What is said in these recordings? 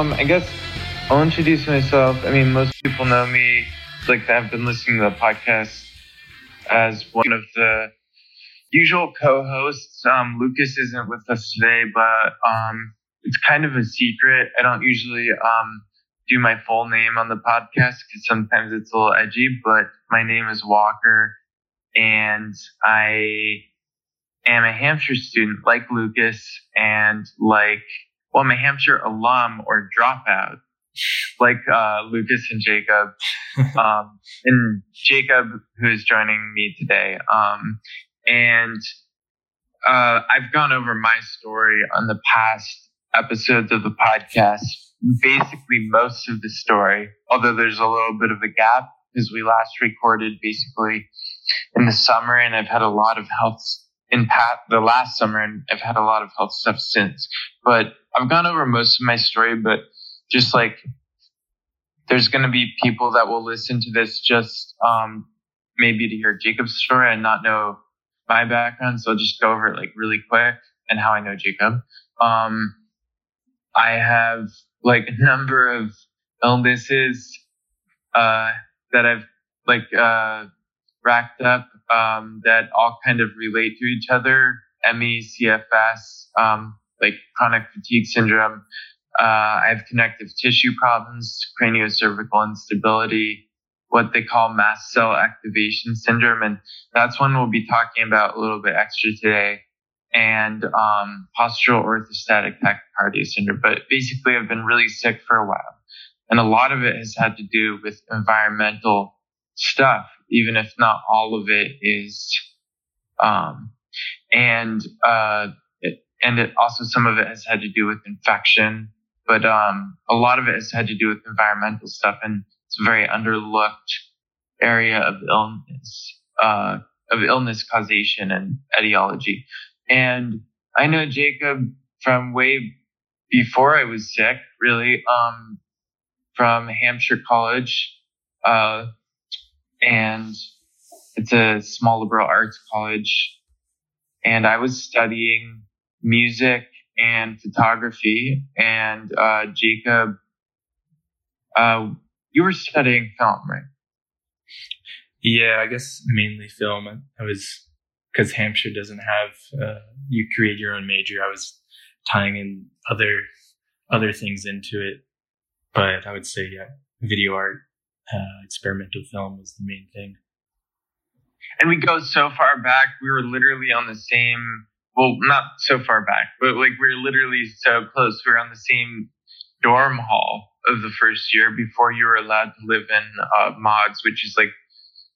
Um, I guess I'll introduce myself. I mean, most people know me, like, have been listening to the podcast as one of the usual co-hosts. Um, Lucas isn't with us today, but um, it's kind of a secret. I don't usually um, do my full name on the podcast because sometimes it's a little edgy, but my name is Walker and I am a Hampshire student like Lucas and like, well, I'm a Hampshire alum or dropout like uh, Lucas and Jacob. um, and Jacob, who is joining me today. Um, and uh, I've gone over my story on the past episodes of the podcast, basically most of the story, although there's a little bit of a gap because we last recorded basically in the summer and I've had a lot of health in pat the last summer and I've had a lot of health stuff since. But I've gone over most of my story, but just like there's going to be people that will listen to this just um, maybe to hear Jacob's story and not know my background. So I'll just go over it like really quick and how I know Jacob. Um, I have like a number of illnesses uh, that I've like uh, racked up um, that all kind of relate to each other. ME, CFS, um, like chronic fatigue syndrome, uh, I have connective tissue problems, craniocervical instability, what they call mast cell activation syndrome. And that's one we'll be talking about a little bit extra today. And um, postural orthostatic tachycardia syndrome. But basically, I've been really sick for a while. And a lot of it has had to do with environmental stuff, even if not all of it is. Um, and uh, and it also some of it has had to do with infection but um, a lot of it has had to do with environmental stuff, and it's a very underlooked area of illness, uh, of illness causation and etiology. And I know Jacob from way before I was sick, really, um, from Hampshire College, uh, and it's a small liberal arts college. And I was studying music and photography. And uh, Jacob, uh, you were studying film, right? Yeah, I guess mainly film. I was because Hampshire doesn't have uh, you create your own major. I was tying in other other things into it, but I would say yeah, video art, uh, experimental film was the main thing. And we go so far back. We were literally on the same well, not so far back, but like we are literally so close. We are on the same dorm hall of the first year before you were allowed to live in uh, mods, which is like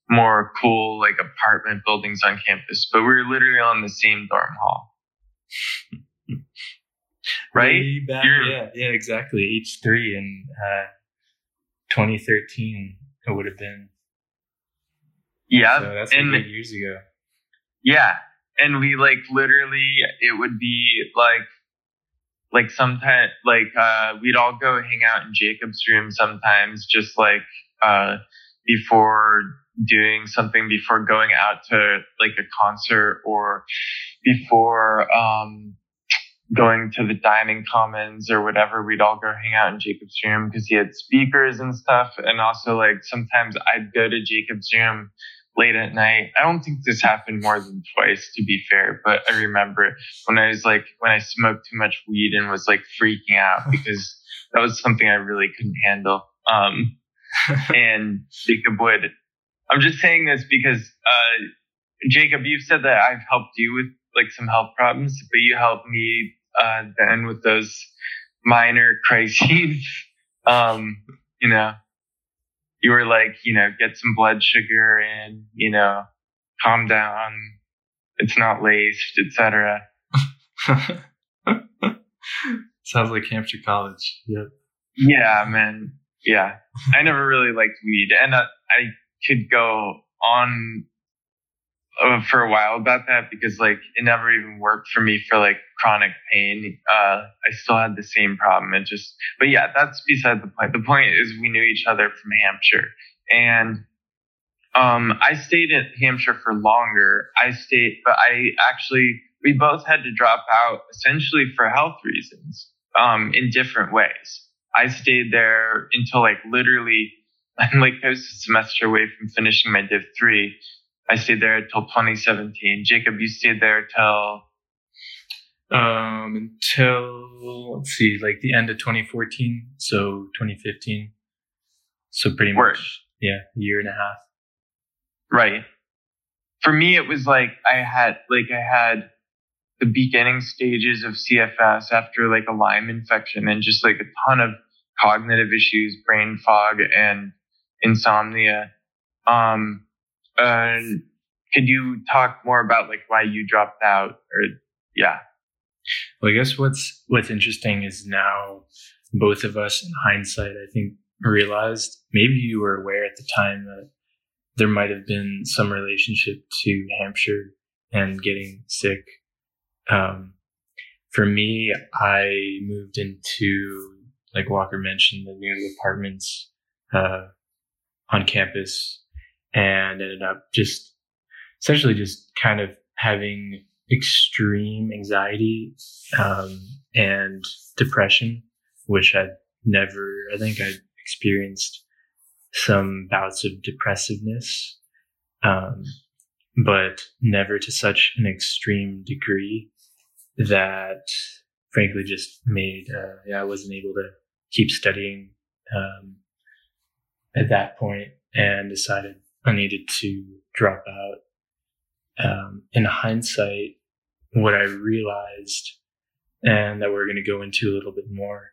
more cool, like apartment buildings on campus. But we were literally on the same dorm hall. right? Back, yeah, yeah, exactly. H3 in uh, 2013, it would have been. Yeah. So that's and, years ago. Yeah and we like literally it would be like like sometimes like uh we'd all go hang out in Jacob's room sometimes just like uh before doing something before going out to like a concert or before um going to the dining commons or whatever we'd all go hang out in Jacob's room because he had speakers and stuff. And also like sometimes I'd go to Jacob's room late at night. I don't think this happened more than twice, to be fair, but I remember when I was like, when I smoked too much weed and was like freaking out because that was something I really couldn't handle. Um, and Jacob would, I'm just saying this because, uh, Jacob, you've said that I've helped you with like some health problems, but you helped me, uh, then with those minor crises. um, you know, you were like, you know, get some blood sugar and, you know, calm down. It's not laced, etc. Sounds like Hampshire College. Yep. Yeah, man. Yeah. I never really liked weed and uh, I could go on uh, for a while about that because like it never even worked for me for like chronic pain. Uh, I still had the same problem. It just, but yeah, that's beside the point. The point is we knew each other from Hampshire and, um, I stayed at Hampshire for longer. I stayed, but I actually, we both had to drop out essentially for health reasons. um, in different ways. I stayed there until like literally, I'm like I was a semester away from finishing my Div 3. I stayed there until 2017. Jacob, you stayed there till um, until let's see, like the end of 2014, so 2015. So pretty Word. much, yeah, a year and a half. Right. For me, it was like I had, like I had the beginning stages of CFS after like a Lyme infection and just like a ton of cognitive issues, brain fog and insomnia. Um, and could you talk more about like why you dropped out or yeah. Well, I guess what's what's interesting is now both of us, in hindsight, I think realized maybe you were aware at the time that there might have been some relationship to Hampshire and getting sick. Um, for me, I moved into, like Walker mentioned, the new apartments uh, on campus and ended up just essentially just kind of having extreme anxiety um, and depression, which I'd never, I think I'd experienced some bouts of depressiveness, um, but never to such an extreme degree that frankly just made, uh, yeah, I wasn't able to keep studying um, at that point and decided I needed to drop out um, in hindsight, what I realized, and that we're going to go into a little bit more,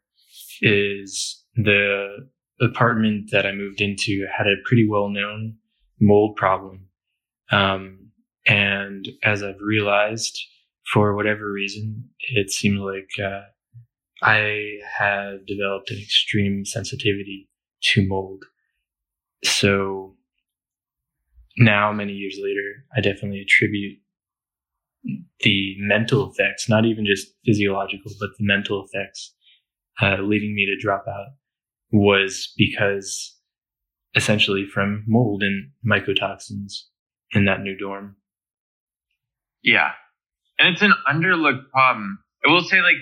is the apartment that I moved into had a pretty well known mold problem. Um, and as I've realized, for whatever reason, it seems like uh, I have developed an extreme sensitivity to mold. So now, many years later, I definitely attribute the mental effects, not even just physiological, but the mental effects uh, leading me to drop out was because essentially from mold and mycotoxins in that new dorm. Yeah. And it's an underlooked problem. I will say like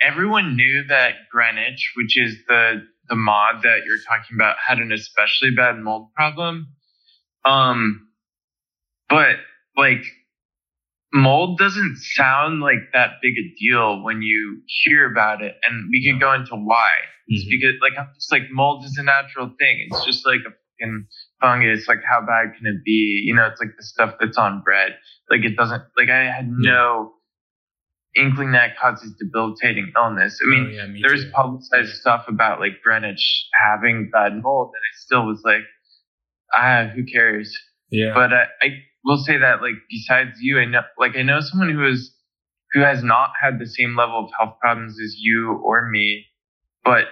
everyone knew that Greenwich, which is the the mod that you're talking about, had an especially bad mold problem. Um, but like mold doesn't sound like that big a deal when you hear about it, and we can go into why. It's Mhm. because like I'm just like mold is a natural thing. It's just like a fucking fungus. Like how bad can it be? You know, it's like the stuff that's on bread. Like it doesn't. Like I had no inkling that causes debilitating illness. I mean, Oh, yeah, me there's too. publicized stuff about like Greenwich having bad mold, and I still was like, ah, who cares? yeah. But I, I will say that like besides you, I know like I know someone who is who has not had the same level of health problems as you or me, but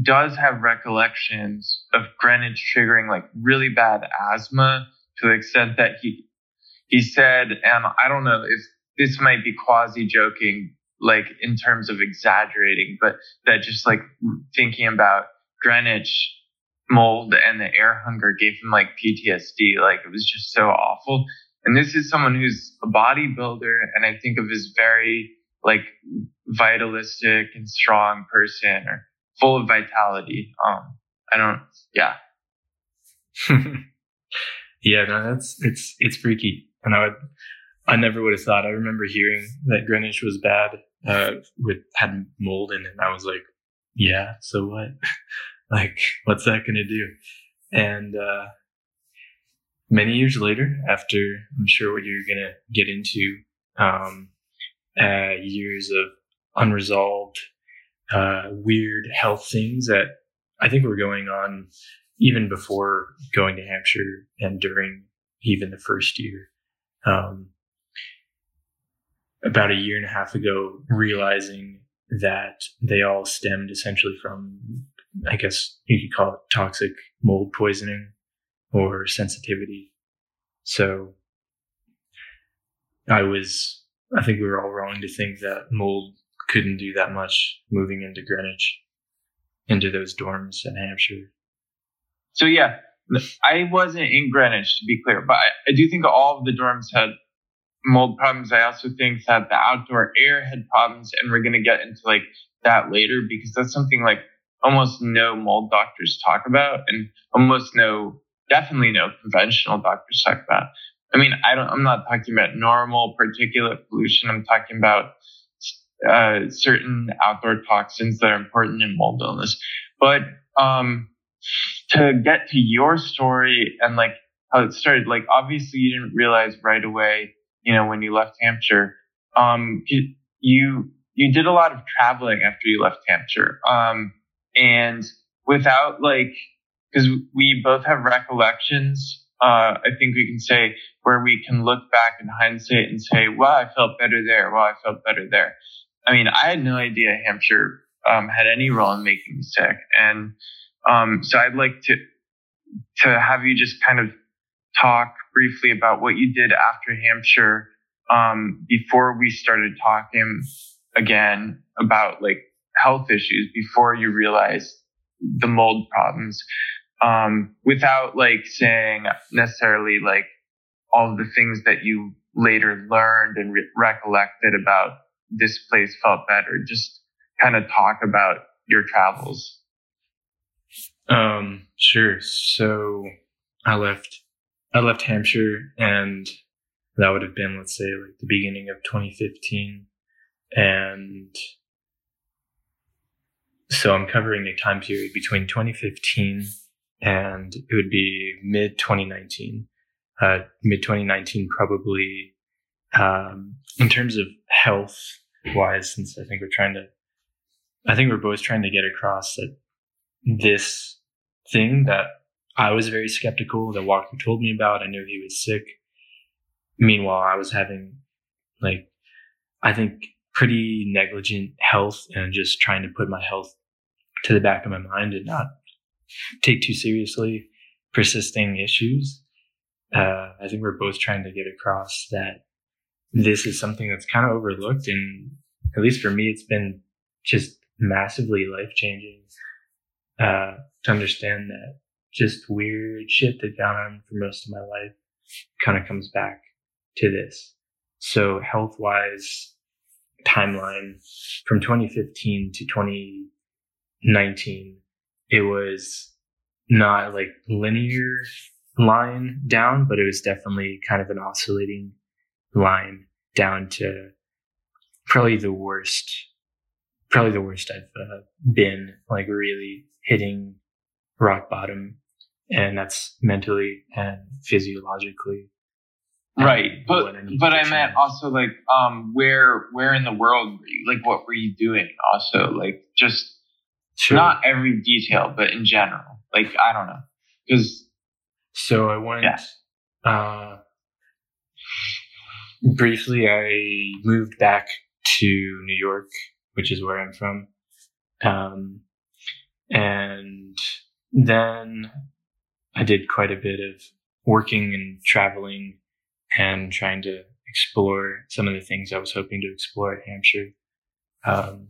does have recollections of Greenwich triggering like really bad asthma to the extent that he he said, and I don't know if this might be quasi joking, like in terms of exaggerating, but that just like thinking about Greenwich mold and the air hunger gave him like PTSD. Like it was just so awful. And this is someone who's a bodybuilder and I think of as very like vitalistic and strong person or full of vitality. Um, I don't, yeah. yeah, no, that's it's it's freaky, and I would I never would have thought. I remember hearing that Greenwich was bad, uh, with had mold in it, and I was like, yeah, so what? like, what's that gonna do? And uh, many years later, after I'm sure what you're gonna get into, um, uh, years of unresolved, uh, weird health things that I think were going on even before going to Hampshire and during even the first year. Um, about a year and a half ago, realizing that they all stemmed essentially from, I guess you could call it toxic mold poisoning or sensitivity. So I was, I think we were all wrong to think that mold couldn't do that much moving into Greenwich, into those dorms in Hampshire. So yeah, I wasn't in Greenwich to be clear, but I, I do think all of the dorms had mold problems. I also think that the outdoor air had problems, and we're going to get into like that later because that's something like almost no mold doctors talk about, and almost no, definitely no conventional doctors talk about. I mean, I don't. I'm not talking about normal particulate pollution. I'm talking about uh, certain outdoor toxins that are important in mold illness. But um, to get to your story and like how it started, like obviously you didn't realize right away, you know, when you left Hampshire, um, you you did a lot of traveling after you left Hampshire, um, and without like because we both have recollections. Uh, I think we can say where we can look back in hindsight and say, "Well, I felt better there. Well, I felt better there." I mean, I had no idea Hampshire um, had any role in making me sick, and um, so I'd like to to have you just kind of talk briefly about what you did after Hampshire um, before we started talking again about like health issues before you realized the mold problems um, without like saying necessarily like all the things that you later learned and re- recollected about this place felt better. Just kind of talk about your travels. Um, sure. So I left, I left Hampshire and that would have been, let's say, like the beginning of 2015. And so I'm covering a time period between 2015 and it would be mid 2019. Uh, mid 2019, probably, um, in terms of health wise, since I think we're trying to, I think we're both trying to get across that this thing that I was very skeptical that Walker told me about. I knew he was sick. Meanwhile, I was having like, I think pretty negligent health and just trying to put my health to the back of my mind and not take too seriously persisting issues. Uh, I think we're both trying to get across that this is something that's kind of overlooked. And at least for me, it's been just massively life changing, uh, to understand that just weird shit that gone on for most of my life kind of comes back to this. So health wise timeline from 2015 to 2019, it was not like linear line down, but it was definitely kind of an oscillating line down to probably the worst, probably the worst I've uh, been, like really hitting rock bottom. And that's mentally and physiologically. Right. But, I but I meant also like, um, where, where in the world were you? Like, what were you doing also? Like, just sure. not every detail, but in general. Like, I don't know. Cause. So I went, yeah. uh, briefly, I moved back to New York, which is where I'm from. Um, and then I did quite a bit of working and traveling and trying to explore some of the things I was hoping to explore at Hampshire. Um,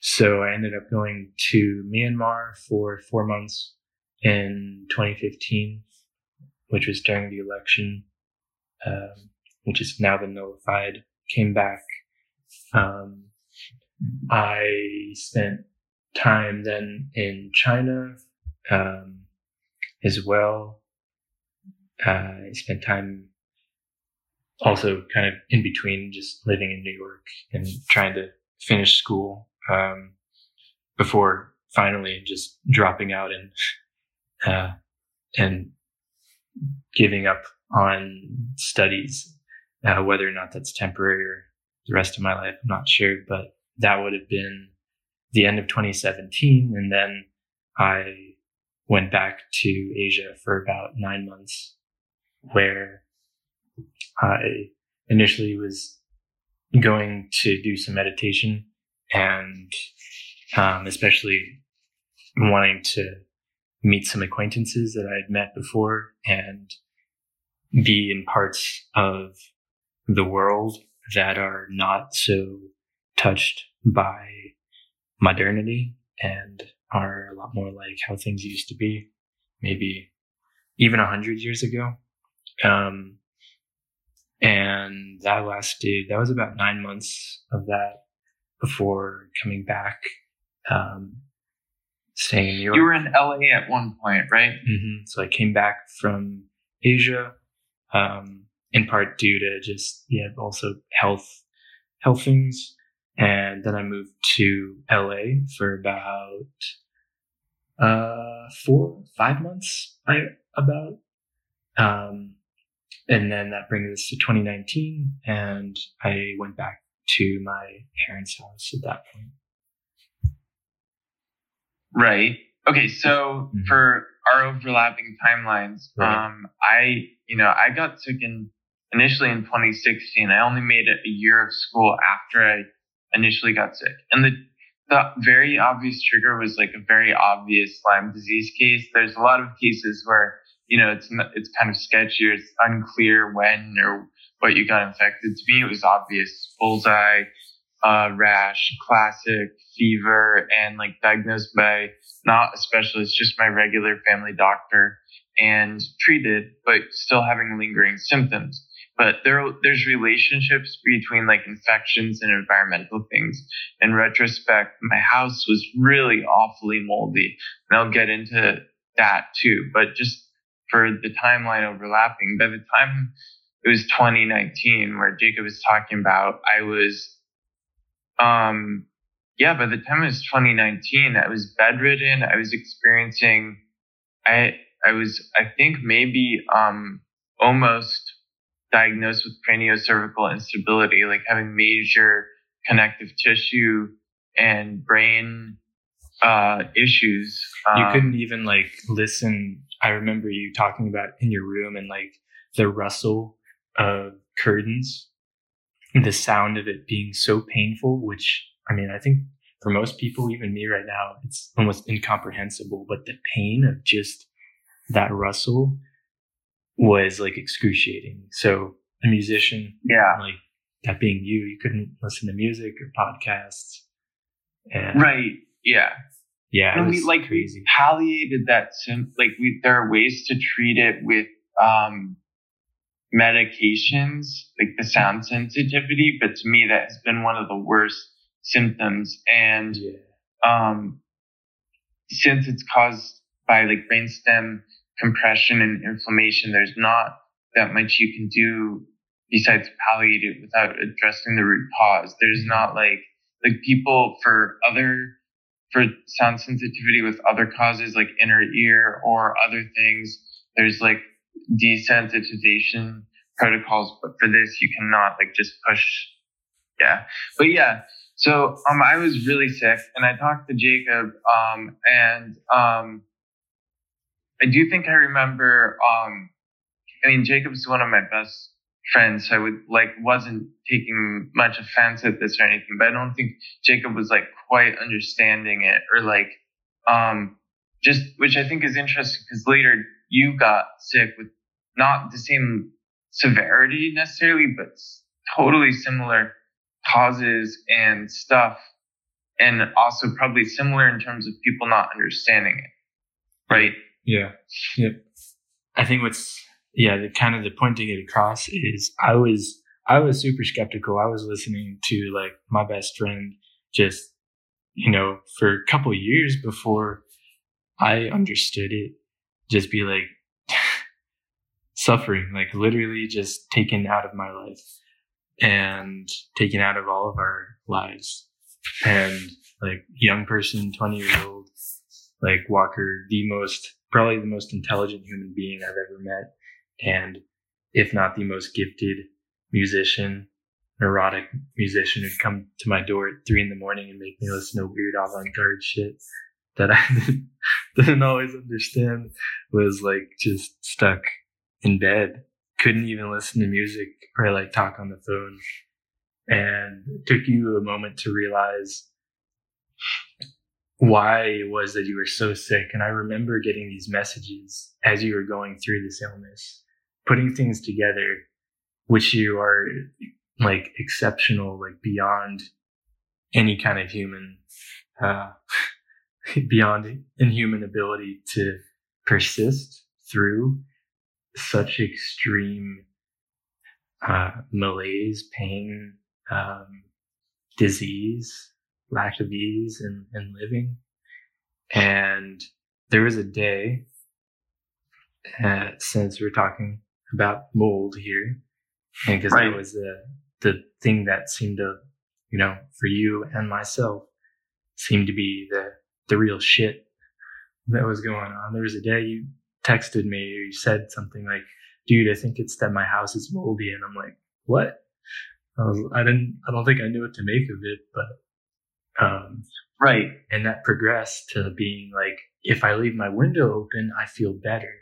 so I ended up going to Myanmar for four months in 2015, which was during the election. Um, which has now been nullified, came back. Um, I spent time then in China um, as well. Uh, I spent time also kind of in between just living in New York and trying to finish school um, before finally just dropping out and uh, and giving up on studies uh, whether or not that's temporary or the rest of my life, I'm not sure, but that would have been the end of 2017. And then I went back to Asia for about nine months where I initially was going to do some meditation and um, especially wanting to meet some acquaintances that I had met before and be in parts of the world that are not so touched by modernity and are a lot more like how things used to be, maybe even a hundred years ago. Um, and that lasted. That was about nine months of that before coming back, um, staying in New York. You were in LA at one point, right? hmm So I came back from Asia, um, in part due to just yeah, also health health things, and then I moved to LA for about uh four five months. I about, um, and then that brings us to 2019, and I went back to my parents' house at that point. Right. Okay, so Mhm. for our overlapping timelines, Right. um, I, you know, I got sick in initially in 2016. I only made it a year of school after I initially got sick, and the the very obvious trigger was like a very obvious Lyme disease case. There's a lot of cases where you know it's it's kind of sketchy. Or it's unclear when or what you got infected. To me, it was obvious. Bullseye, uh, rash, classic fever, and like diagnosed by not a specialist, just my regular family doctor, and treated, but still having lingering symptoms. But there, there's relationships between like infections and environmental things. In retrospect, my house was really awfully moldy, and I'll get into that too. But just for the timeline overlapping, by the time it was 2019, where Jacob was talking about, I was um yeah by the time it was 2019 i was bedridden i was experiencing i i was i think maybe um almost diagnosed with craniocervical instability like having major connective tissue and brain uh issues you Um, couldn't even like listen. I remember you talking about in your room and like the rustle of curtains, the sound of it being so painful, which I mean, I think for most people, even me right now, it's almost incomprehensible. But the pain of just that rustle was like excruciating. So a musician, yeah like that being you, you couldn't listen to music or podcasts. And right yeah yeah, and we like crazy. palliated that sim- like we there are ways to treat it with um medications like the sound sensitivity but to me that has been one of the worst symptoms. And Yeah. um since it's caused by like brainstem compression and inflammation there's not that much you can do besides palliate it without addressing the root cause. There's not like like people for other for sound sensitivity with other causes like inner ear or other things there's like desensitization protocols but for this you cannot like just push. Yeah. But yeah so um i was really sick and i talked to jacob um and um i do think i remember um i mean jacob's one of my best friends so i would like wasn't taking much offense at this or anything but i don't think jacob was like quite understanding it or like um just which i think is interesting because later you got sick with not the same severity necessarily but totally similar causes and stuff and also probably similar in terms of people not understanding it right Yeah. Yep. I think what's yeah, the kind of the point to get across is I was I was super skeptical. I was listening to like my best friend just you know, for a couple years before I understood it, just be like suffering, like literally just taken out of my life and taken out of all of our lives. And like young person, 20 years old, like Walker, the most, probably the most intelligent human being I've ever met. And if not the most gifted musician, neurotic musician who'd come to my door at three in the morning and make me listen to weird avant-garde shit that I didn't always understand was like just stuck in bed. Couldn't even listen to music or like talk on the phone. And it took you a moment to realize why it was that you were so sick. And I remember getting these messages as you were going through this illness, putting things together, which you are like exceptional, like beyond any kind of human, uh, beyond inhuman ability to persist through such extreme uh, malaise, pain, um, disease, lack of ease in, in living. And there was a day, uh, since we're talking about mold here, and because Right. that was the the thing that seemed to, you know, for you and myself, seemed to be the the real shit that was going on. There was a day you texted me or you said something like, "Dude, I think it's that my house is moldy," and I'm like, "What?" I, was, I didn't. I don't think I knew what to make of it, but um, Right. and that progressed to being like, if I leave my window open, I feel better.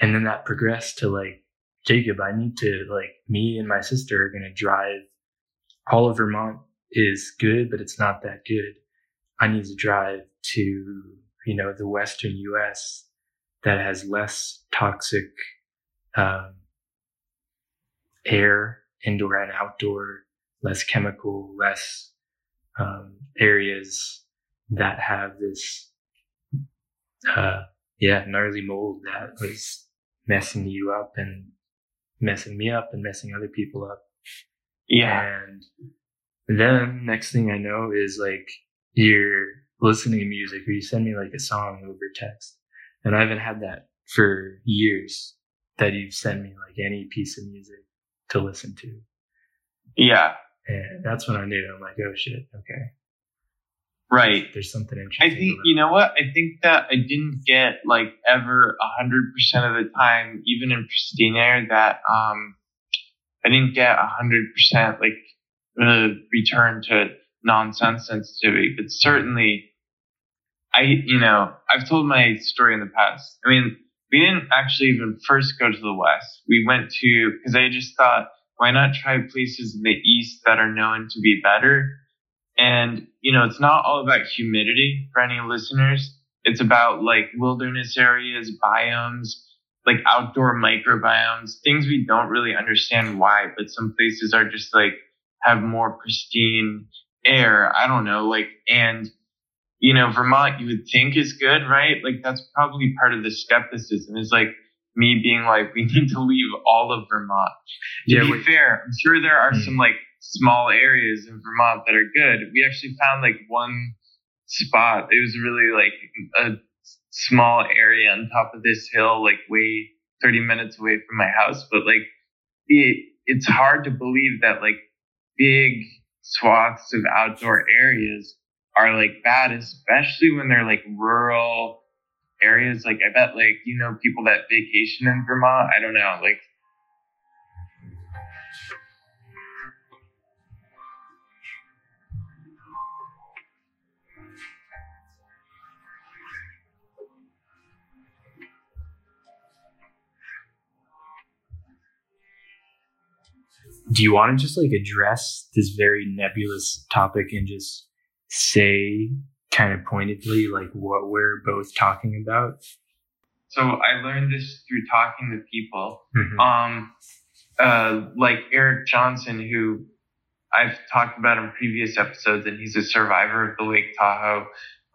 And then that progressed to like, Jacob, I need to like, me and my sister are gonna drive. All of Vermont is good, but it's not that good. I need to drive to, you know, the Western US that has less toxic um, air, indoor and outdoor, less chemical, less um, areas that have this, uh, yeah, gnarly mold that was messing you up and messing me up and messing other people up. Yeah. And then next thing I know is like you're listening to music or you send me like a song over text. And I haven't had that for years that you've sent me like any piece of music to listen to. Yeah. And that's when I knew I'm like, oh shit, okay. Right. There's something interesting. I think you know what? I think that I didn't get like ever a hundred percent of the time, even in pristine air, that um I didn't get a hundred percent like uh, return to non-sense sensitivity. But certainly, I you know I've told my story in the past. I mean, we didn't actually even first go to the west. We went to because I just thought, why not try places in the east that are known to be better? And, you know, it's not all about humidity for any listeners. It's about like wilderness areas, biomes, like outdoor microbiomes, things we don't really understand why, but some places are just like have more pristine air. I don't know, like, and, you know, Vermont you would think is good, right? Like that's probably part of the skepticism is like me being like, we need to leave all of Vermont. To Yeah, be fair, I'm sure there are Hmm. some like small areas in Vermont that are good. We actually found like one spot. It was really like a small area on top of this hill, like way 30 minutes away from my house. But like it, it's hard to believe that like big swaths of outdoor areas are like bad, especially when they're like rural areas. Like I bet like, you know, people that vacation in Vermont, I don't know, like do you want to just like address this very nebulous topic and just say kind of pointedly like what we're both talking about? So I learned this through talking to people. Mhm. Um, uh, like Erik Johnson, who I've talked about in previous episodes, and he's a survivor of the Lake Tahoe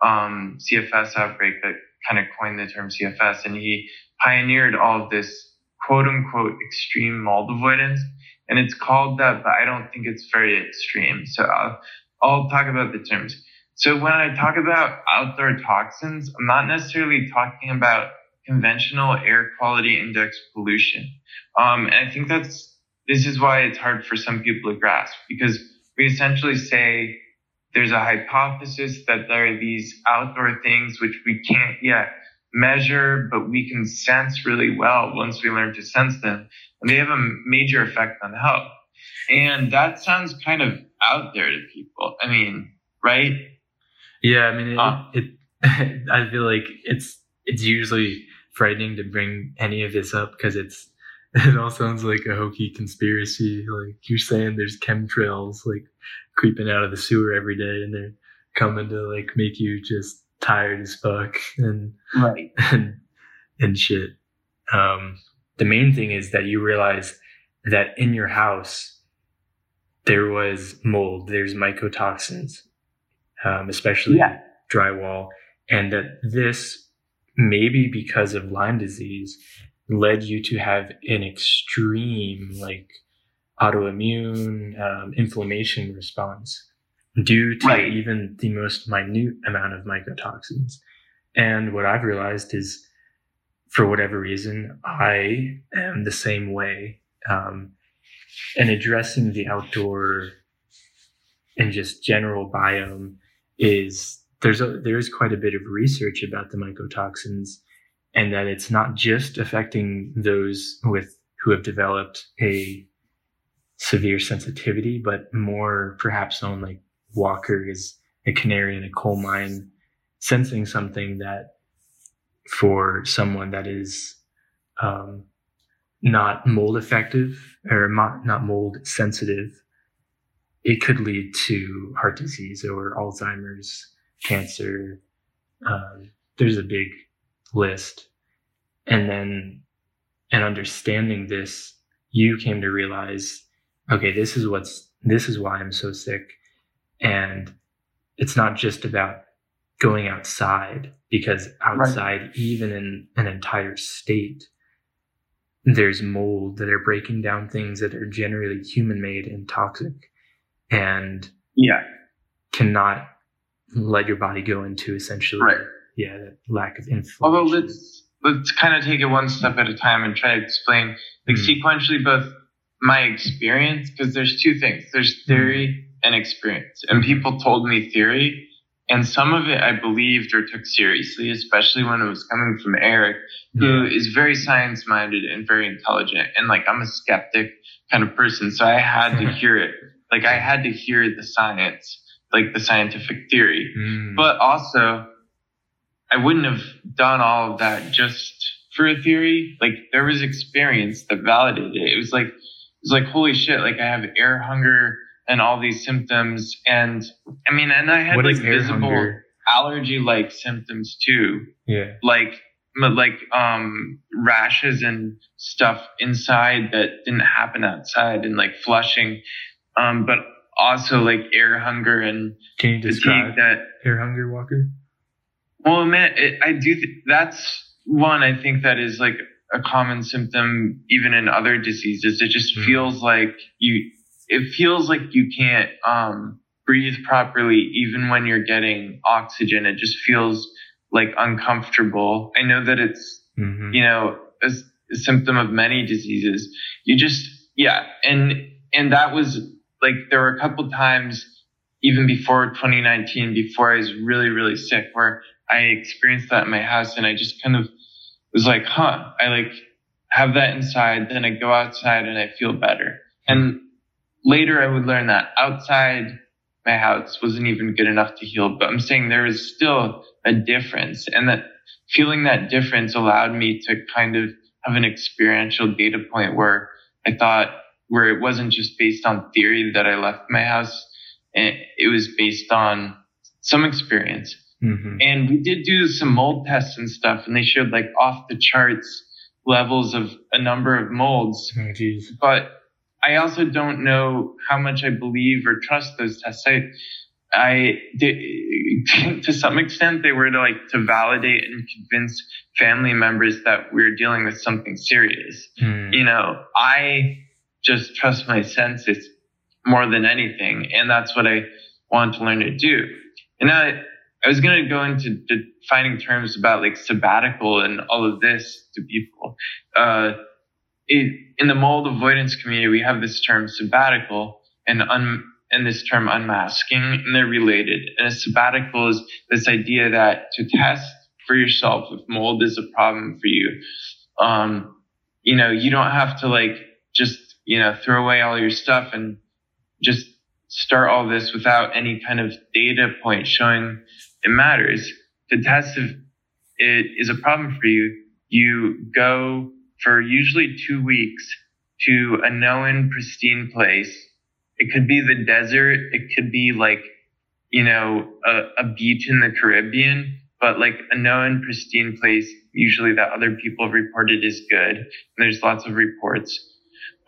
um, CFS outbreak that kind of coined the term CFS, and he pioneered all of this quote unquote extreme mold avoidance. And it's called that, but I don't think it's very extreme. So I'll, I'll talk about the terms. So when I talk about outdoor toxins, I'm not necessarily talking about conventional air quality index pollution. Um, and I think that's, this is why it's hard for some people to grasp because we essentially say there's a hypothesis that there are these outdoor things which we can't yet measure, but we can sense really well once we learn to sense them. And they have a major effect on health. And that sounds kind of out there to people. I mean, right? Yeah, I mean, it, Uh, it, I feel like it's it's usually frightening to bring any of this up because it's it all sounds like a hokey conspiracy. Like you're saying, there's chemtrails like creeping out of the sewer every day, and they're coming to like make you just tired as fuck and Right. and, and shit. Um, the main thing is that you realize that in your house there was mold, there's mycotoxins, um, especially Yeah. drywall, and that this maybe because of Lyme disease led you to have an extreme like autoimmune um, inflammation response due to Right. even the most minute amount of mycotoxins. And what I've realized is, for whatever reason, I am the same way. Um, and addressing the outdoor and just general biome is there's a there's quite a bit of research about the mycotoxins and that it's not just affecting those with who have developed a severe sensitivity, but more perhaps on like Walker is a canary in a coal mine, sensing something that for someone that is um, not mold effective or not, not mold sensitive, it could lead to heart disease or Alzheimer's, cancer. Um, there's a big list. And then, and understanding this, you came to realize, okay, this is what's, this is why I'm so sick. And it's not just about going outside because outside, even in an entire state, there's mold that are breaking down things that are generally human made and toxic and Yeah. cannot let your body go into essentially Right. yeah that lack of inflammation Although let's let's kind of take it one step at a time and try to explain like Mm. sequentially both my experience because there's two things there's theory and experience and people told me theory and some of it I believed or took seriously especially when it was coming from Erik who is very science minded and very intelligent and like I'm a skeptic kind of person so I had to hear it like I had to hear the science like the scientific theory Mm. but also I wouldn't have done all of that just for a theory. Like there was experience that validated it. It was like it was like holy shit, like I have air hunger and all these symptoms and I mean and I had what like visible hunger allergy like symptoms too. yeah Like like um rashes and stuff inside that didn't happen outside and like flushing. Um but also like air hunger and can you describe that air hunger walker well, man, it, I do. Th- that's one I think that is like a common symptom, even in other diseases. It just Mhm. feels like you. It feels like you can't um, breathe properly, even when you're getting oxygen. It just feels like uncomfortable. I know that it's mm-hmm. you know a symptom of many diseases. You just yeah, and and that was like there were a couple times even before 2019, before I was really really sick, where I experienced that in my house, and I just kind of was like, huh, I like have that inside, then I go outside and I feel better. And later I would learn that outside my house wasn't even good enough to heal, but I'm saying there is still a difference and that feeling that difference allowed me to kind of have an experiential data point where I thought where it wasn't just based on theory that I left my house. and It was based on some experience. Mm-hmm. And we did do some mold tests and stuff, and they showed like off the charts levels of a number of molds. oh But I also don't know how much I believe or trust those tests. I, I to some extent, they were to like to validate and convince family members that we're dealing with something serious. Mm. You know, I just trust my senses more than anything, and that's what I want to learn to do. And I, I was going to go into defining terms about like sabbatical and all of this to people. Uh, it, in the mold avoidance community, we have this term sabbatical and un, and this term unmasking, and they're related. And a sabbatical is this idea that to test for yourself if mold is a problem for you, um, you know, you don't have to like just you know throw away all your stuff and just start all this without any kind of data point showing it matters. To test if it is a problem for you, you go for usually two weeks to a known pristine place. It could be the desert. It could be like, you know, a, a beach in the Caribbean, but like a known pristine place, usually that other people have reported is good. And there's lots of reports.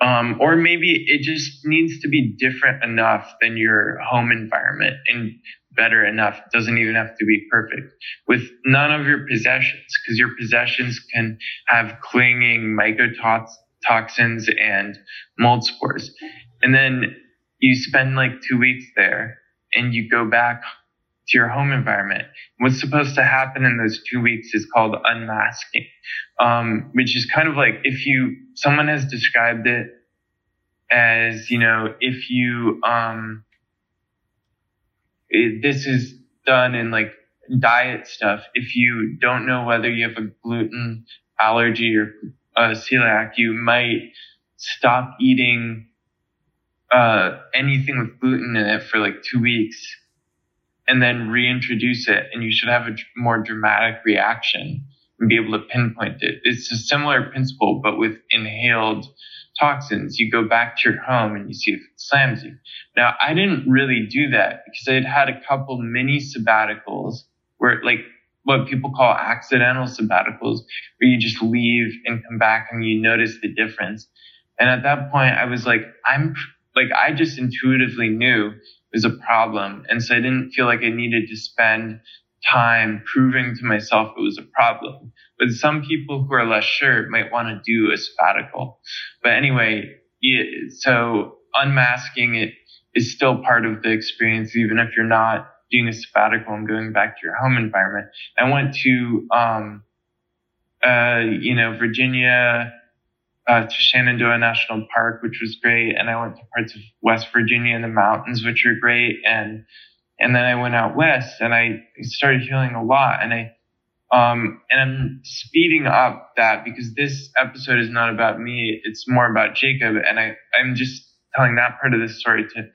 Um, or maybe it just needs to be different enough than your home environment and better enough. It doesn't even have to be perfect with none of your possessions because your possessions can have clinging mycotoxins and mold spores. and then you spend like two weeks there and you go back to your home environment. What's supposed to happen in those two weeks is called unmasking, um, which is kind of like if you, someone has described it as, you know, if you, um, it, this is done in like diet stuff. If you don't know whether you have a gluten allergy or uh, celiac, you might stop eating uh, anything with gluten in it for like two weeks and then reintroduce it and you should have a more dramatic reaction and be able to pinpoint it. It's a similar principle, but with inhaled toxins. You go back to your home and you see if it slams you. Now, I didn't really do that because I had had a couple mini sabbaticals where like what people call accidental sabbaticals, where you just leave and come back and you notice the difference. And at that point, I was like, I'm like, I just intuitively knew it was a problem. And so I didn't feel like I needed to spend time proving to myself it was a problem. But some people who are less sure might want to do a sabbatical. But anyway, so unmasking it is still part of the experience, even if you're not doing a sabbatical and going back to your home environment. I went to, um, uh, you know, Virginia, uh, to Shenandoah National Park, which was great. And I went to parts of West Virginia in the mountains, which are great. And, and then I went out west and I started healing a lot. And I, um, and I'm speeding up that because this episode is not about me. It's more about Jacob. And I, I'm just telling that part of the story to,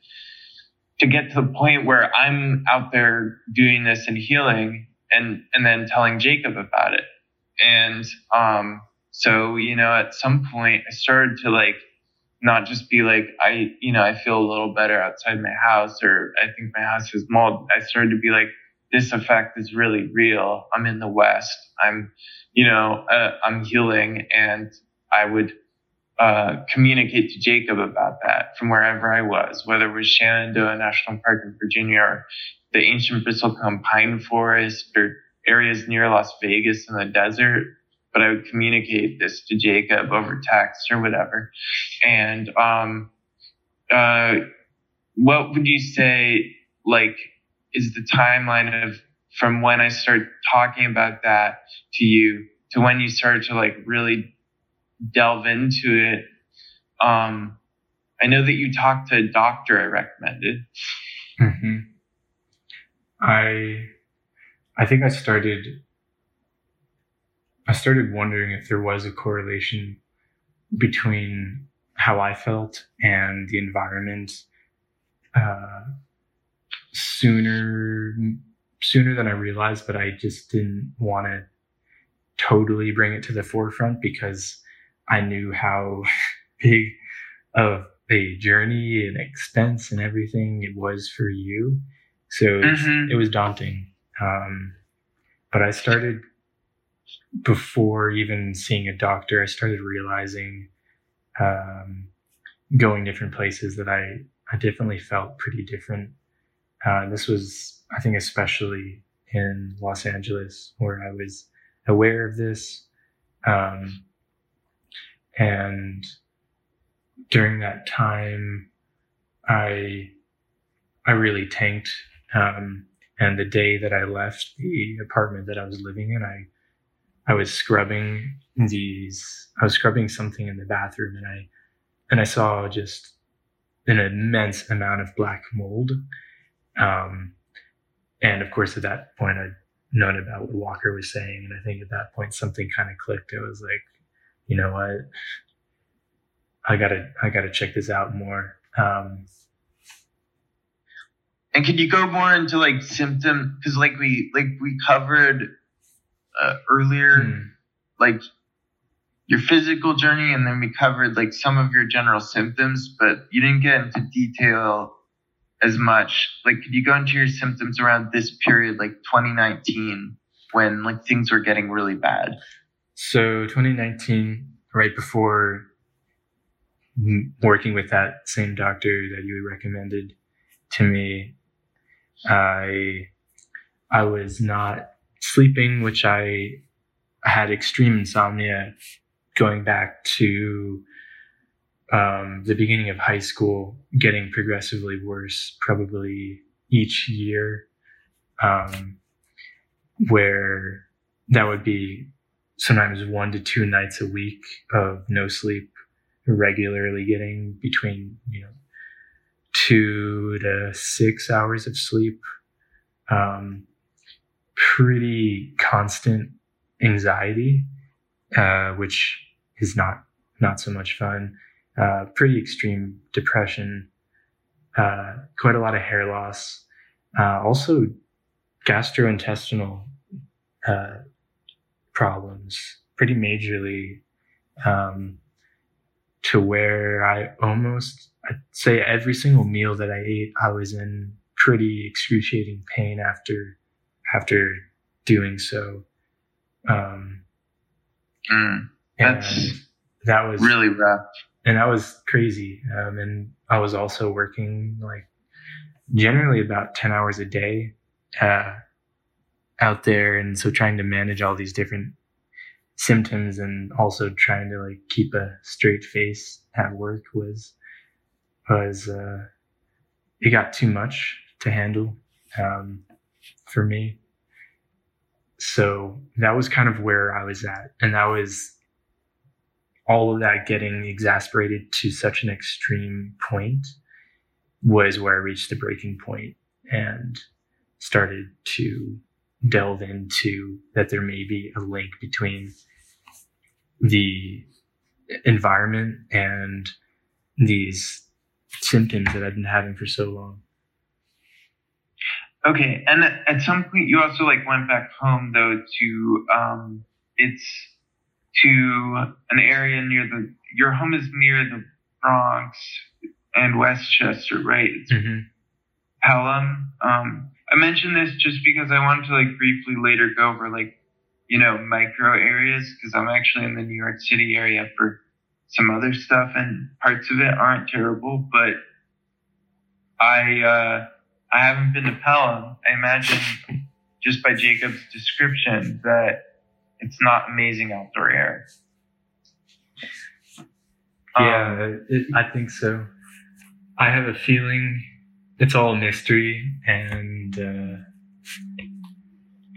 to get to the point where I'm out there doing this and healing and, and then telling Jacob about it. And, um, so, you know, at some point I started to like, not just be like, I, you know, I feel a little better outside my house or I think my house is mold. I started to be like, this effect is really real. I'm in the West. I'm, you know, uh, I'm healing and I would, uh, communicate to Jacob about that from wherever I was, whether it was Shenandoah National Park in Virginia or the ancient Bristlecone pine forest or areas near Las Vegas in the desert. But I would communicate this to Jacob over text or whatever. And, um, uh, what would you say, like, is the timeline of from when I start talking about that to you to when you start to like really delve into it. Um, I know that you talked to a doctor I recommended. Mm-hmm. I, I think I started, I started wondering if there was a correlation between how I felt and the environment uh, sooner sooner than I realized, but I just didn't want to totally bring it to the forefront because I knew how big of a journey and expense and everything it was for you. So mm-hmm. it was daunting. Um, but I started before even seeing a doctor, I started realizing um, going different places that I, I definitely felt pretty different. Uh, this was, I think, especially in Los Angeles, where I was aware of this. Um, and during that time, I I really tanked. Um, and the day that I left the apartment that I was living in, I I was scrubbing these. I was scrubbing something in the bathroom, and I and I saw just an immense amount of black mold. Um, and of course, at that point, I'd known about what Walker was saying, and I think at that point something kind of clicked. It was like, you know what? I gotta, I gotta check this out more. Um, and can you go more into like symptom? Because like we, like we covered uh, earlier, hmm. like your physical journey, and then we covered like some of your general symptoms, but you didn't get into detail as much. Like, could you go into your symptoms around this period, like 2019, when like things were getting really bad? So 2019, right before working with that same doctor that you recommended to me, I I was not sleeping, which I had extreme insomnia going back to um, the beginning of high school, getting progressively worse, probably each year, um, where that would be sometimes one to two nights a week of no sleep, regularly getting between, you know, two to six hours of sleep. Um, pretty constant anxiety, uh, which is not not so much fun. Uh, pretty extreme depression, uh, quite a lot of hair loss, uh, also gastrointestinal uh, problems, pretty majorly, um, to where I almost, I'd say every single meal that I ate, I was in pretty excruciating pain after after doing so. Um, Mm, that's that was really rough. and that was crazy. Um, and I was also working like generally about 10 hours a day uh, out there. And so trying to manage all these different symptoms and also trying to like keep a straight face at work was, was, uh, it got too much to handle um, for me. So that was kind of where I was at. And that was all of that getting exasperated to such an extreme point was where I reached the breaking point and started to delve into that there may be a link between the environment and these symptoms that I've been having for so long. Okay, and at some point you also like went back home though to um, it's to an area near the your home is near the Bronx and Westchester, right? It's Mm-hmm. Pelham. Um, I mentioned this just because I wanted to like briefly later go over like you know micro areas because I'm actually in the New York City area for some other stuff and parts of it aren't terrible, but I uh, I haven't been to Pelham. I imagine just by Jacob's description that it's not amazing outdoor air. Um, Yeah, it, I think so. I have a feeling it's all a mystery, and uh,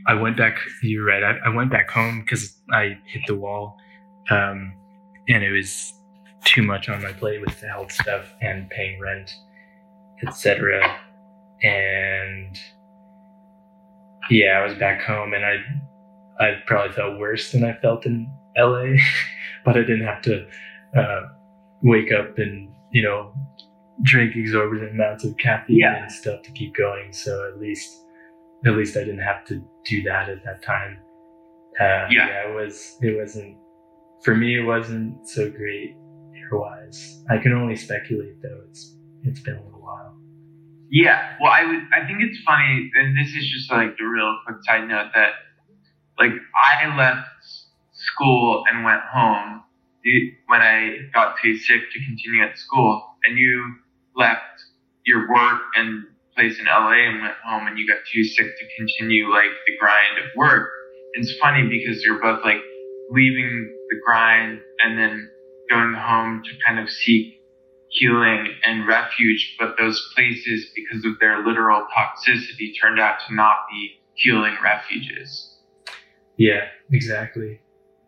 I went back. You're right. I, I went back home because I hit the wall, um, and it was too much on my plate with the health stuff and paying rent, etc. And yeah, I was back home, and I I probably felt worse than I felt in LA, but I didn't have to uh, wake up and you know drink exorbitant amounts of caffeine Yeah. and stuff to keep going. So at least at least I didn't have to do that at that time. Uh, Yeah. it was it wasn't for me. It wasn't so great hair wise. I can only speculate though. It's it's been a. Yeah, well, I would. I think it's funny, and this is just like the real quick side note that, like, I left school and went home when I got too sick to continue at school, and you left your work and place in LA and went home, and you got too sick to continue like the grind of work. It's funny because you're both like leaving the grind and then going home to kind of seek healing and refuge, but those places, because of their literal toxicity, turned out to not be healing refuges. Yeah, exactly.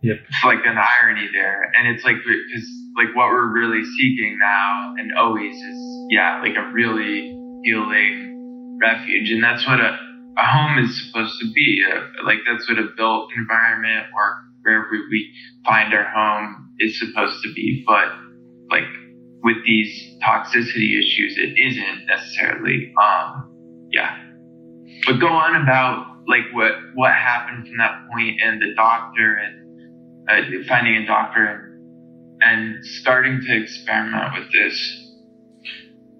Yep. It's like an irony there, and it's like because like what we're really seeking now and always is yeah, like a really healing refuge, and that's what a a home is supposed to be. Uh like that's what a built environment or wherever we find our home is supposed to be. But like with these toxicity issues, it isn't necessarily. Um, yeah. But go on about like what what happened from that point and the doctor and uh, finding a doctor and starting to experiment with this.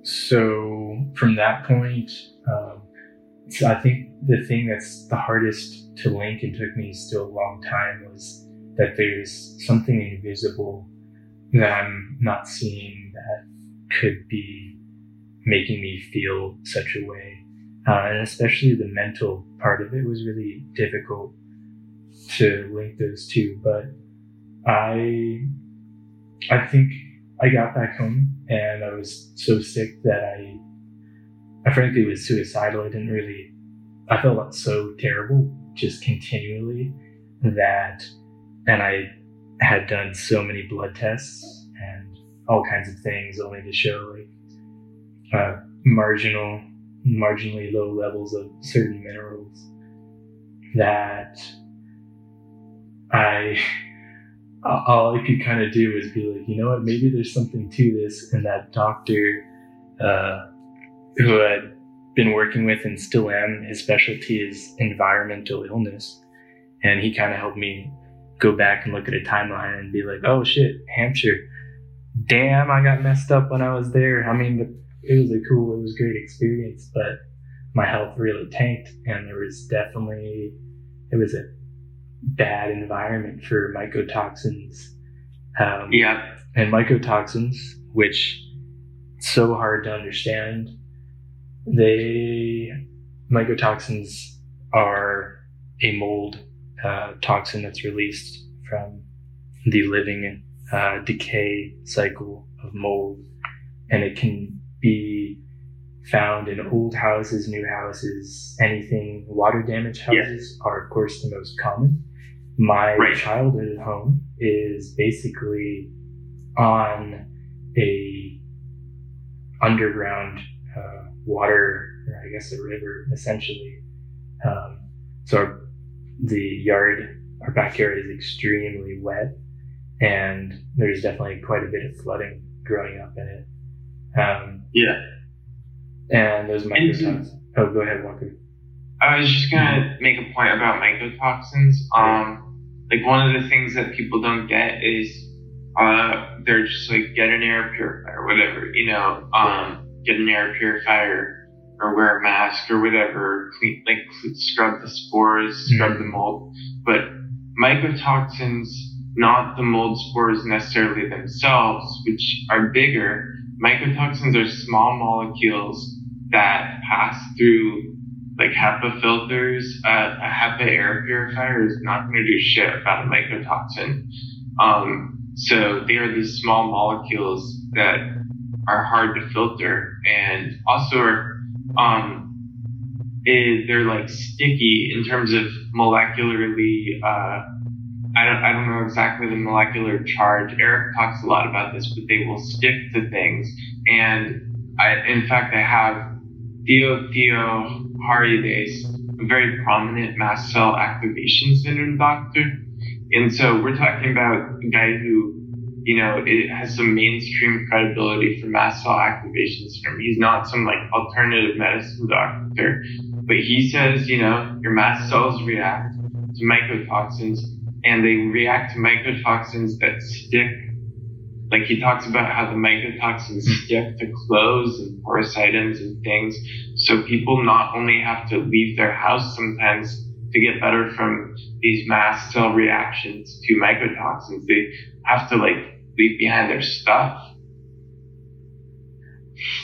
So from that point, um, so I think the thing that's the hardest to link and took me still a long time was that there's something invisible that I'm not seeing that could be making me feel such a way. Uh, and especially the mental part of it was really difficult to link those two. But I, I think I got back home and I was so sick that I, I frankly was suicidal. I didn't really, I felt so terrible just continually that, and I had done so many blood tests and all kinds of things only to show like uh, marginal, marginally low levels of certain minerals that I all I could kind of do was be like, you know what, maybe there's something to this. And that doctor uh, who had been working with and still am, his specialty is environmental illness. And he kind of helped me go back and look at a timeline and be like, oh shit, Hampshire. Damn, I got messed up when I was there. I mean, it was a cool, it was a great experience, but my health really tanked. And there was definitely, it was a bad environment for mycotoxins. Um, yeah. And mycotoxins, which so hard to understand, they mycotoxins are a mold uh, toxin that's released from the living uh, decay cycle of mold, and it can be found in old houses, new houses, anything water damaged houses yeah. are of course the most common my right. childhood home is basically on a underground uh, water, I guess a river, essentially. Um, so our, the yard, our backyard is extremely wet, and there's definitely quite a bit of flooding growing up in it. Um, yeah. And those mycotoxins. Oh, go ahead, Walker. I was just gonna make a point about mycotoxins. Um, like one of the things that people don't get is uh, they're just like get an air purifier, whatever, you know, um, get an air purifier or wear a mask or whatever, clean, like scrub the spores, scrub the mold. But mycotoxins, not the mold spores necessarily themselves, which are bigger. Mycotoxins are small molecules that pass through like HEPA filters, uh, a HEPA air purifier is not going to do shit about a mycotoxin. Um, so they are these small molecules that are hard to filter and also are, um, it, they're like sticky in terms of molecularly, uh, I don't, I don't know exactly the molecular charge. Erik talks a lot about this, but they will stick to things. And I, in fact, I have Theo Theo Harides, a very prominent mast cell activation syndrome doctor. And so we're talking about a guy who, you know, it has some mainstream credibility for mast cell activation syndrome. He's not some like alternative medicine doctor, but he says, you know, your mast cells react to mycotoxins and they react to mycotoxins that stick like he talks about how the mycotoxins stick to clothes and porous items and things. So people not only have to leave their house sometimes to get better from these mast cell reactions to mycotoxins, they have to like leave behind their stuff.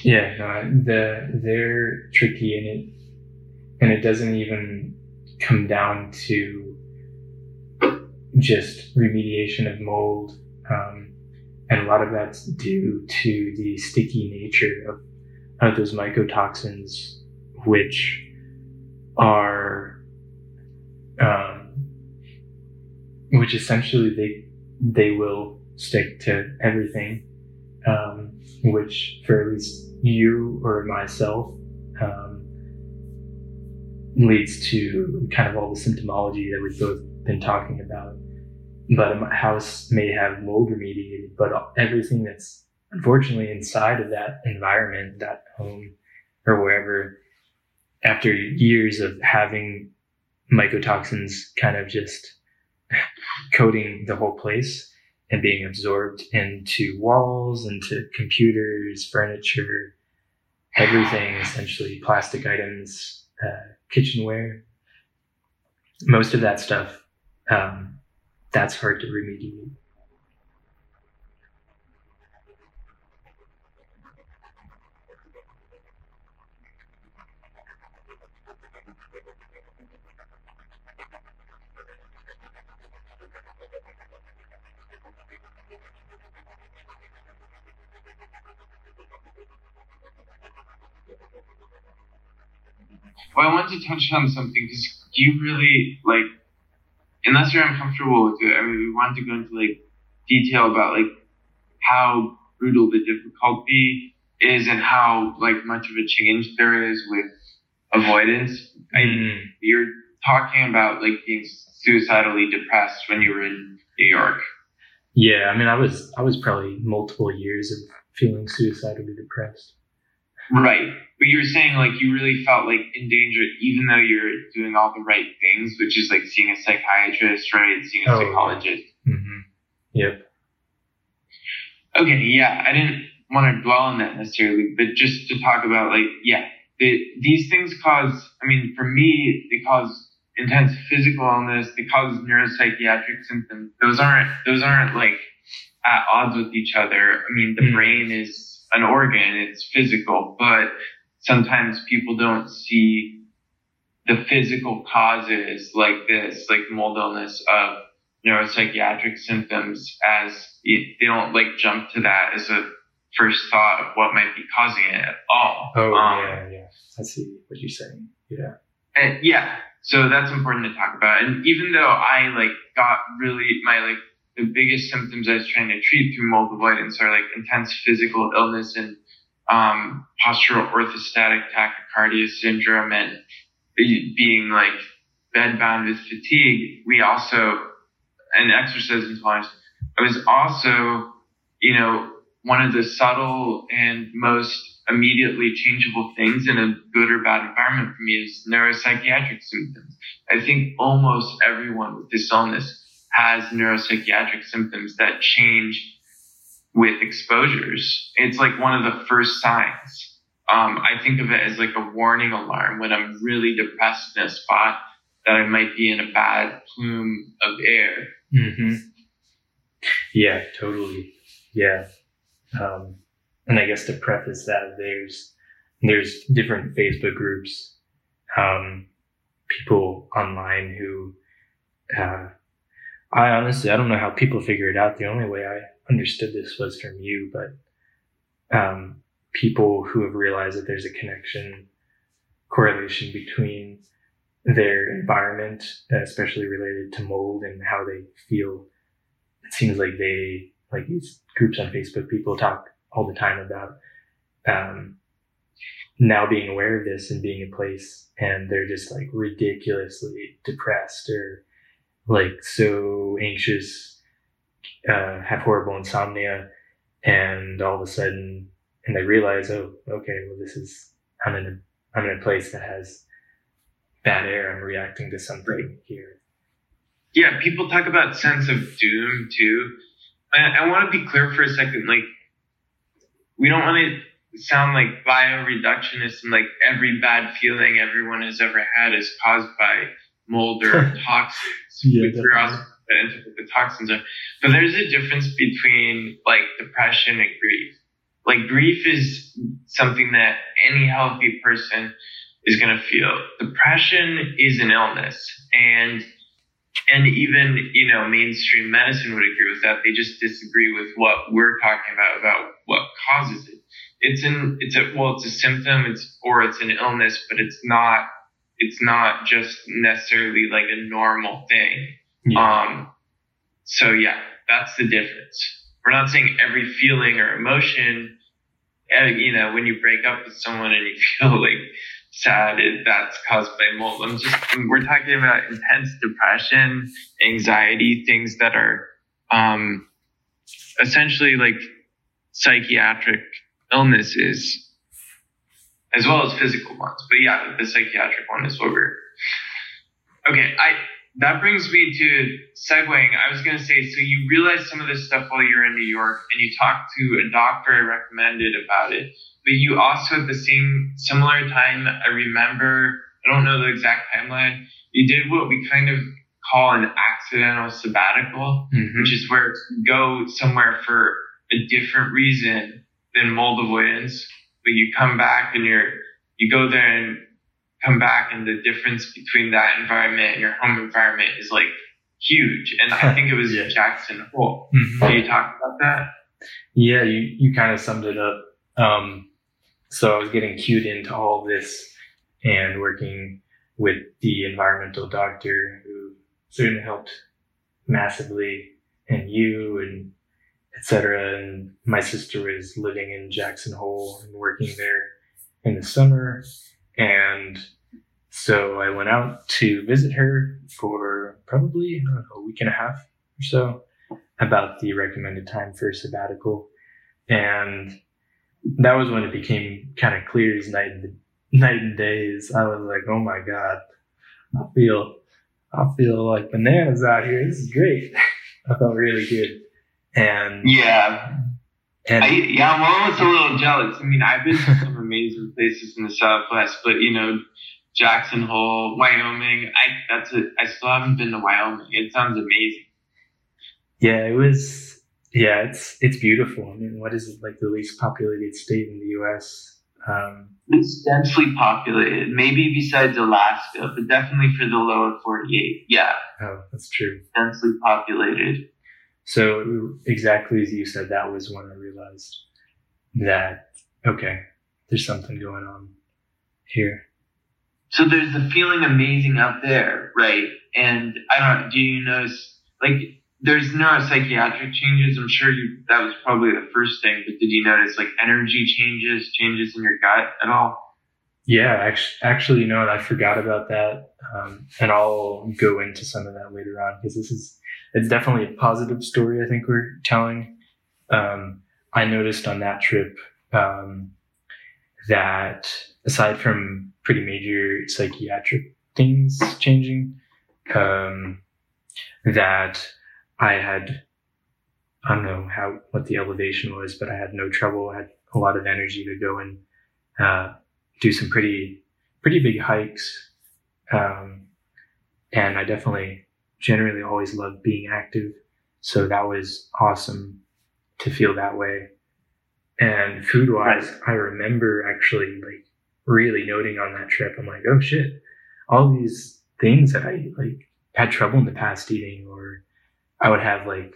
Yeah, no, the they're tricky and it and it doesn't even come down to just remediation of mold. Um, and a lot of that's due to the sticky nature of, of those mycotoxins, which are, um, which essentially they they will stick to everything, um, which for at least you or myself um, leads to kind of all the symptomology that we've both been talking about. But a house may have mold remediated, but everything that's unfortunately inside of that environment, that home or wherever, after years of having mycotoxins kind of just coating the whole place and being absorbed into walls, into computers, furniture, everything essentially, plastic items, uh, kitchenware, most of that stuff um, that's hard to remediate. I wanted to touch on something because you really like, unless you're uncomfortable with it. I mean, we wanted to go into like detail about like how brutal the difficulty is and how like much of a change there is with avoidance. I, Mm. you're talking about like being suicidally depressed when you were in New York. Yeah, I mean, I was I was probably multiple years of feeling suicidally depressed. Right. But you're saying like you really felt like in danger even though you're doing all the right things, which is like seeing a psychiatrist, right? Seeing a Oh, yeah. psychologist. hmm Yep. Okay, yeah, I didn't want to dwell on that necessarily, but just to talk about like, yeah, the, these things cause, I mean, for me, they cause intense physical illness, they cause neuropsychiatric symptoms. Those aren't, those aren't like at odds with each other. I mean, the Mm. brain is an organ, it's physical, but sometimes people don't see the physical causes like this, like mold illness of neuropsychiatric symptoms as it, they don't like jump to that as a first thought of what might be causing it at all. Oh Um, yeah, yeah. I see what you're saying. Yeah. and yeah, so that's important to talk about. And even though I like got really my like the biggest symptoms I was trying to treat through mold avoidance are like intense physical illness and um, postural orthostatic tachycardia syndrome and being like bedbound with fatigue. We also and exercise intolerance. I was also, you know, one of the subtle and most immediately changeable things in a good or bad environment for me is neuropsychiatric symptoms. I think almost everyone with this illness has neuropsychiatric symptoms that change with exposures. It's like one of the first signs. Um, I think of it as like a warning alarm when I'm really depressed in a spot that I might be in a bad plume of air. hmm Yeah, totally. Yeah. Um, and I guess to preface that, there's there's different Facebook groups, um, people online who, uh, I honestly I don't know how people figure it out. The only way I understood this was from you, but um, people who have realized that there's a connection, correlation between their environment, especially related to mold and how they feel. It seems like they, like these groups on Facebook, people talk all the time about um, now being aware of this and being in place, and they're just like ridiculously depressed or like so anxious, uh, have horrible insomnia, and all of a sudden, and they realize, oh, okay, well, this is I'm in a I'm in a place that has bad air. I'm reacting to something here. Yeah, people talk about sense of doom too. I, I want to be clear for a second. Like, we don't want to sound like bioreductionists and like every bad feeling everyone has ever had is caused by mold or toxins. Yeah, We figure out what the toxins are. But there's a difference between like depression and grief. Like grief is something that any healthy person is going to feel. Depression is an illness and and even you know mainstream medicine would agree with that. They just disagree with what we're talking about about what causes it. It's an it's a well it's a symptom it's or it's an illness, but it's not it's not just necessarily like a normal thing. Yeah. Um, so yeah, that's the difference. We're not saying every feeling or emotion, uh, you know, when you break up with someone and you feel like sad, it, that's caused by mold. I'm just, we're talking about intense depression, anxiety, things that are, um, essentially like psychiatric illnesses as well as physical ones. But yeah, the psychiatric one is what we're, okay. I, that brings me to segueing. I was going to say, so you realized some of this stuff while you're in New York and you talked to a doctor I recommended about it, but you also at the same similar time, I remember, I don't know the exact timeline, you did what we kind of call an accidental sabbatical, Mhm. which is where you go somewhere for a different reason than mold avoidance, but you come back and you're, you go there and come back and the difference between that environment and your home environment is like huge. And I think it was Yeah. Jackson Hole. Mhm. Can you talk about that? Yeah, you, you kind of summed it up. Um, so I was getting cued into all this and working with the environmental doctor who certainly helped massively, and you and etc. And my sister was living in Jackson Hole and working there in the summer, and so I went out to visit her for probably know, a week and a half or so about the recommended time for sabbatical. And that was when it became kind of clear as night and night and days. I was like, oh my God, I feel I feel like bananas out here. This is great. I felt really good. And yeah. And I, yeah, I'm almost a little jealous. I mean, I've been to some amazing places in the Southwest, but you know, Jackson Hole, Wyoming. I that's it. I still haven't been to Wyoming. It sounds amazing. Yeah, it was. Yeah, it's it's beautiful. I mean, what is it like the least populated state in the U.S. Um, it's densely populated, maybe besides Alaska, but definitely for the lower 48. Yeah. Oh, that's true. Densely populated. So exactly as you said, that was when I realized that okay, there's something going on here. So there's the feeling amazing out there, right? And I don't do you notice, like, there's neuropsychiatric changes. I'm sure you, that was probably the first thing, but did you notice like energy changes, changes in your gut at all? Yeah, actually, actually, you know, I forgot about that. Um, and I'll go into some of that later on because this is, it's definitely a positive story. I think we're telling. Um, I noticed on that trip, um, that aside from pretty major psychiatric things changing, um, that I had, I don't know how, what the elevation was, but I had no trouble. I had a lot of energy to go and, uh, do some pretty, pretty big hikes. Um, and I definitely generally always loved being active. So that was awesome to feel that way. And food wise, I remember actually like really noting on that trip, I'm like, oh shit, all these things that I like had trouble in the past eating or I would have like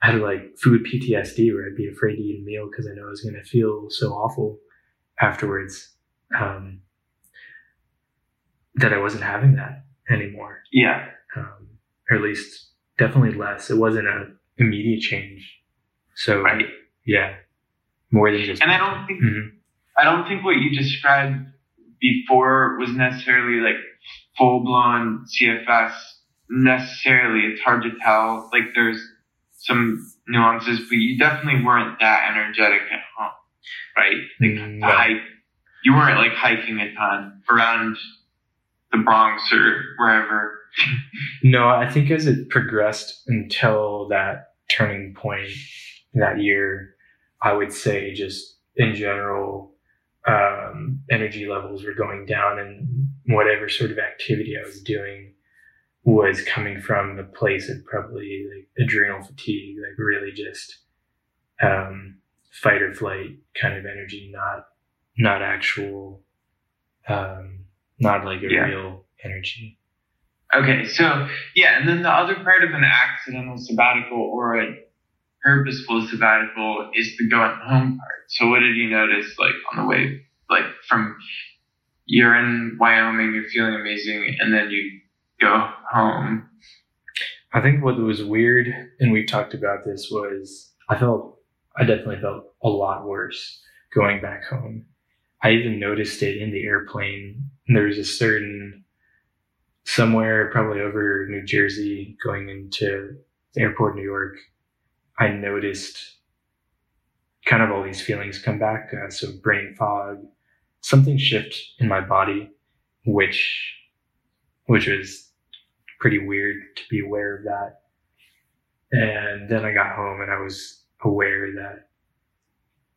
I had like food PTSD where I'd be afraid to eat a meal because I know I was going to feel so awful afterwards. Um, that I wasn't having that anymore. Yeah. Or at least definitely less. It wasn't an immediate change. So right. yeah, more than just. And I don't think mm-hmm. I don't think what you described before was necessarily like full blown CFS necessarily. It's hard to tell. Like there's some nuances, but you definitely weren't that energetic at home, right? Like no. hike, you weren't like hiking a ton around the Bronx or wherever. No, I think as it progressed until that turning point that year, I would say just in general, um, energy levels were going down and whatever sort of activity I was doing was coming from a place of probably like adrenal fatigue, like really just um, fight or flight kind of energy, not not actual, um, not like a yeah. real energy. Okay, so yeah, and then the other part of an accidental sabbatical or a purposeful sabbatical is the going home part. So what did you notice like on the way, like from you're in Wyoming, you're feeling amazing, and then you go home. I think what was weird, and we've talked about this, was I felt, I definitely felt a lot worse going back home. I even noticed it in the airplane. There was a certain, somewhere probably over New Jersey going into the airport, New York, I noticed kind of all these feelings come back. Uh, so brain fog, something shift in my body, which, which was pretty weird to be aware of that. And then I got home and I was aware that,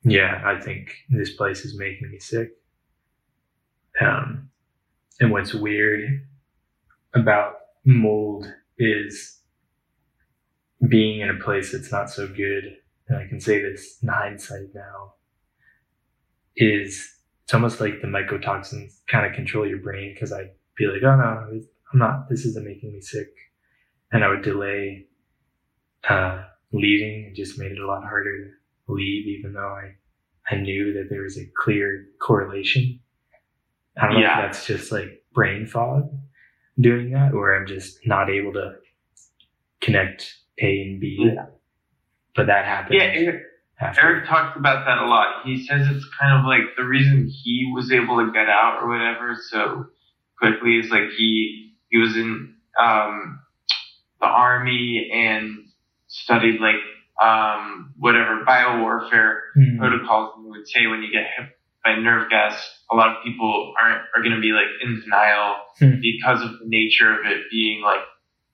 yeah, I think this place is making me sick. Um, and what's weird about mold is being in a place that's not so good, and I can say this in hindsight now, is it's almost like the mycotoxins kind of control your brain because I'd be like, oh no, I'm not, this isn't making me sick. And I would delay uh, leaving. It just made it a lot harder to leave, even though I, I knew that there was a clear correlation. I don't know Yeah. if that's just like brain fog doing that, or I'm just not able to connect A and B. Yeah. But that happens. Yeah, Erik, after. Erik talks about that a lot. He says it's kind of like the reason he was able to get out or whatever so quickly is like he he was in um, the army and studied like um, whatever biowarfare Mhm. protocols and would say when you get hit by nerve gas, a lot of people aren't are going to be like in denial Hmm. because of the nature of it being like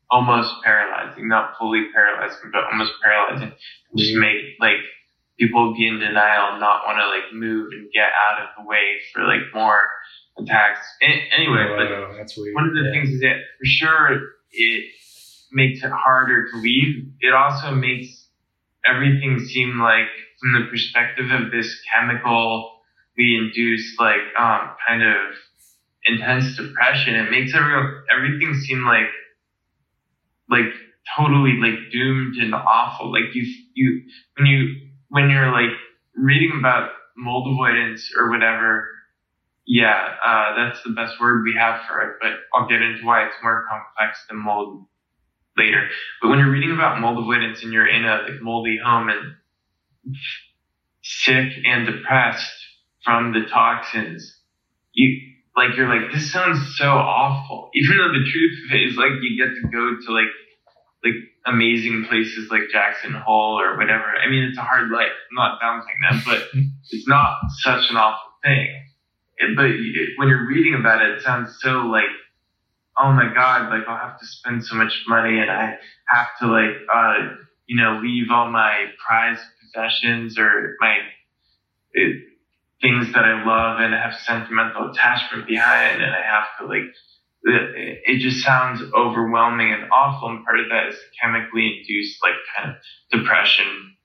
almost paralyzing, not fully paralyzing, but almost paralyzing. Just Weird. make like people be in denial, and not want to like move and get out of the way for like more attacks. A- anyway, but that's weird. one of the Yeah. things is that for sure it makes it harder to leave. It also makes everything seem like from the perspective of this chemically induce like um kind of intense depression, it makes every, everything seem like like totally like doomed and awful. Like you you when you when you're like reading about mold avoidance or whatever, yeah, uh, that's the best word we have for it. But I'll get into why it's more complex than mold later. But when you're reading about mold avoidance and you're in a like, moldy home and sick and depressed from the toxins, you like you're like this sounds so awful. Even though the truth of it is like you get to go to like like amazing places like Jackson Hole or whatever. I mean, it's a hard life. I'm not downplaying that, but it's not such an awful thing. It, but it, when you're reading about it, it sounds so like, oh my god, like I'll have to spend so much money and I have to like, uh, you know, leave all my prized possessions or my it, things that I love and have sentimental attachment behind, and I have to like it, it just sounds overwhelming and awful. And part of that is chemically induced, like kind of depression,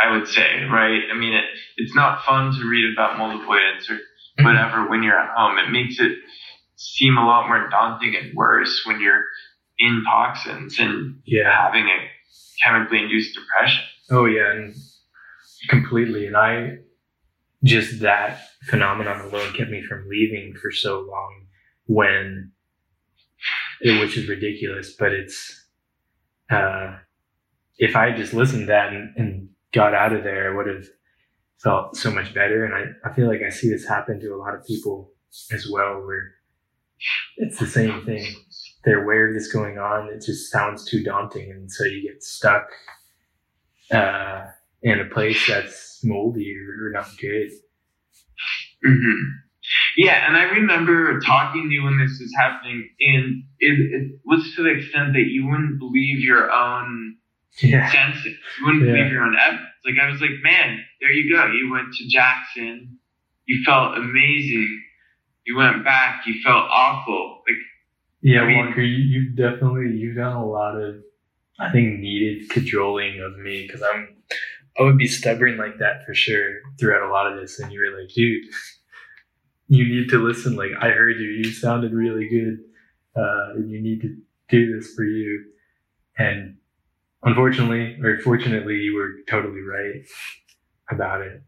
I would say, right? I mean, it, it's not fun to read about mold avoidance or whatever when you're at home. It makes it seem a lot more daunting and worse when you're in toxins and Yeah. having a chemically induced depression. Oh yeah, and completely. And I just that phenomenon alone kept me from leaving for so long when it, which is ridiculous, but it's uh if I just listened to that and, and got out of there, I would have felt so much better. And I, I feel like I see this happen to a lot of people as well where it's the same thing. They're aware of this going on, it just sounds too daunting and so you get stuck uh, in a place that's moldy or, or not good. hmm Yeah, and I remember talking to you when this was happening, and it, it was to the extent that you wouldn't believe your own Yeah. senses. You wouldn't Yeah. believe your own evidence. Like I was like, man, there you go. You went to Jackson. You felt amazing. You went back. You felt awful. Like Yeah, I mean- Walker, you, you've definitely you've done a lot of, I think, needed cajoling of me because I'm, I would be stubborn like that for sure throughout a lot of this. And you were like, dude, you need to listen. Like I heard you, you sounded really good, uh, and you need to do this for you. And unfortunately, or fortunately, you were totally right about it.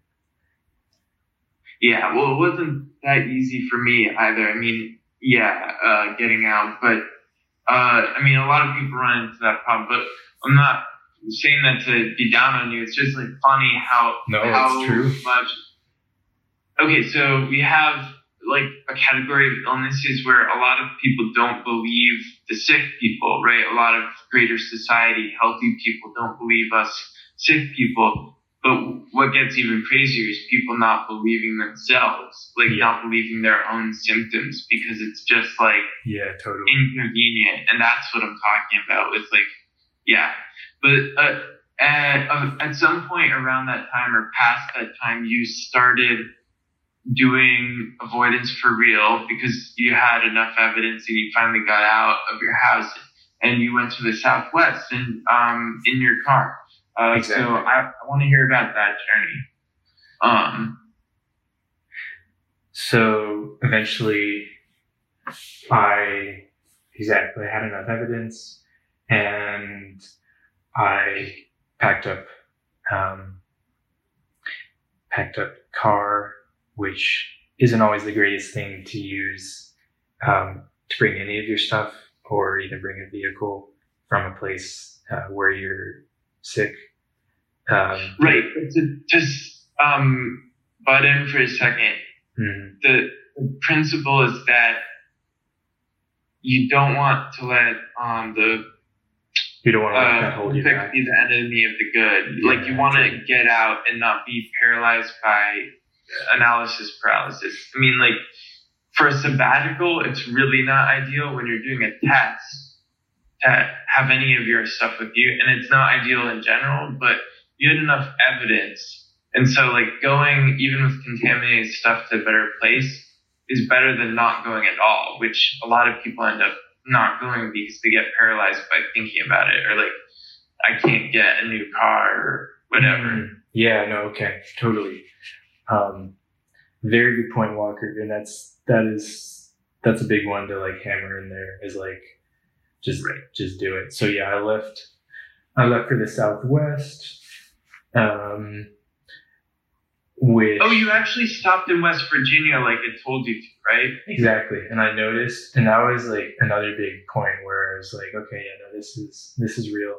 Yeah, well, it wasn't that easy for me either. I mean, yeah, uh, getting out, but uh, I mean, a lot of people run into that problem. But I'm not saying that to uh, be down on you. It's just like funny how No, how it's true. much. Okay, so we have like a category of illnesses where a lot of people don't believe the sick people, right? A lot of greater society, healthy people don't believe us sick people. But what gets even crazier is people not believing themselves, like Yeah. not believing their own symptoms because it's just like Yeah, totally. inconvenient. And that's what I'm talking about with like, yeah. But uh, at, uh, at some point around that time or past that time, you started doing avoidance for real because you had enough evidence and you finally got out of your house and you went to the Southwest and um, in your car. Uh, Exactly. So I, I want to hear about that journey. Um, So eventually, I exactly had enough evidence, and I packed up, um, packed up car, which isn't always the greatest thing to use um, to bring any of your stuff or even bring a vehicle from a place uh, where you're sick. Um, right. To just um, butt in for a second. mm, The, the principle is that you don't want to let um, the you don't want to let uh, hold you back. be the enemy of the good. Yeah, like you want to get out and not be paralyzed by analysis paralysis. I mean, like for a sabbatical, it's really not ideal when you're doing a test to have any of your stuff with you, and it's not ideal in general. But you had enough evidence, and so like going even with contaminated stuff to a better place is better than not going at all, which a lot of people end up not going because they get paralyzed by thinking about it or like I can't get a new car or whatever. Mm, yeah, no, okay, totally. Um, very good point, Walker, and that's that is that's a big one to like hammer in there is like just Right. just do it. So yeah, I left I left for the Southwest. Um, which Oh, you actually stopped in West Virginia like it told you to, right? Exactly. And I noticed, and that was like another big point where I was like, okay, yeah, no, this is this is real.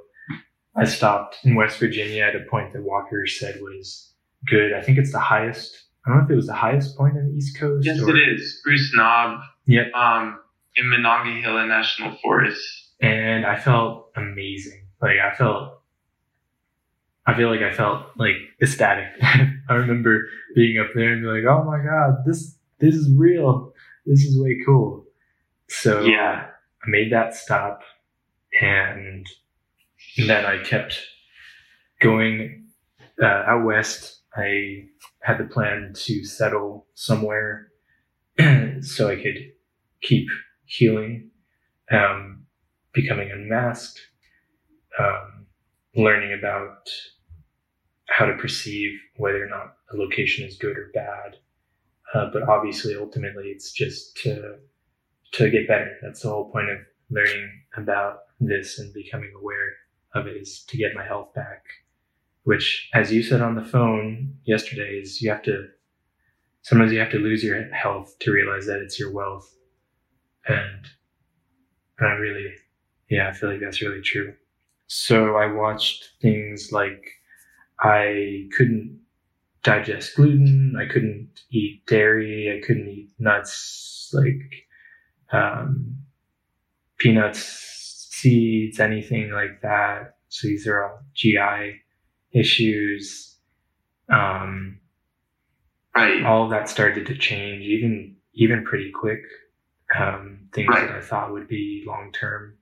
I stopped in West Virginia at a point that Walker said was good. I think it's the highest. I don't know if it was the highest point on the East Coast. Yes, or- it is. Spruce Knob, Yep. um, in Monongahela National Forest. And I felt amazing. Like I felt. I feel like I felt like ecstatic. I remember being up there and be like, "Oh my god, this this is real. This is way cool." So Yeah. I made that stop and then I kept going uh, out west. I had the plan to settle somewhere so I could keep healing, um, becoming unmasked, um, learning about how to perceive whether or not a location is good or bad. Uh, but obviously, ultimately, it's just to to get better. That's the whole point of learning about this and becoming aware of it is to get my health back. Which, as you said on the phone yesterday, is you have to sometimes you have to lose your health to realize that it's your wealth. And I really, yeah, I feel like that's really true. So I watched things like I couldn't digest gluten, I couldn't eat dairy, I couldn't eat nuts, like um, peanuts, seeds, anything like that. So these are all GI issues. Um, Right. all of that started to change, even even pretty quick. Um, things Right. that I thought would be long term,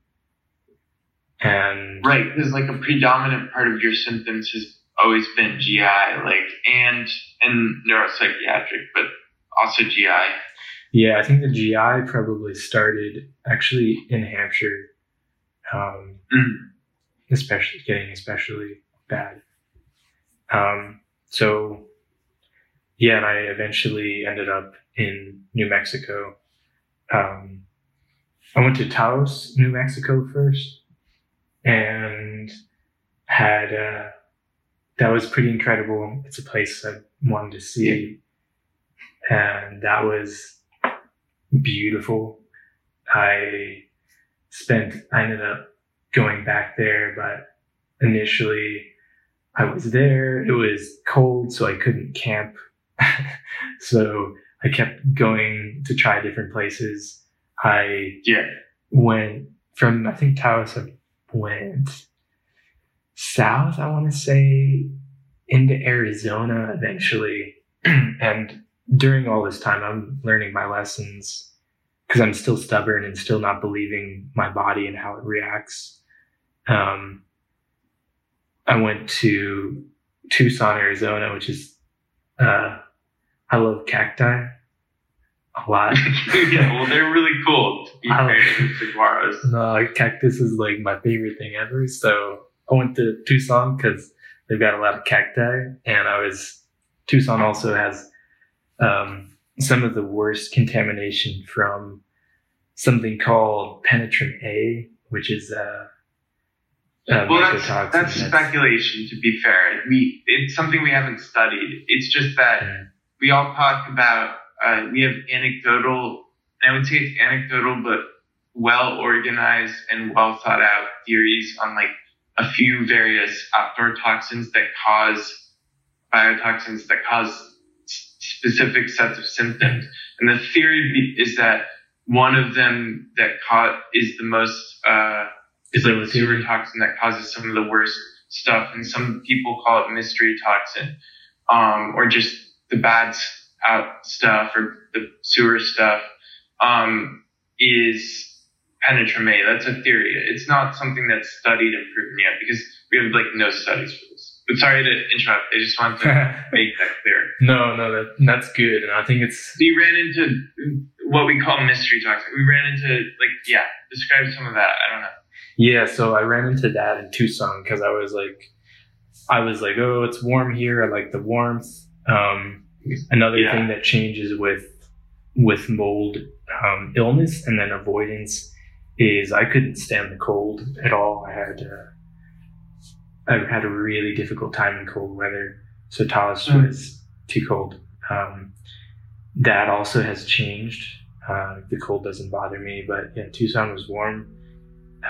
and Right. Because like a predominant part of your symptoms has always been GI, like, and, and neuropsychiatric, but also GI. yeah, I think the GI probably started actually in Hampshire, um, Mm. especially getting especially bad. Um, so yeah, and I eventually ended up in New Mexico. Um, I went to Taos, New Mexico first, and had uh, that was pretty incredible. It's a place I wanted to see, and that was beautiful. I spent. I ended up going back there, but initially I was there. It was cold, so I couldn't camp. so I kept going to try different places. I Yeah. went from I think Taos I went south, I want to say, into Arizona eventually. and during all this time I'm learning my lessons because I'm still stubborn and still not believing my body and how it reacts. Um I went to Tucson, Arizona, which is uh I love cacti a lot. yeah, well, they're really cool. To be I fair saguaros. No, cactus is like my favorite thing ever. So I went to Tucson because they've got a lot of cacti, and I was Tucson also has um, some of the worst contamination from something called penitrem A, which is uh, uh, Well, that's, mycotoxin. that's speculation. To be fair, we it's something we haven't studied. It's just that Yeah. we all talk about uh, we have anecdotal. I would say it's anecdotal, but well organized and well thought out theories on like a few various outdoor toxins that cause biotoxins that cause specific sets of symptoms. And the theory is that one of them that caught is the most uh, is like the sewer toxin that causes some of the worst stuff, and some people call it mystery toxin, um, or just the bad out stuff or the sewer stuff. Um, is penitrem A. That's a theory. It's not something that's studied and proven yet because we have like no studies for this. But sorry to interrupt. I just wanted to make that clear. No, no, that that's good, and I think it's. We ran into what we call mystery toxin. We ran into like yeah. Describe some of that. I don't know. Yeah, so I ran into that in Tucson because I was like, I was like, oh, it's warm here. I like the warmth. Um, another yeah. thing that changes with with mold um, illness and then avoidance is I couldn't stand the cold at all. I had uh, I had a really difficult time in cold weather, so Taos mm. was too cold. Um, that also has changed. Uh, the cold doesn't bother me, but yeah, Tucson was warm.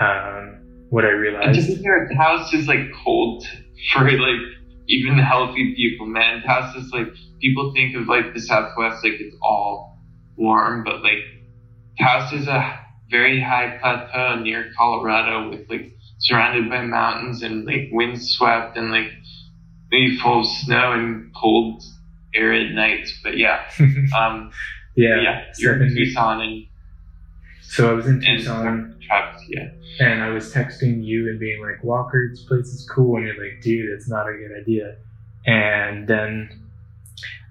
Um, what I realized. To be fair, Taos is like cold for like even healthy people, man. Taos is like people think of like the Southwest like it's all warm, but like Taos is a very high plateau near Colorado with like surrounded by mountains and like windswept and like maybe full of snow and cold arid nights. But yeah, um, yeah, yeah, you're in Tucson and so I was in Tucson. Travis, yeah. And I was texting you and being like, Walker, this place is cool. And you're like, dude, it's not a good idea. And then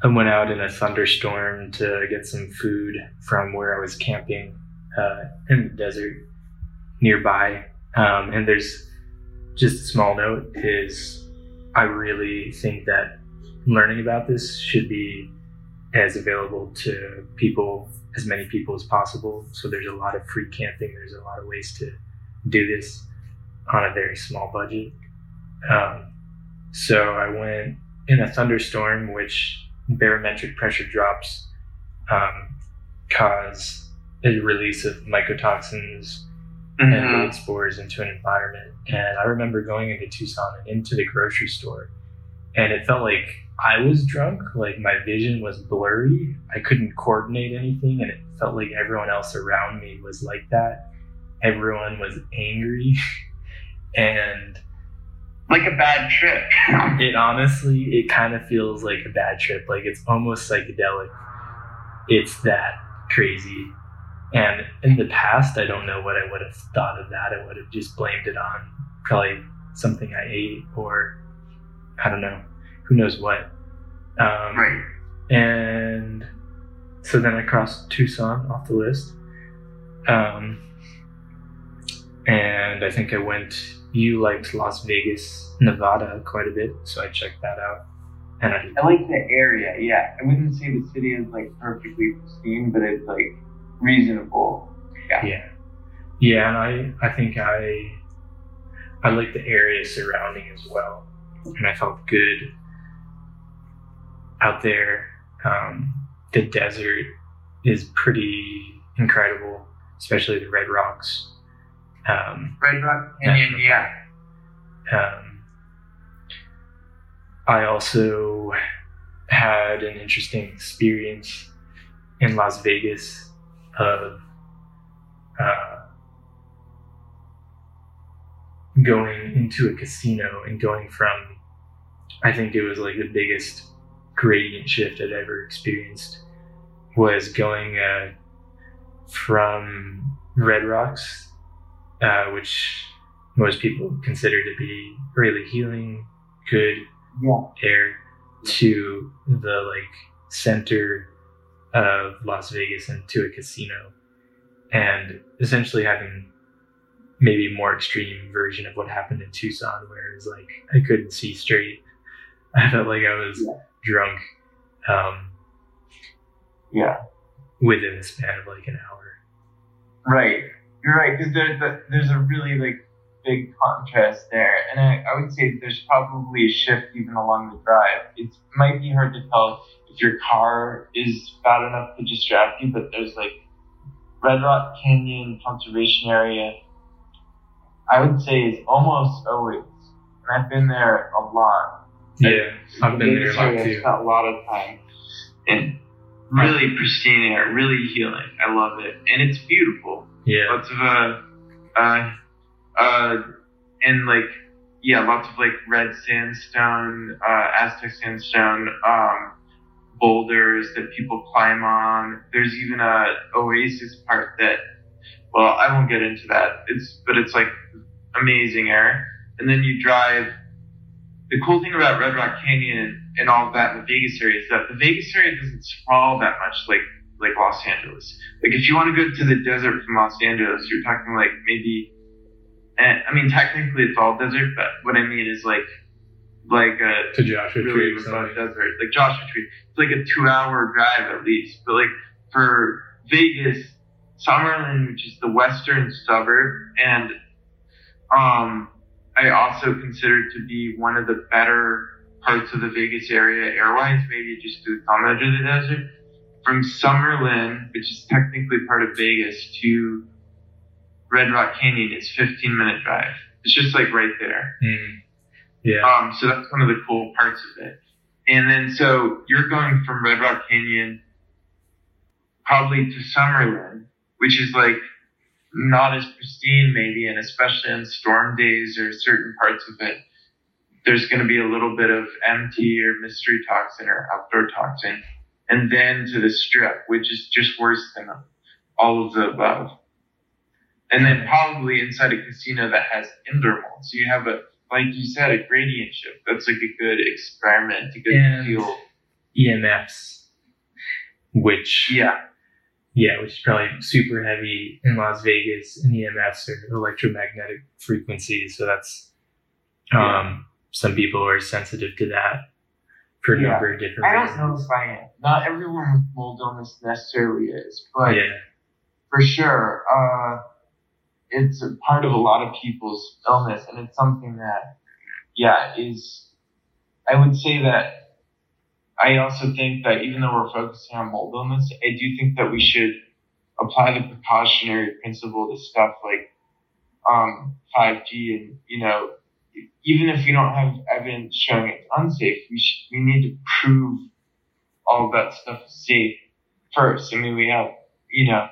I went out in a thunderstorm to get some food from where I was camping uh, in the desert nearby. Um, and there's just a small note is I really think that learning about this should be as available to people, as many people as possible. So there's a lot of free camping. There's a lot of ways to do this on a very small budget. Um, so I went in a thunderstorm, which barometric pressure drops um, cause a release of mycotoxins mm-hmm. and mold spores into an environment. And I remember going into Tucson and into the grocery store, and it felt like I was drunk. Like my vision was blurry. I couldn't coordinate anything, and it felt like everyone else around me was like that. Everyone was angry, and like a bad trip. it honestly, it kind of feels like a bad trip. Like it's almost psychedelic. It's that crazy. And in the past, I don't know what I would have thought of that. I would have just blamed it on probably something I ate or I don't know, who knows what. Um, right. And so then I crossed Tucson off the list. Um, and I think I went, you liked Las Vegas, Nevada quite a bit, so I checked that out. And I, I like the area, yeah. I wouldn't say the city is like perfectly pristine, but it's like reasonable. Yeah. Yeah. Yeah, and I I think I I like the area surrounding as well, and I felt good out there. Um, the desert is pretty incredible, especially the Red Rocks. Um, Red Rock Canyon, yeah. Um, I also had an interesting experience in Las Vegas of uh, going into a casino and going from, I think it was like the biggest gradient shift I'd ever experienced, was going uh, from Red Rocks, uh, which most people consider to be really healing, good yeah. air, to the like center of Las Vegas into a casino and essentially having maybe more extreme version of what happened in Tucson where it was like I couldn't see straight. I felt like I was yeah. drunk. Um, yeah. Within the span of like an hour. Right. You're right because there's a, there's a really like big contrast there, and I, I would say there's probably a shift even along the drive. It might be hard to tell your car is bad enough to distract you, but there's like Red Rock Canyon Conservation Area. I would say is almost always, and I've been there a lot. Yeah, I've been there a lot too. a lot of time and really pristine air, really healing. I love it, and it's beautiful. Yeah, Lots of uh, uh, uh, and like yeah, lots of like red sandstone, uh, Aztec sandstone, um, boulders that people climb on. There's even a oasis part that, well, I won't get into that. It's but it's like amazing air, and then you drive. The cool thing about Red Rock Canyon and all of that in the Vegas area is that the Vegas area doesn't sprawl that much like like Los Angeles. Like if you want to go to the desert from Los Angeles, you're talking like maybe. And, I mean, technically it's all desert, but what I mean is like, like a to Joshua really Tree remote desert, like Joshua Tree. It's like a two-hour drive at least. But like for Vegas, Summerlin, which is the western suburb, and um, I also consider to be one of the better parts of the Vegas area airwise, maybe just on the edge of the desert. From Summerlin, which is technically part of Vegas, to Red Rock Canyon is 15 minute drive. It's just like right there. Mm. Yeah, Um, so that's one of the cool parts of it. And then so you're going from Red Rock Canyon probably to Summerlin, which is like not as pristine maybe, and especially on storm days or certain parts of it, there's going to be a little bit of MT or mystery toxin or outdoor toxin. And then to the strip, which is just worse than all of the above. And then probably inside a casino that has indoor mold. So you have a like you said, a gradient shift. That's like a good experiment, a good And- feel. EMFs, which Yeah, yeah, which is probably super heavy in Las Vegas. And EMFs are electromagnetic frequencies, so that's um, Yeah. some people are sensitive to that for a Yeah. number of different reasons. I don't know if I am. Not everyone with mold illness necessarily is, but yeah, for sure, uh, it's a part of a lot of people's illness, and it's something that, yeah, is. I would say that. I also think that even though we're focusing on mold illness, I do think that we should apply the precautionary principle to stuff like um, 5G, and you know, even if we don't have evidence showing it's unsafe, we sh- we need to prove all that stuff is safe first. I mean, we have, you know,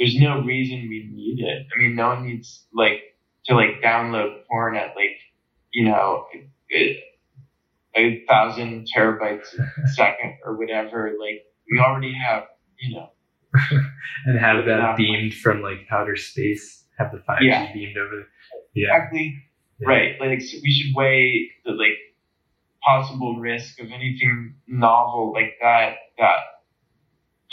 there's no reason we need it. I mean, no one needs like to like download porn at like, you know, a, a thousand terabytes a second or whatever. Like, we already have, you know, and have that beamed from like outer space, have the 5G Yeah. beamed over. Yeah, exactly Yeah. right. Like, so we should weigh the like possible risk of anything novel like that that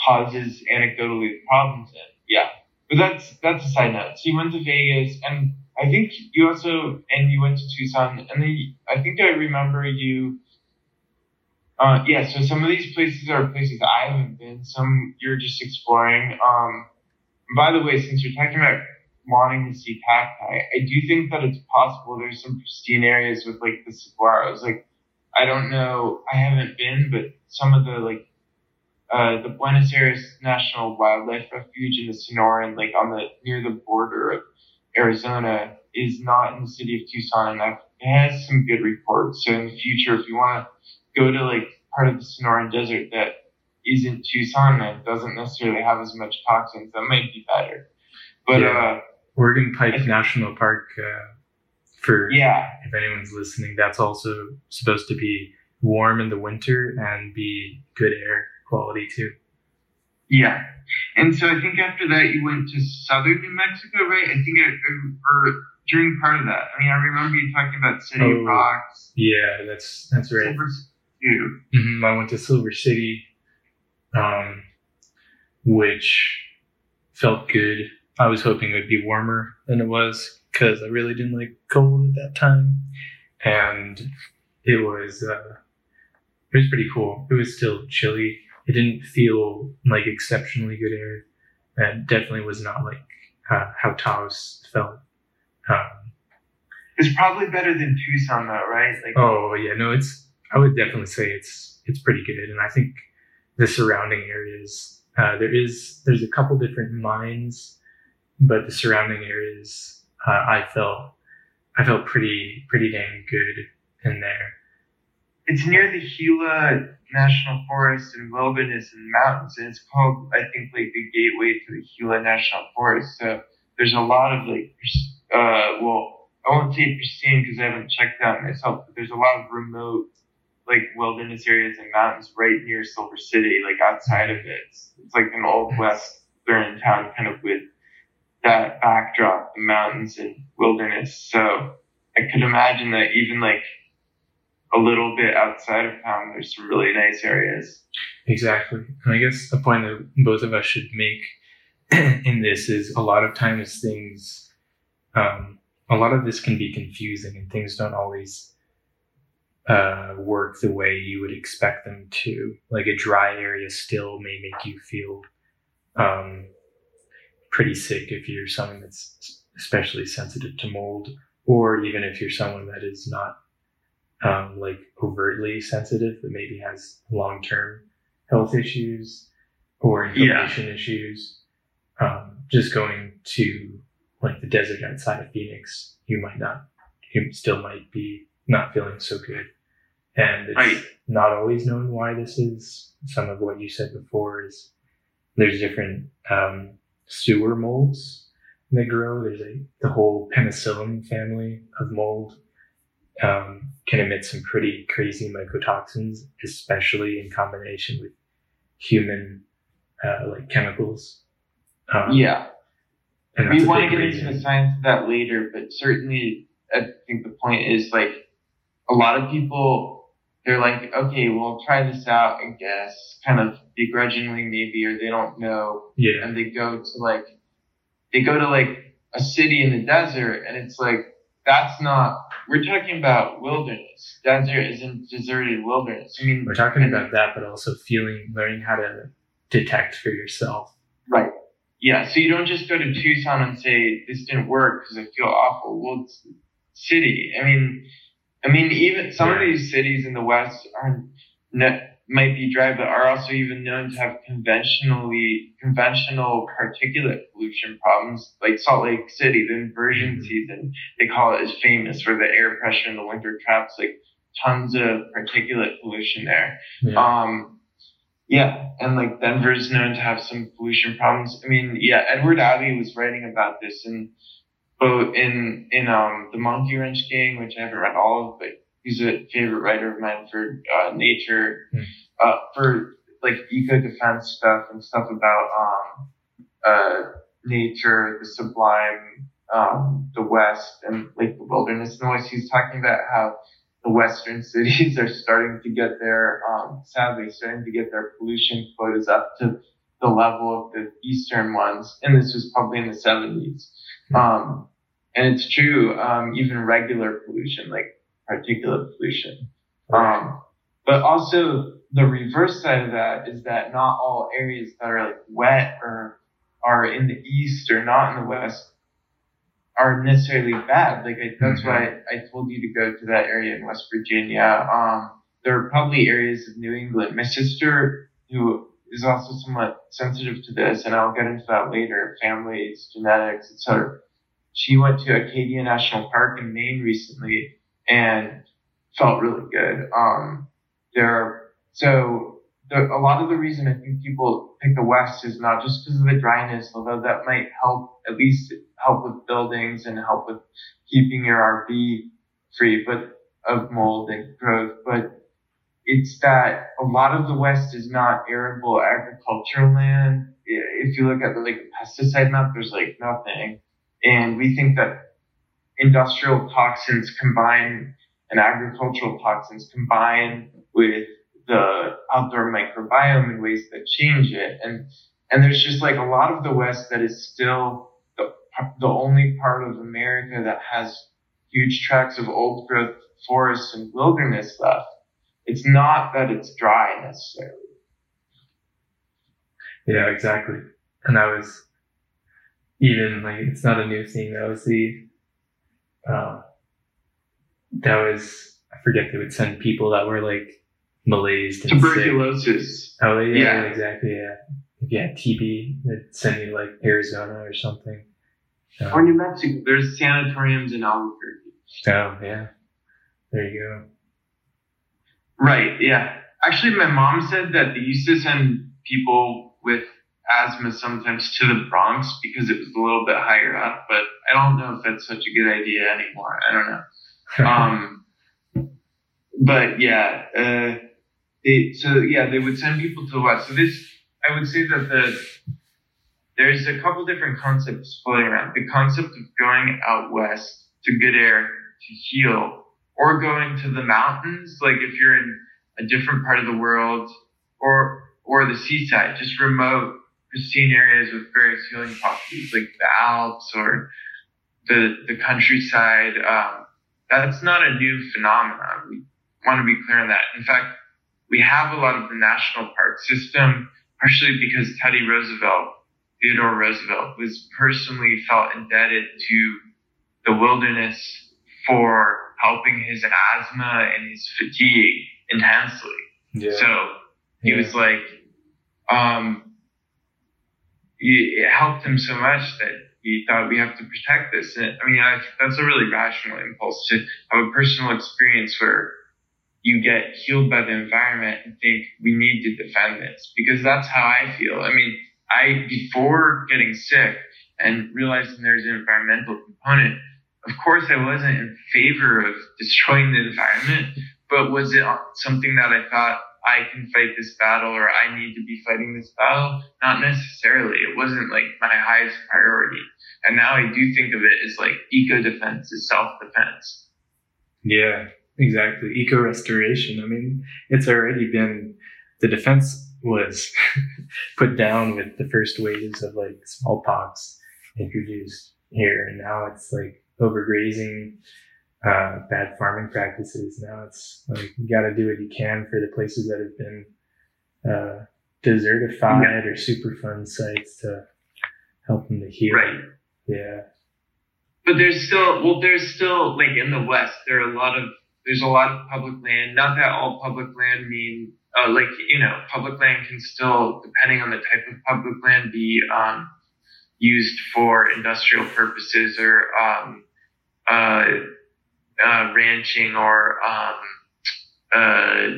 causes anecdotally problems. In. Yeah, but that's that's a side note. So you went to Vegas, and I think you also and you went to Tucson, and then you- I think I remember you. Uh, yeah, so some of these places are places I haven't been. Some you're just exploring. Um, by the way, since you're talking about wanting to see cacti, I do think that it's possible there's some pristine areas with like the saguaros. Like, I don't know, I haven't been, but some of the like uh, the Buenos Aires National Wildlife Refuge in the Sonoran, like on the near the border of Arizona, is not in the city of Tucson, and I've, it has some good reports. So in the future, if you want to go to like part of the Sonoran Desert that isn't Tucson that doesn't necessarily have as much toxins, that might be better. But Yeah. uh, Organ Pipe I- National Park. Uh, for yeah, if anyone's listening, that's also supposed to be warm in the winter and be good air quality too. Yeah. And so I think after that you went to southern New Mexico, right? I think, I, or during part of that. I mean, I remember you talking about City Oh, of Rocks, Yeah, that's that's right. Silver Sioux. hmm I went to Silver City, um, which felt good. I was hoping it would be warmer than it was because I really didn't like cold at that time, and it was uh, it was pretty cool. It was still chilly. It didn't feel like exceptionally good air, That definitely was not like uh, how Taos felt. Um, It's probably better than Tucson, though, right? Like, Oh yeah, no, it's. I would definitely say it's it's pretty good, and I think the surrounding areas. Uh, there is there's a couple different mines, but the surrounding areas uh, I felt I felt pretty pretty dang good in there. It's near the Gila National Forest and Wilderness and Mountains, and it's called I think like the gateway to the Gila National Forest. So there's a lot of like uh well I won't say pristine because I haven't checked that myself, but there's a lot of remote like wilderness areas and mountains right near Silver City, like outside of it. It's, it's like an old western town kind of with that backdrop, the mountains and wilderness. So I could imagine that even like a little bit outside of town, there's some really nice areas. Exactly. And I guess a point that both of us should make in this is a lot of times things, um, a lot of this can be confusing and things don't always uh, work the way you would expect them to. Like a dry area still may make you feel um, pretty sick if you're someone that's especially sensitive to mold, or even if you're someone that is not um, like overtly sensitive, but maybe has long term health issues or inflammation yeah. issues. Um, just going to like the desert outside of Phoenix, you might not, you still might be not feeling so good. And it's right. not always known why this is. Some of what you said before is there's different um, sewer molds that grow. There's a the whole penicillin family of mold um, can emit some pretty crazy mycotoxins, especially in combination with human uh, like chemicals. Um, yeah, we want to get reason. into the science of that later, but certainly I think the point is like a lot of people they're like, okay, we'll try this out, I guess, kind of begrudgingly maybe, or they don't know. Yeah. And they go to like, they go to like a city in the desert, and it's like, that's not, we're talking about wilderness. Desert isn't deserted wilderness. I mean, we're talking about that, but also feeling, learning how to detect for yourself. Right. Yeah. So you don't just go to Tucson and say, this didn't work because I feel awful. Well, it's city. I mean, I mean, even some yeah. of these cities in the West are might be dry, but are also even known to have conventionally conventional particulate pollution problems, like Salt Lake City. The inversion mm-hmm. season they call it is famous for the air pressure in the winter traps like tons of particulate pollution there. Yeah. Um, yeah, and like Denver's known to have some pollution problems. I mean, yeah, Edward Abbey was writing about this in both in in um the Monkey Wrench Gang, which I haven't read all of, but he's a favorite writer of mine for uh, nature, mm. uh, for like eco defense stuff and stuff about um uh nature, the sublime, um the West, and like the wilderness noise. He's talking about how the western cities are starting to get their um sadly starting to get their pollution quotas up to the level of the eastern ones, and this was probably in the 70s. Um, and it's true, um, even regular pollution, like particulate pollution. Um, but also the reverse side of that is that not all areas that are like wet or are in the east or not in the west are necessarily bad. Like I, that's mm-hmm. why I told you to go to that area in West Virginia. Um, there are probably areas of New England. My sister, who is also somewhat sensitive to this, and I'll get into that later, families, genetics, etc she went to Acadia National Park in Maine recently and felt really good. Um, there, so the, a lot of the reason I think people pick the West is not just because of the dryness, although that might help at least help with buildings and help with keeping your RV free, but of mold and growth. But it's that a lot of the West is not arable agricultural land. If you look at the like pesticide map, there's like nothing. And we think that industrial toxins combine and agricultural toxins combine with the outdoor microbiome in ways that change it. And, and there's just like a lot of the West that is still the, the only part of America that has huge tracts of old growth forests and wilderness left. It's not that it's dry necessarily. Yeah, exactly. And that was even like it's not a new thing. That was the uh, that was I forget they would send people that were like malaise and sick. Tuberculosis. Oh yeah, Yeah. exactly. Yeah. If you had TB, they'd send you like Arizona or something. Um, Or New Mexico. There's sanatoriums in Albuquerque. oh yeah. There you go. Right, yeah. Actually, my mom said that they used to send people with asthma sometimes to the Bronx because it was a little bit higher up, but I don't know if that's such a good idea anymore. I don't know. Um, but yeah, uh, they, so yeah, they would send people to the west. So this, I would say that the there's a couple different concepts floating around. The concept of going out west to good air to heal, or going to the mountains, like if you're in a different part of the world, or or the seaside, just remote, pristine areas with various healing properties, like the Alps or the the countryside. Um, that's not a new phenomenon. We want to be clear on that. In fact, we have a lot of the national park system, partially because Teddy Roosevelt, Theodore Roosevelt, was personally felt indebted to the wilderness for helping his asthma and his fatigue intensely. yeah. So he was like, um, it helped him so much that he thought we have to protect this. And I mean, I, that's a really rational impulse to have a personal experience where you get healed by the environment and think we need to defend this because that's how I feel. I mean, I, before getting sick and realizing there's an environmental component, of course I wasn't in favor of destroying the environment, but was it something that I thought I can fight this battle or I need to be fighting this battle? Not necessarily. It wasn't like my highest priority. And now I do think of it as like eco defense is self defense. Yeah, exactly. Eco restoration. I mean, it's already been the defense was put down with the first waves of like smallpox introduced here, and now it's like overgrazing, uh, bad farming practices. Now it's like you got to do what you can for the places that have been uh, desertified or superfund sites to help them to heal. Right. Yeah. But there's still, well, there's still like in the West, there are a lot of, there's a lot of public land. Not that all public land mean, uh, like, you know, public land can still, depending on the type of public land, be, um, used for industrial purposes or, um, uh, uh, ranching or, um, uh,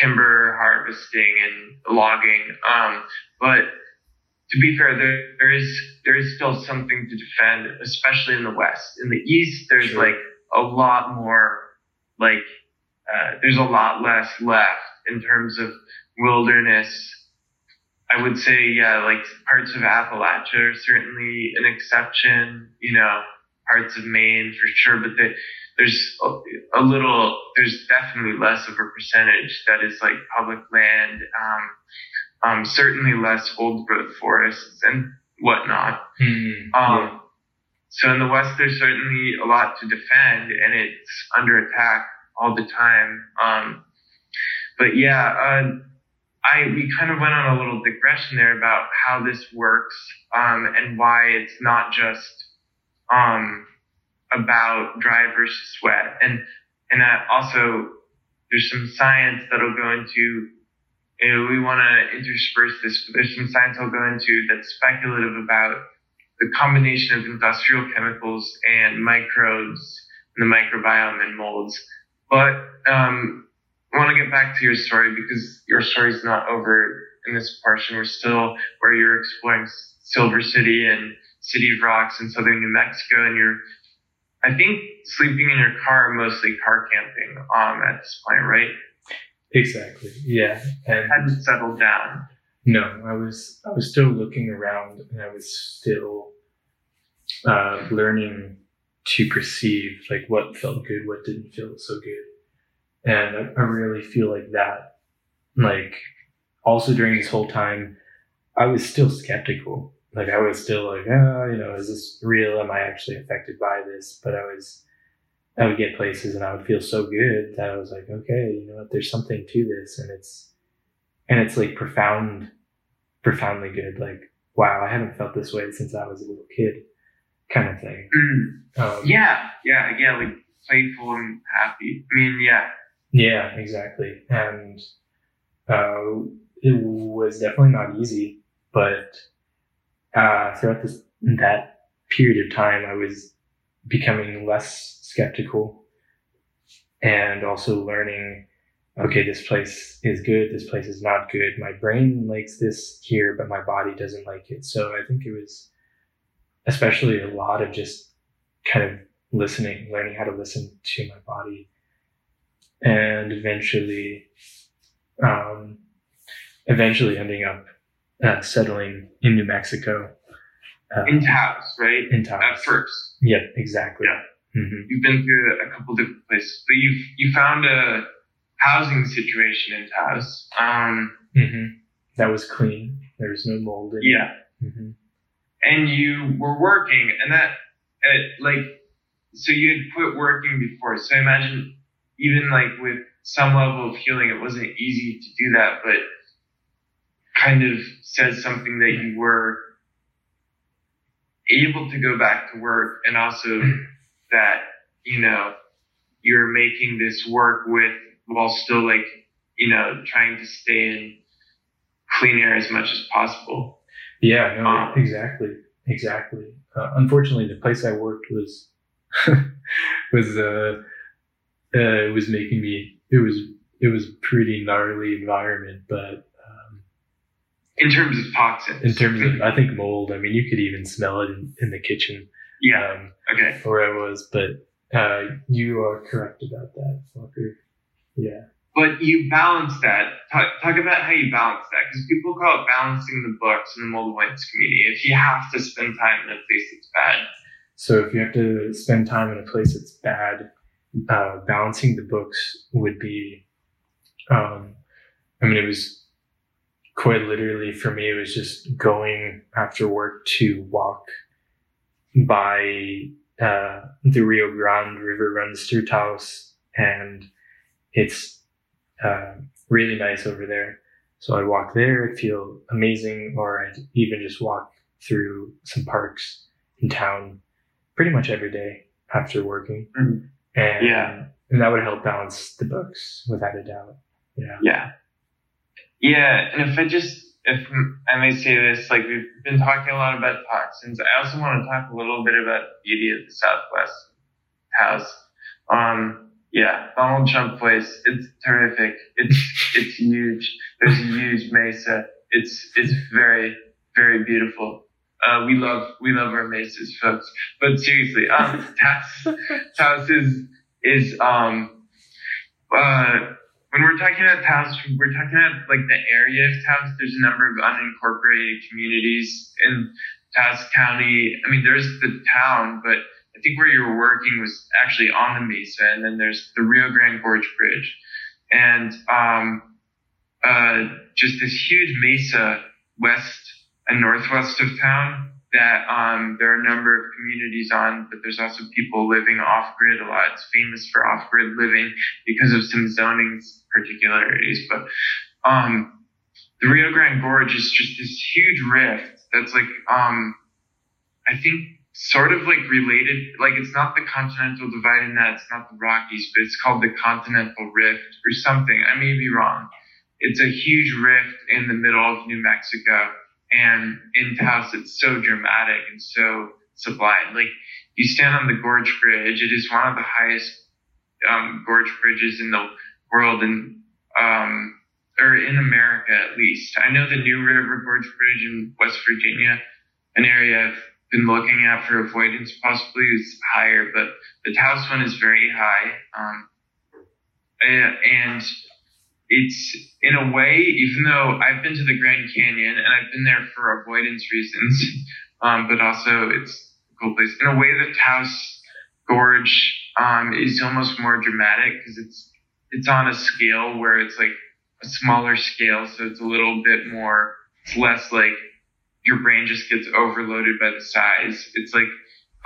timber harvesting and logging. Um, but to be fair, there, there is there is still something to defend, especially in the West. In the East, there's Sure. like a lot more, like uh, there's a lot less left in terms of wilderness. I would say, yeah, like parts of Appalachia are certainly an exception. You know, parts of Maine for sure, but the, there's a, a little, there's definitely less of a percentage that is like public land. Um, um, certainly less old growth forests and whatnot. Hmm, Um, So in the West, there's certainly a lot to defend, and it's under attack all the time. Um, but yeah, uh, I we kind of went on a little digression there about how this works um, and why it's not just um, about dry versus wet, and and that also there's some science that'll go into you know, we want to intersperse this, but there's some science I'll go into that's speculative about the combination of industrial chemicals and microbes in the microbiome and molds. But um, I want to get back to your story because your story is not over in this portion. We're still where you're exploring Silver City and City of Rocks in southern New Mexico, and you're, I think, sleeping in your car, mostly car camping um, at this point, right? Exactly. Yeah. And Hadn't settled down. no, I was I was still looking around and I was still uh, learning to perceive like what felt good, what didn't feel so good. And I, I really feel like that like also during this whole time I was still skeptical. Like I was still like, oh, you know, is this real? Am I actually affected by this? But I was I would get places and I would feel so good that I was like, okay, you know what, there's something to this and it's and it's like profound profoundly good. Like, wow, I haven't felt this way since I was a little kid kind of thing. Mm. Um, Yeah, yeah, yeah, like playful and happy. I mean, yeah, Yeah, exactly. And uh, it was definitely not easy, but uh, throughout this that period of time, I was becoming less skeptical and also learning okay, this place is good, this place is not good. My brain likes this here, but my body doesn't like it. So I think it was especially a lot of just kind of listening, learning how to listen to my body. And eventually, um, eventually ending up uh, settling in New Mexico. Uh, in Taos, right? In Taos. At first. Yep, exactly. Yeah. Mm-hmm. You've been through a couple different places, but you've you found a housing situation in Taos. Um, mm-hmm. That was clean. There was no mold. In yeah. Mm-hmm. And you were working, and that uh, like so you had quit working before. So I imagine even like with some level of healing, it wasn't easy to do that, but kind of says something that you were able to go back to work and also that, you know, you're making this work with while still like, you know, trying to stay in clean air as much as possible. Yeah, no, um, exactly. Exactly. Uh, unfortunately, the place I worked was, was, uh, uh, it was making me, it was, it was pretty gnarly environment, but, in terms of toxins. In terms of, I think mold. I mean, you could even smell it in, in the kitchen. Yeah. Um, okay. Where I was, but uh, you are correct about that, Walker. Yeah. But you balance that. Talk, talk about how you balance that, because people call it balancing the books in the mold avoidance community. If you have to spend time in a place that's bad. So if you have to spend time in a place that's bad, uh, balancing the books would be. Um, I mean, it was quite literally for me. It was just going after work to walk by uh, the Rio Grande River runs through Taos, and it's uh, really nice over there. So I'd walk there, I'd feel amazing, or I'd even just walk through some parks in town pretty much every day after working. Mm-hmm. And, yeah. and that would help balance the books without a doubt. Yeah. Yeah. Yeah. And if I just if I may say this, like we've been talking a lot about toxins. I also want to talk a little bit about beauty of the Southwest house. Um, yeah, Donald Trump Place. It's terrific. It's it's huge. There's a huge mesa. It's it's very very beautiful. Uh, we love we love our mesas, folks. But seriously, um, Taos Taos is is um uh when we're talking about Taos, we're talking about like the area of Taos. There's a number of unincorporated communities in Taos County. I mean, there's the town, but I think where you were working was actually on the mesa, and then there's the Rio Grande Gorge Bridge, and um, uh, just this huge mesa west and northwest of town that um, there are a number of communities on, but there's also people living off grid a lot. It's famous for off grid living because of some zoning particularities. But um, the Rio Grande Gorge is just this huge rift that's like, um, I think, sort of like related. Like it's not the continental divide in that it's not the Rockies, but it's called the Continental Rift or something. I may be wrong. It's a huge rift in the middle of New Mexico and in Taos, it's so dramatic and so sublime. Like you stand on the gorge bridge, it is one of the highest um, gorge bridges in the world and um, or in America at least. I know the New River Gorge Bridge in West Virginia, an area I've been looking at for avoidance possibly is higher, but the Taos one is very high. Um, and it's in a way, even though I've been to the Grand Canyon and I've been there for avoidance reasons, um, but also it's a cool place. In a way, the Taos Gorge um, is almost more dramatic because it's it's on a scale where it's like a smaller scale, so it's a little bit more. It's less like your brain just gets overloaded by the size. It's like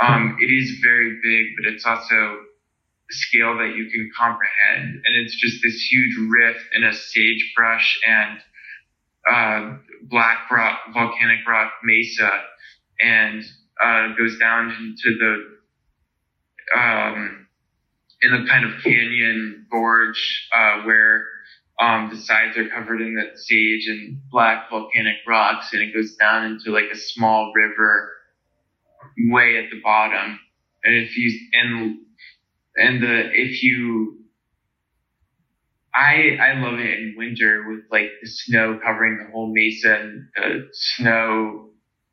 um, it is very big, but it's also a scale that you can comprehend. And it's just this huge rift in a sagebrush and uh, black rock, volcanic rock mesa, and uh, goes down into the um, in a kind of canyon gorge uh, where um, the sides are covered in that sage and black volcanic rocks, and it goes down into like a small river way at the bottom. And if you and and the if you I I love it in winter with like the snow covering the whole mesa and the snow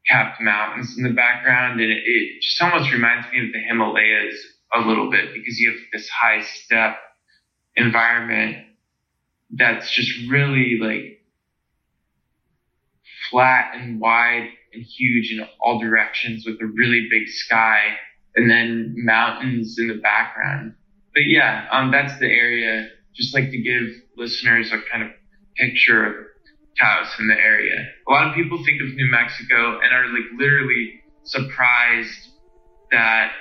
capped mountains in the background, and it, it just almost reminds me of the Himalayas a little bit because you have this high steppe environment that's just really like flat and wide and huge in all directions with a really big sky and then mountains in the background. But yeah, um, that's the area. Just like to give listeners a kind of picture of Taos in the area. A lot of people think of New Mexico and are like literally surprised that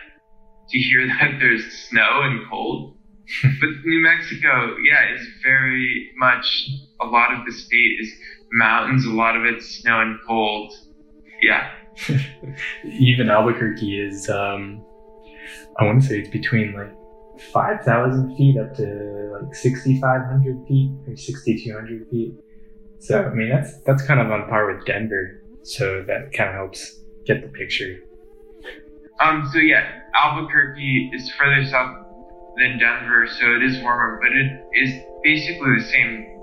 to hear that there's snow and cold but New Mexico, yeah, is very much a lot of the state is mountains, a lot of it's snow and cold. Yeah. Even Albuquerque is, um, I want to say it's between like 5,000 feet up to like 6,500 feet or 6,200 feet. So, I mean, that's, that's kind of on par with Denver. So that kind of helps get the picture. Um, so yeah, Albuquerque is further south than Denver, so it is warmer, but it is basically the same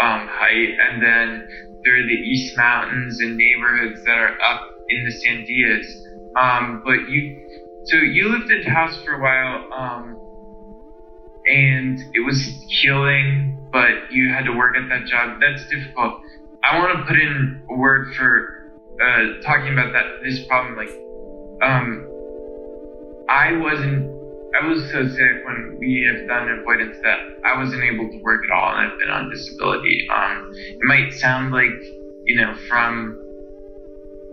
um, height. And then there are the East Mountains and neighborhoods that are up in the Sandias. Um, but you, so you lived in Taos for a while, um, and it was healing, but you had to work at that job. That's difficult. I want to put in a word for uh, talking about that this problem. Like, um, I wasn't I was so sick when we have done avoidance that I wasn't able to work at all, and I've been on disability. Um, it might sound like you know from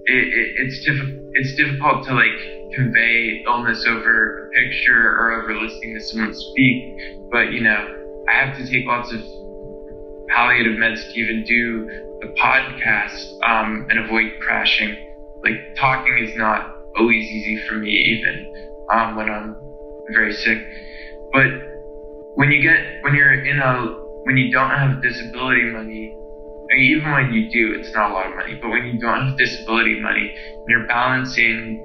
it, it, it's difficult. It's difficult to like convey illness over a picture or over listening to someone speak, but you know I have to take lots of palliative meds to even do the podcast um, and avoid crashing. Like talking is not always easy for me, even um, when I'm very sick. But when you get when you're in a when you don't have disability money, even when you do, it's not a lot of money. But when you don't have disability money, and you're balancing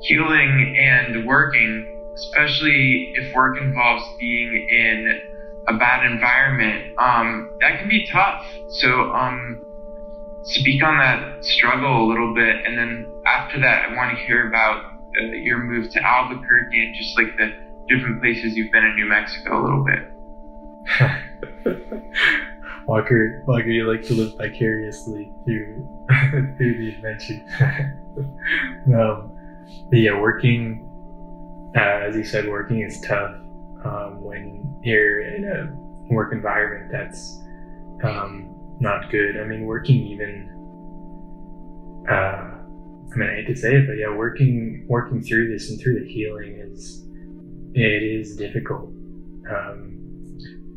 healing and working, especially if work involves being in a bad environment, um, that can be tough. So, um, speak on that struggle a little bit, and then after that, I want to hear about uh, your move to Albuquerque and just like the different places you've been in New Mexico a little bit. Walker, Walker, you like to live vicariously through through the adventure. um, but yeah, working, uh, as you said, working is tough um, when you're in a work environment that's um, not good. I mean, working even. Uh, I mean, I hate to say it, but yeah, working working through this and through the healing is it is difficult, um,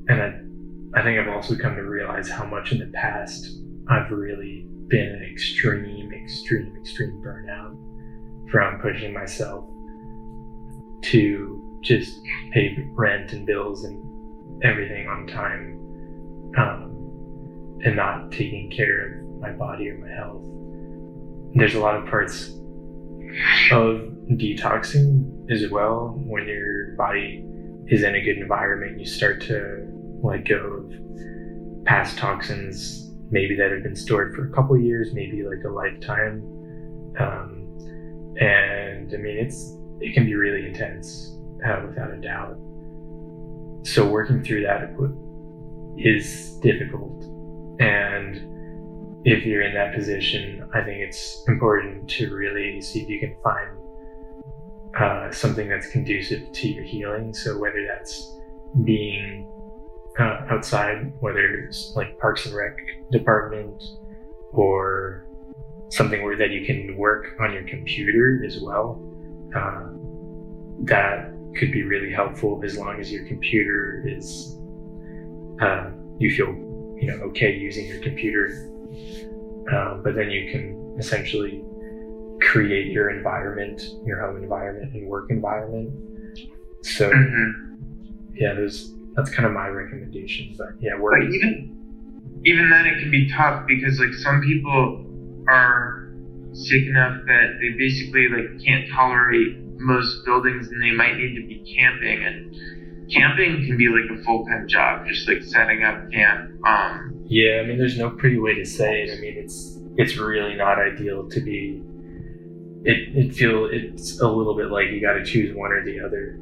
and I I think I've also come to realize how much in the past I've really been an extreme, extreme, extreme burnout from pushing myself to just pay rent and bills and everything on time, um, and not taking care of my body or my health there's a lot of parts of detoxing as well. When your body is in a good environment, you start to let go of past toxins, maybe that have been stored for a couple years, maybe like a lifetime. Um, and I mean, it's it can be really intense, uh, without a doubt. So working through that is difficult, and if you're in that position, I think it's important to really see if you can find uh, something that's conducive to your healing. So whether that's being uh, outside, whether it's like Parks and Rec department or something where that you can work on your computer as well. Uh, that could be really helpful as long as your computer is uh, you feel you know okay using your computer um, but then you can essentially create your environment, your home environment and work environment. So, mm-hmm. yeah, there's that's kind of my recommendation. But yeah, work. But even even then, it can be tough because like some people are sick enough that they basically like can't tolerate most buildings and they might need to be camping and camping can be like a full-time job just like setting up camp um. Yeah i mean there's no pretty way to say it. I mean it's it's really not ideal to be it it feel it's a little bit like you got to choose one or the other.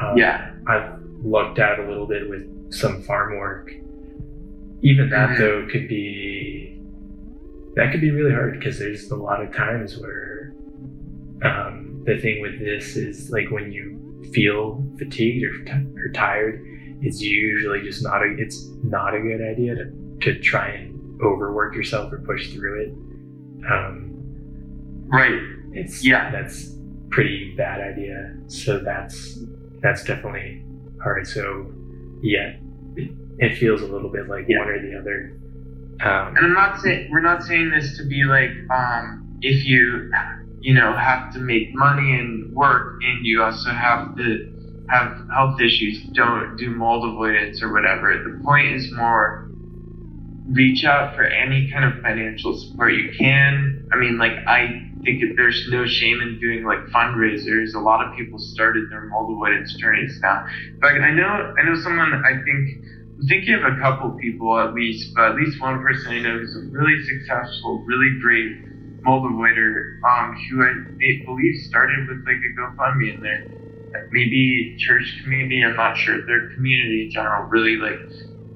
Um, yeah. I've lucked out a little bit with some farm work. Even that mm-hmm. though could be that could be really hard because there's a lot of times where um, the thing with this is like when you feel fatigued or, or tired it's usually just not a it's not a good idea to, to try and overwork yourself or push through it. Um, right. it's yeah. that's pretty bad idea. So that's that's definitely hard. So yeah it, it feels a little bit like yeah. one or the other. Um, and I'm not saying we're not saying this to be like um, if you you know have to make money and work and you also have to have health issues, don't do mold avoidance or whatever. The point is more reach out for any kind of financial support you can. I mean, like I think there's no shame in doing like fundraisers. A lot of people started their mold avoidance journeys now. But I know I know someone I think I'm thinking of a couple people at least, but at least one person I know who's really successful, really great avoider, um, who I believe started with like a GoFundMe in there. Maybe church community, I'm not sure. Their community in general really like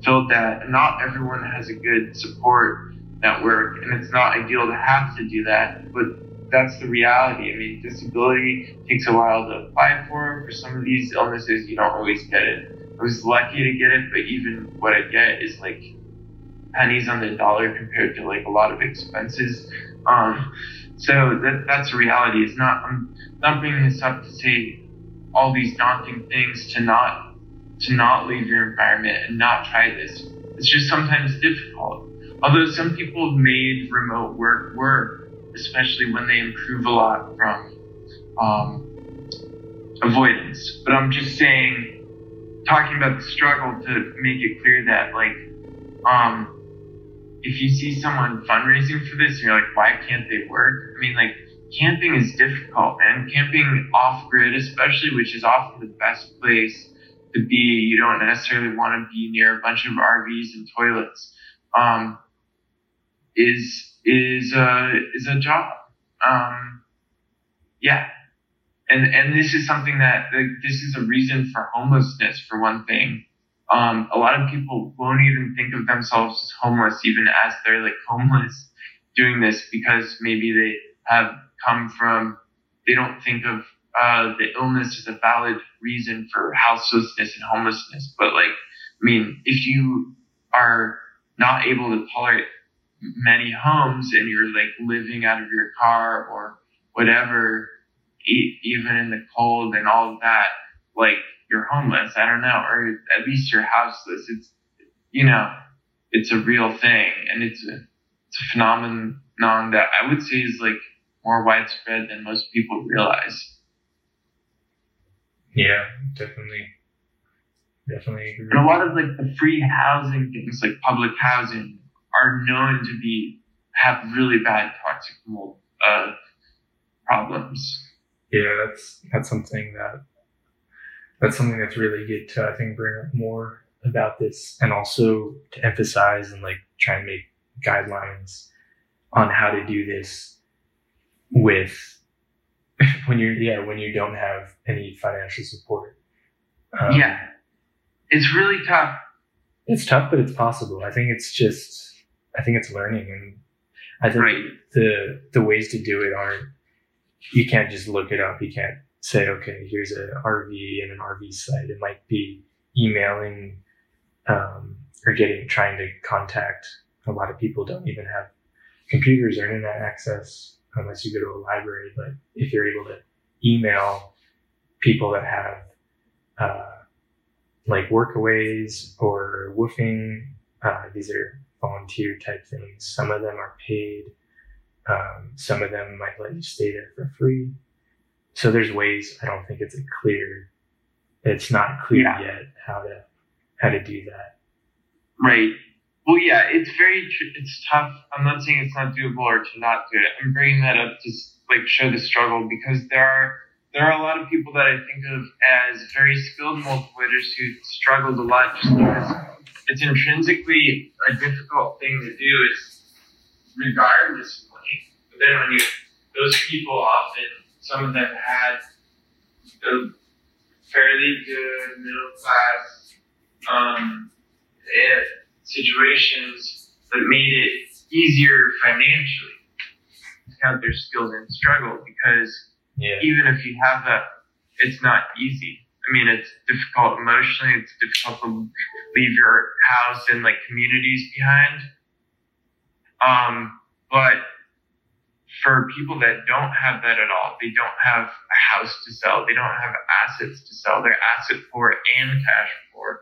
filled that. Not everyone has a good support network, and it's not ideal to have to do that, but that's the reality. I mean, disability takes a while to apply for. For some of these illnesses, you don't always get it. I was lucky to get it, but even what I get is like pennies on the dollar compared to like a lot of expenses. Um, so that that's a reality. It's not I'm not bringing this up to say all these daunting things to not to not leave your environment and not try this. It's just sometimes difficult. Although some people have made remote work work, especially when they improve a lot from um, avoidance. But I'm just saying talking about the struggle to make it clear that like um if you see someone fundraising for this and you're like why can't they work? I mean like camping is difficult man. Camping off grid especially which is often the best place to be. You don't necessarily want to be near a bunch of rvs and toilets. Um is is a is a job. Um yeah. And and this is something that like, this is a reason for homelessness for one thing. Um, a lot of people won't even think of themselves as homeless even as they're like homeless doing this because maybe they have come from they don't think of uh, the illness as a valid reason for houselessness and homelessness. But like, I mean, if you are not able to tolerate many homes and you're like living out of your car or whatever, e- even in the cold and all of that, like you're homeless. I don't know, or at least you're houseless. It's, you know, it's a real thing, and it's a it's a phenomenon that I would say is like more widespread than most people realize. Yeah, definitely. Definitely agree. And a lot of like the free housing things, like public housing, are known to be have really bad toxic mold uh, problems yeah, that's that's something that that's something that's really good to I think bring up more about this and also to emphasize and like try and make guidelines on how to do this with when you're yeah when you don't have any financial support um, yeah it's really tough it's tough but it's possible i think it's just i think it's learning and i think right. the the ways to do it aren't you can't just look it up. You can't say, okay, here's an RV and an RV site. It might be emailing um, or getting trying to contact. A lot of people don't even have computers or internet access unless you go to a library. But if you're able to email people that have uh, like workaways or WWOOFing, uh, these are volunteer type things. Some of them are paid. Um, some of them might let you stay there for free. So there's ways. I don't think it's a clear it's not clear Yeah. yet how to how to do that. Right. Well, yeah, it's very, tr- it's tough. I'm not saying it's not doable or to not do it. I'm bringing that up to like show the struggle because there are there are a lot of people that I think of as very skilled multiplators who struggled a lot just because it's intrinsically a difficult thing to do. Is regardless of money, but then when you those people often some of them had a fairly good middle class um, situations that made it easier financially to count their skills and struggle because Yeah. even if you have that, it's not easy. I mean, it's difficult emotionally. It's difficult to leave your house and like communities behind. Um, but for people that don't have that at all, they don't have a house to sell. They don't have assets to sell. They're asset poor and cash poor.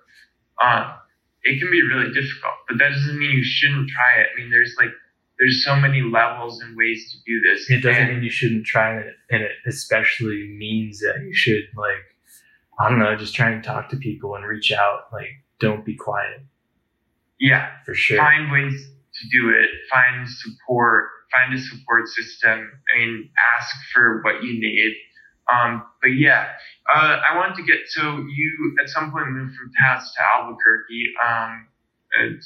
Um, it can be really difficult, but that doesn't mean you shouldn't try it. I mean, there's like, there's so many levels and ways to do this. It doesn't And- mean you shouldn't try it, and it especially means that you should like, I don't know, just try and talk to people and reach out. Like, don't be quiet yeah, for sure. find ways to do it find support find a support system mean ask for what you need um, but yeah uh, i wanted to get so you at some point moved from taos to albuquerque um, and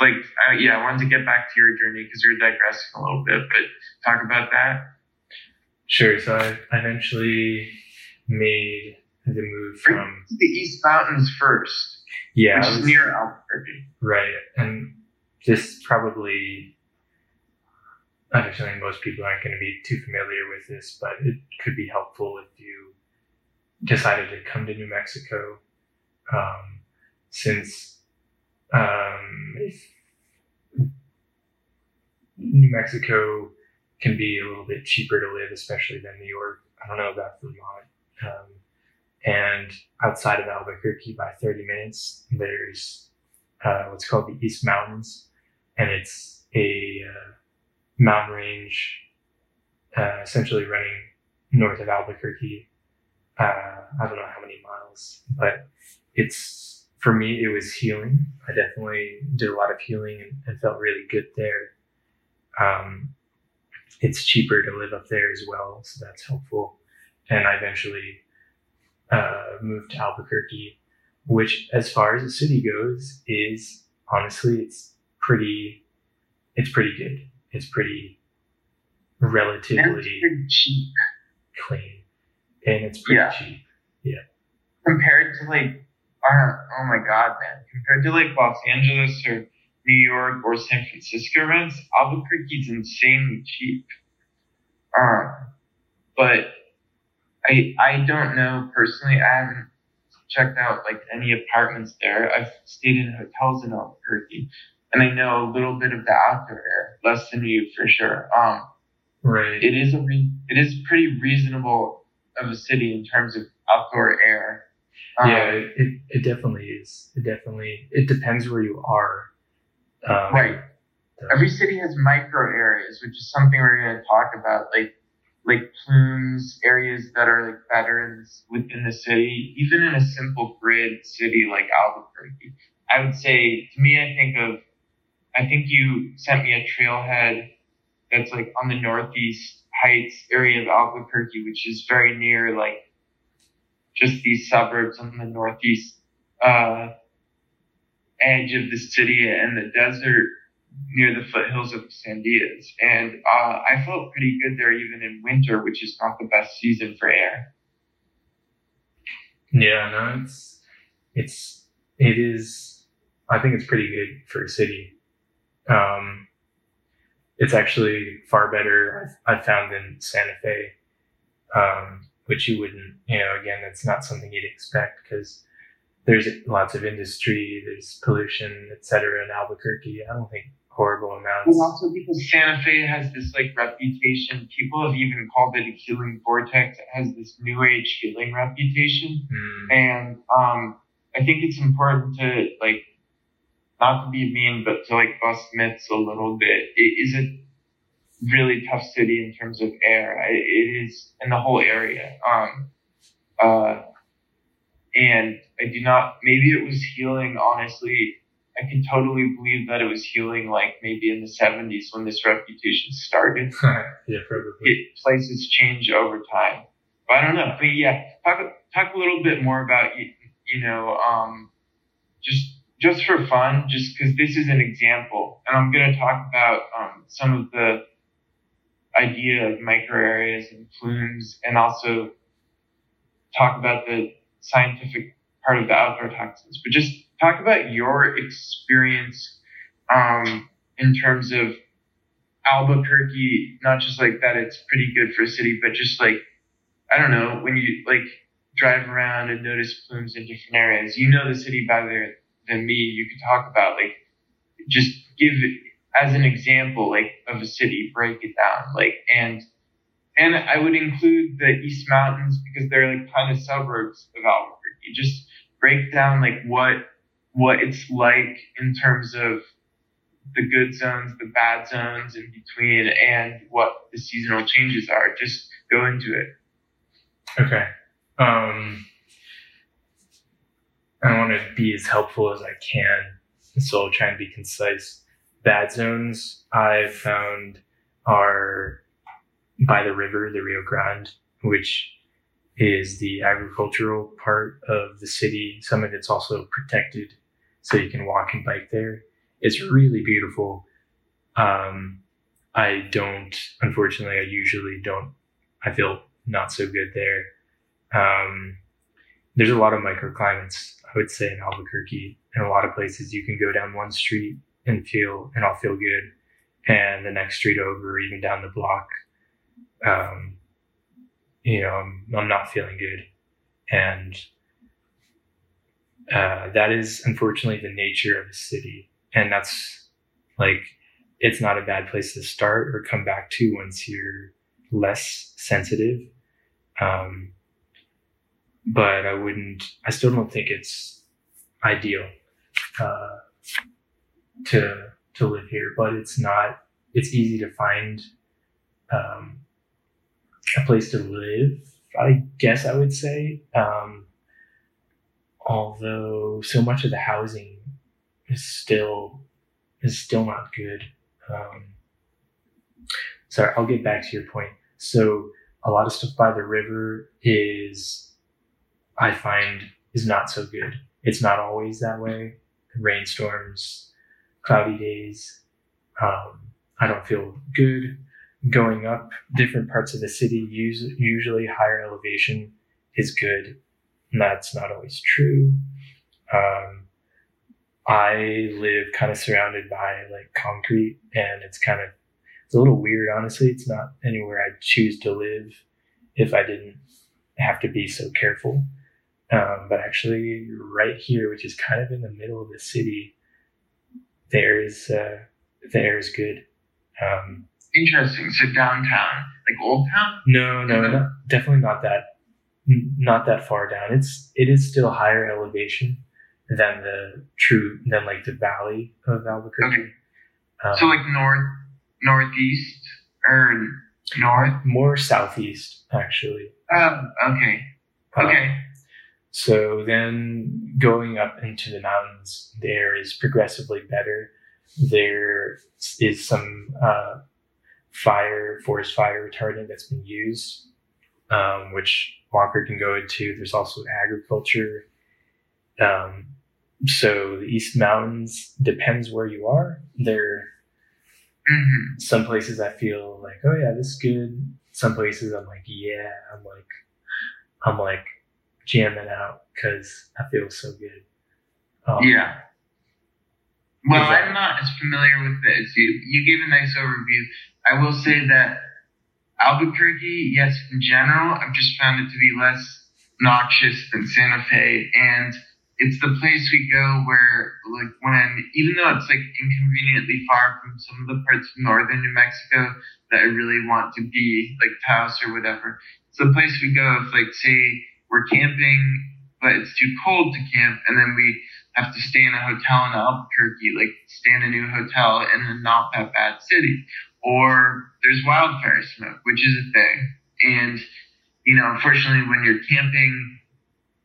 like uh, yeah i wanted to get back to your journey because you're digressing a little bit but talk about that Sure. So I eventually made the move from the east mountains first yeah, which I is near albuquerque Right. And this probably, understanding most people aren't going to be too familiar with this, but it could be helpful if you decided to come to New Mexico. Um, since um, New Mexico can be a little bit cheaper to live, especially than New York. I don't know about Vermont. Um, and outside of Albuquerque by 30 minutes, there's uh, what's called the East Mountains, and it's a uh, mountain range uh, essentially running north of Albuquerque. Uh, I don't know how many miles, but it's for me it was healing. I definitely did a lot of healing and, and felt really good there. Um, it's cheaper to live up there as well, so that's helpful. And I eventually uh, moved to Albuquerque, which, as far as the city goes, is honestly it's pretty, it's pretty good. It's pretty and relatively it's pretty cheap. clean, and it's pretty Yeah. cheap. Yeah, compared to like our oh my god man. Compared to like los angeles or new york or san francisco rents albuquerque's insanely cheap. Um but i i don't know. Personally i haven't checked out like any apartments there. I've stayed in hotels in albuquerque and i know a little bit of the outdoor air less than you for sure um Right. it is a re- it is pretty reasonable of a city in terms of outdoor air Um, yeah, it, it, it definitely is. It definitely it depends where you are. Um, Right. every city has micro areas, which is something we're going to talk about, like like plumes, areas that are like better within the city, even in a simple grid city like Albuquerque. I would say, to me, I think of, I think you sent me a trailhead that's like on the northeast heights area of Albuquerque, which is very near like just these suburbs on the northeast uh, edge of the city and the desert near the foothills of Sandias. And uh, I felt pretty good there even in winter, which is not the best season for air. Yeah, no, it's it's it is. I think it's pretty good for a city. Um, it's actually far better I've, I've found than Santa Fe, um, which you wouldn't. You know, again, it's not something you'd expect because there's lots of industry, there's pollution, etc. In Albuquerque, I don't think horrible amounts. And also because Santa Fe has this like reputation, people have even called it a healing vortex. It has this new age healing reputation. Mm, And um, I think it's important to like not to be mean, but to like bust myths a little bit. It is a really tough city in terms of air. It is in the whole area. Um, uh, and I do not. Maybe it was healing. Honestly, I can totally believe that it was healing. Like maybe in the '70s when this reputation started. yeah, probably. It, places change over time. But I don't know. But yeah, talk talk a little bit more about you. You know, um, just just for fun, just because this is an example, and I'm going to talk about um, some of the idea of micro areas and plumes, and also talk about the scientific part of the outdoor toxins. But just talk about your experience um, in terms of Albuquerque, not just like that it's pretty good for a city, but just like I don't know when you like drive around and notice plumes in different areas. You know the city by better than me. You could talk about like just give it as an example like of a city, break it down like and and I would include the East Mountains because they're like kind of suburbs of Albuquerque. Just break down like what what it's like in terms of the good zones, the bad zones in between, and what the seasonal changes are. Just go into it. Okay. Um, I want to be as helpful as I can, so I'll try and be concise. Bad zones I've found are by the river, the Rio Grande, which is the agricultural part of the city. Some of it's also protected, so you can walk and bike there. It's really beautiful. Um, I don't, unfortunately, I usually don't. I feel not so good there. Um, there's a lot of microclimates, I would say, in Albuquerque. In a lot of places, you can go down one street and feel, and I'll feel good. And the next street over, or even down the block, um, you know, I'm, I'm not feeling good. And uh, that is unfortunately the nature of a city. And that's like, it's not a bad place to start or come back to once you're less sensitive. Um, but I wouldn't, I still don't think it's ideal uh, to, to live here, but it's not, it's easy to find um, a place to live, I guess I would say. Um, although so much of the housing is still is still not good. Um, sorry, I'll get back to your point. So a lot of stuff by the river is I find is not so good. It's not always that way. Rainstorms, cloudy days. Um, I don't feel good going up different parts of the city, usually higher elevation is good. And that's not always true. Um, I live kind of surrounded by like concrete and it's kind of, it's a little weird, honestly. It's not anywhere I'd choose to live if I didn't have to be so careful. Um, but actually, right here, which is kind of in the middle of the city, there is uh, the air is good. Um, Interesting. So downtown, like Old Town? No, no, not, definitely not that. Not that far down. It's it is still higher elevation than the true than like the valley of Albuquerque. Okay. Um, so like north, northeast, or north? More southeast, actually. Um. Okay. Uh, okay. So then going up into the mountains, there is progressively better. There is some uh, fire, forest fire retardant that's been used, um, which Walker can go into. There's also agriculture. Um, so the East Mountains depends where you are. There, mm-hmm. some places I feel like, oh yeah, this is good. Some places I'm like, yeah, I'm like, I'm like jamming out because I feel so good. Um, yeah. Well, I'm not as familiar with it as You, you gave a nice overview. I will say that Albuquerque, yes, in general, I've just found it to be less noxious than Santa Fe. And it's the place we go where, like, when, even though it's like inconveniently far from some of the parts of northern New Mexico that I really want to be, like Taos or whatever, it's the place we go if, like, say, we're camping, but it's too cold to camp, and then we have to stay in a hotel in Albuquerque, like, stay in a new hotel in a not that bad city or there's wildfire smoke, which is a thing. And, you know, unfortunately, when you're camping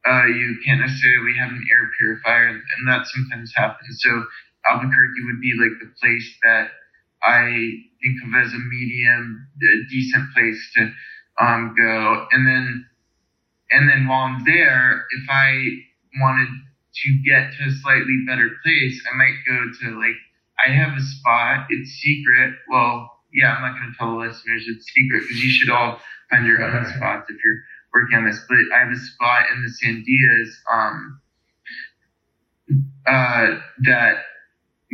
uh, you can't necessarily have an air purifier, and that sometimes happens. So Albuquerque would be like the place that I think of as a medium, a decent place to um, go. And then, and then while I'm there, if I wanted to get to a slightly better place, I might go to like I have a spot. It's secret. Well, yeah, I'm not going to tell the listeners it's secret because you should all find your own spots if you're working on this. But I have a spot in the Sandias um, uh, that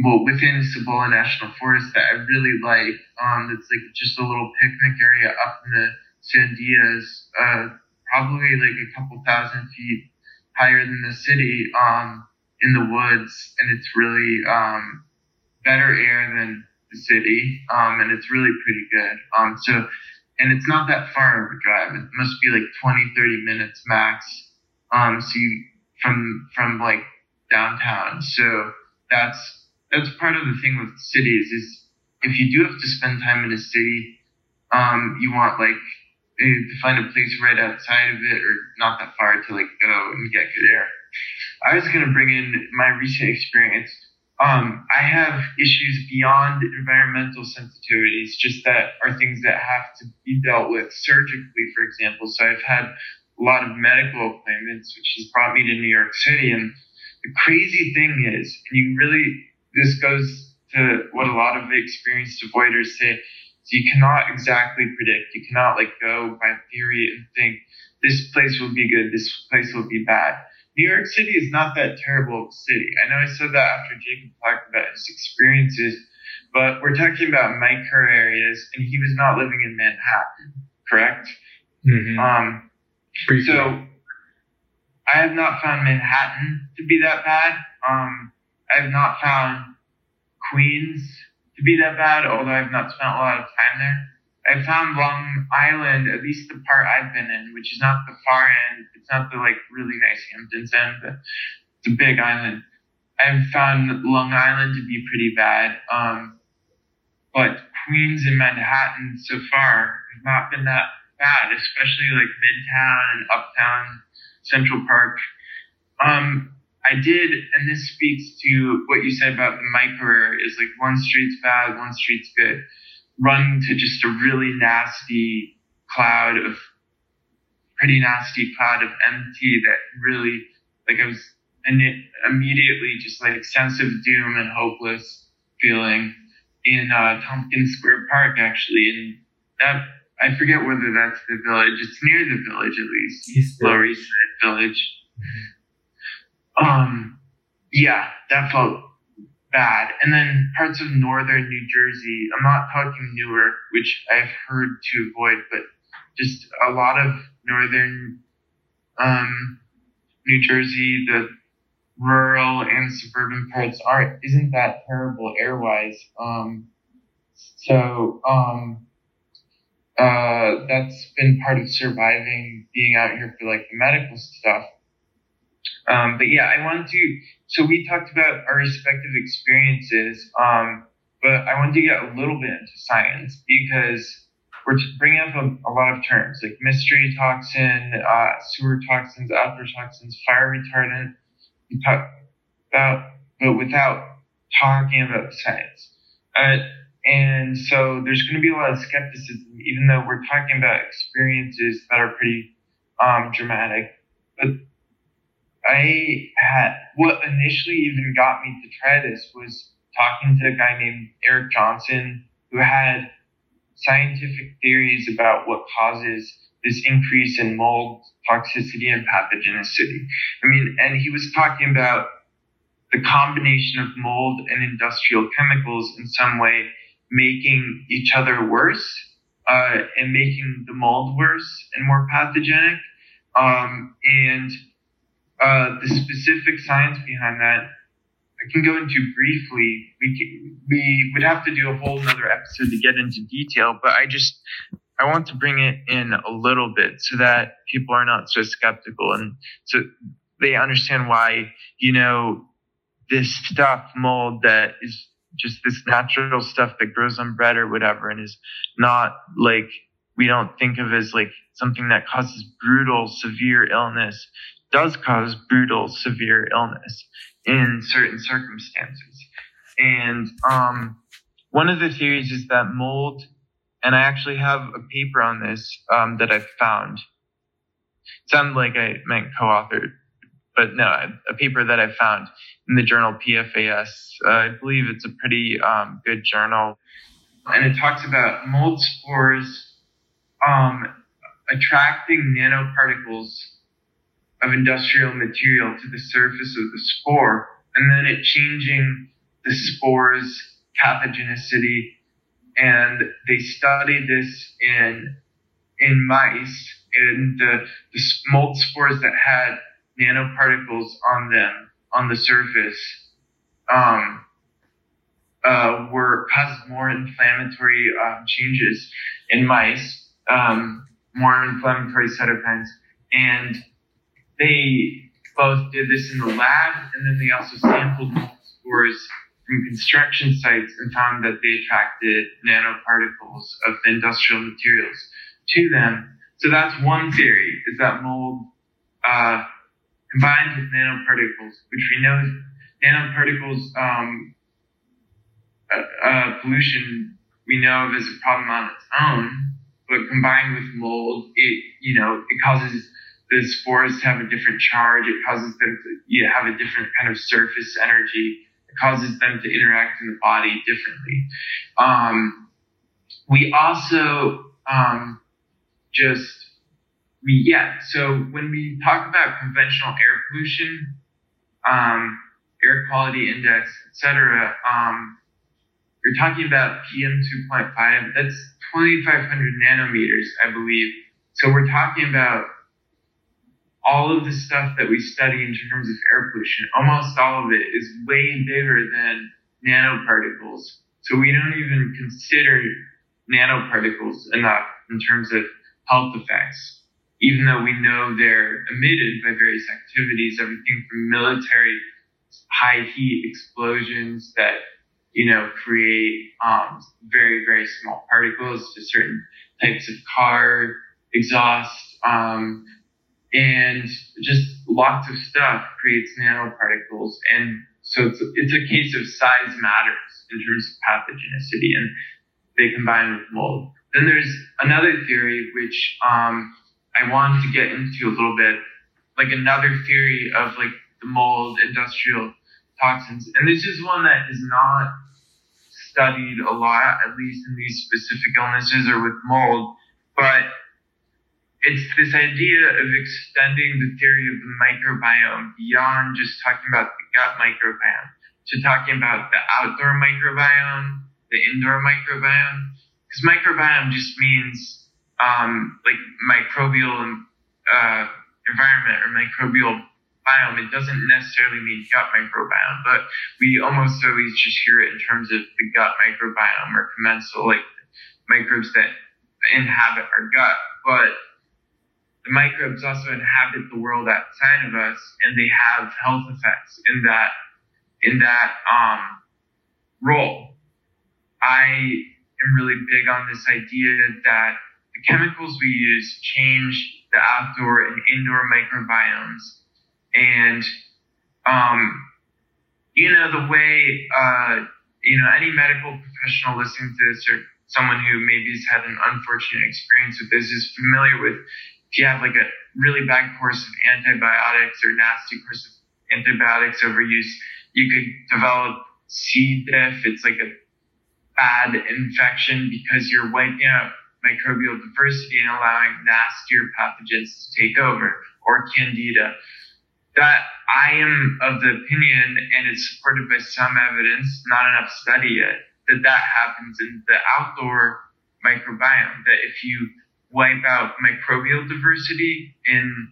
well, within Cibola National Forest that I really like. Um, it's like just a little picnic area up in the Sandias, uh, probably like a couple thousand feet higher than the city, um, in the woods, and it's really um, better air than the city, um, and it's really pretty good. Um, so, and it's not that far of a drive. It must be like 20, 30 minutes max. Um, so you from from like downtown. So that's that's part of the thing with cities is if you do have to spend time in a city, um, you want like to find a place right outside of it or not that far to like go and get good air. I was gonna bring in my recent experience. Um, I have issues beyond environmental sensitivities, just that are things that have to be dealt with surgically, for example. So I've had a lot of medical appointments, which has brought me to New York City. And the crazy thing is, and you really this goes to what a lot of experienced avoiders say. So you cannot exactly predict. You cannot like go by theory and think this place will be good, this place will be bad. New York City is not that terrible of a city. I know I said that after Jacob talked about his experiences, but we're talking about micro areas, and he was not living in Manhattan, correct? Mm-hmm. Um, so I have not found Manhattan to be that bad. Um, I have not found Queens to be that bad, although I've not spent a lot of time there. I found Long Island, at least the part I've been in, which is not the far end. It's not the like really nice Hamptons end, but it's a big island. I've found Long Island to be pretty bad. Um, but Queens and Manhattan so far have not been that bad, especially like Midtown and Uptown, Central Park. Um, I did, and this speaks to what you said about the micro is like one street's bad, one street's good. Run to just a really nasty cloud of pretty nasty cloud of MT that really like I was immediately just like sense of doom and hopeless feeling in uh, Tompkins Square Park actually, and that I forget whether that's the village. It's near the village at least, East Lower East Side Village. Mm-hmm um, yeah, that felt bad. And then parts of northern New Jersey, I'm not talking Newark, which I've heard to avoid, but just a lot of northern um, New Jersey, the rural and suburban parts aren't isn't that terrible airwise. Um, so um, uh, that's been part of surviving being out here for like the medical stuff. Um, but yeah, I wanted to. So we talked about our respective experiences, um, but I wanted to get a little bit into science because we're bringing up a, a lot of terms like mystery toxin, uh, sewer toxins, outdoor toxins, fire retardant. We talk about, but without talking about science. Uh, and so there's going to be a lot of skepticism, even though we're talking about experiences that are pretty um, dramatic. But I had what initially even got me to try this was talking to a guy named Erik Johnson who had scientific theories about what causes this increase in mold toxicity and pathogenicity. I mean, and he was talking about the combination of mold and industrial chemicals in some way making each other worse uh, and making the mold worse and more pathogenic. Um, and uh, the specific science behind that, I can go into briefly. We we would have to do a whole another episode to get into detail, but I just I want to bring it in a little bit so that people are not so skeptical and so they understand why you know this stuff mold that is just this natural stuff that grows on bread or whatever and is not like we don't think of as like something that causes brutal severe illness does cause brutal, severe illness in certain circumstances. And um, one of the theories is that mold, and I actually have a paper on this um, that I found. It sounded like I meant co-authored, but no, a paper that I found in the journal PNAS. Uh, I believe it's a pretty um, good journal, and it talks about mold spores um, attracting nanoparticles of industrial material to the surface of the spore, and then it changing the spore's pathogenicity. And they studied this in in mice, and the, the mold spores that had nanoparticles on them on the surface um, uh, were caused more inflammatory um, changes in mice, um, more inflammatory cytokines, and they both did this in the lab, and then they also sampled spores from construction sites and found that they attracted nanoparticles of industrial materials to them. So that's one theory, is that mold uh, combined with nanoparticles, which we know nanoparticles um, uh, uh, pollution we know of as a problem on its own, but combined with mold, it you know it causes the spores to have a different charge. It causes them to you know, have a different kind of surface energy. It causes them to interact in the body differently. Um, we also um, just we yeah. So when we talk about conventional air pollution, um, air quality index, etc., um, you're talking about PM 2.5. That's 2,500 nanometers, I believe. So we're talking about all of the stuff that we study in terms of air pollution, almost all of it is way bigger than nanoparticles. So we don't even consider nanoparticles enough in terms of health effects, even though we know they're emitted by various activities, everything from military high heat explosions that you know create um, very very small particles to certain types of car exhaust um, and just lots of stuff creates nanoparticles. And so it's, it's a case of size matters in terms of pathogenicity, and they combine with mold. Then there's another theory which um, I wanted to get into a little bit, like another theory of like the mold industrial toxins, and this is one that is not studied a lot, at least in these specific illnesses or with mold, but it's this idea of extending the theory of the microbiome beyond just talking about the gut microbiome to talking about the outdoor microbiome, the indoor microbiome. Because microbiome just means um, like microbial uh, environment or microbial biome. It doesn't necessarily mean gut microbiome, but we almost always just hear it in terms of the gut microbiome or commensal, like microbes that inhabit our gut. But the microbes also inhabit the world outside of us and they have health effects in that in that um, role. I am really big on this idea that the chemicals we use change the outdoor and indoor microbiomes. And, um, you know, the way, uh, you know, any medical professional listening to this or someone who maybe has had an unfortunate experience with this is familiar with if you have like a really bad course of antibiotics or nasty course of antibiotics overuse, you could develop C. diff. It's like a bad infection because you're wiping out microbial diversity and allowing nastier pathogens to take over, or candida. That I am of the opinion, and it's supported by some evidence, not enough study yet, that that happens in the outdoor microbiome. That if you wipe out microbial diversity in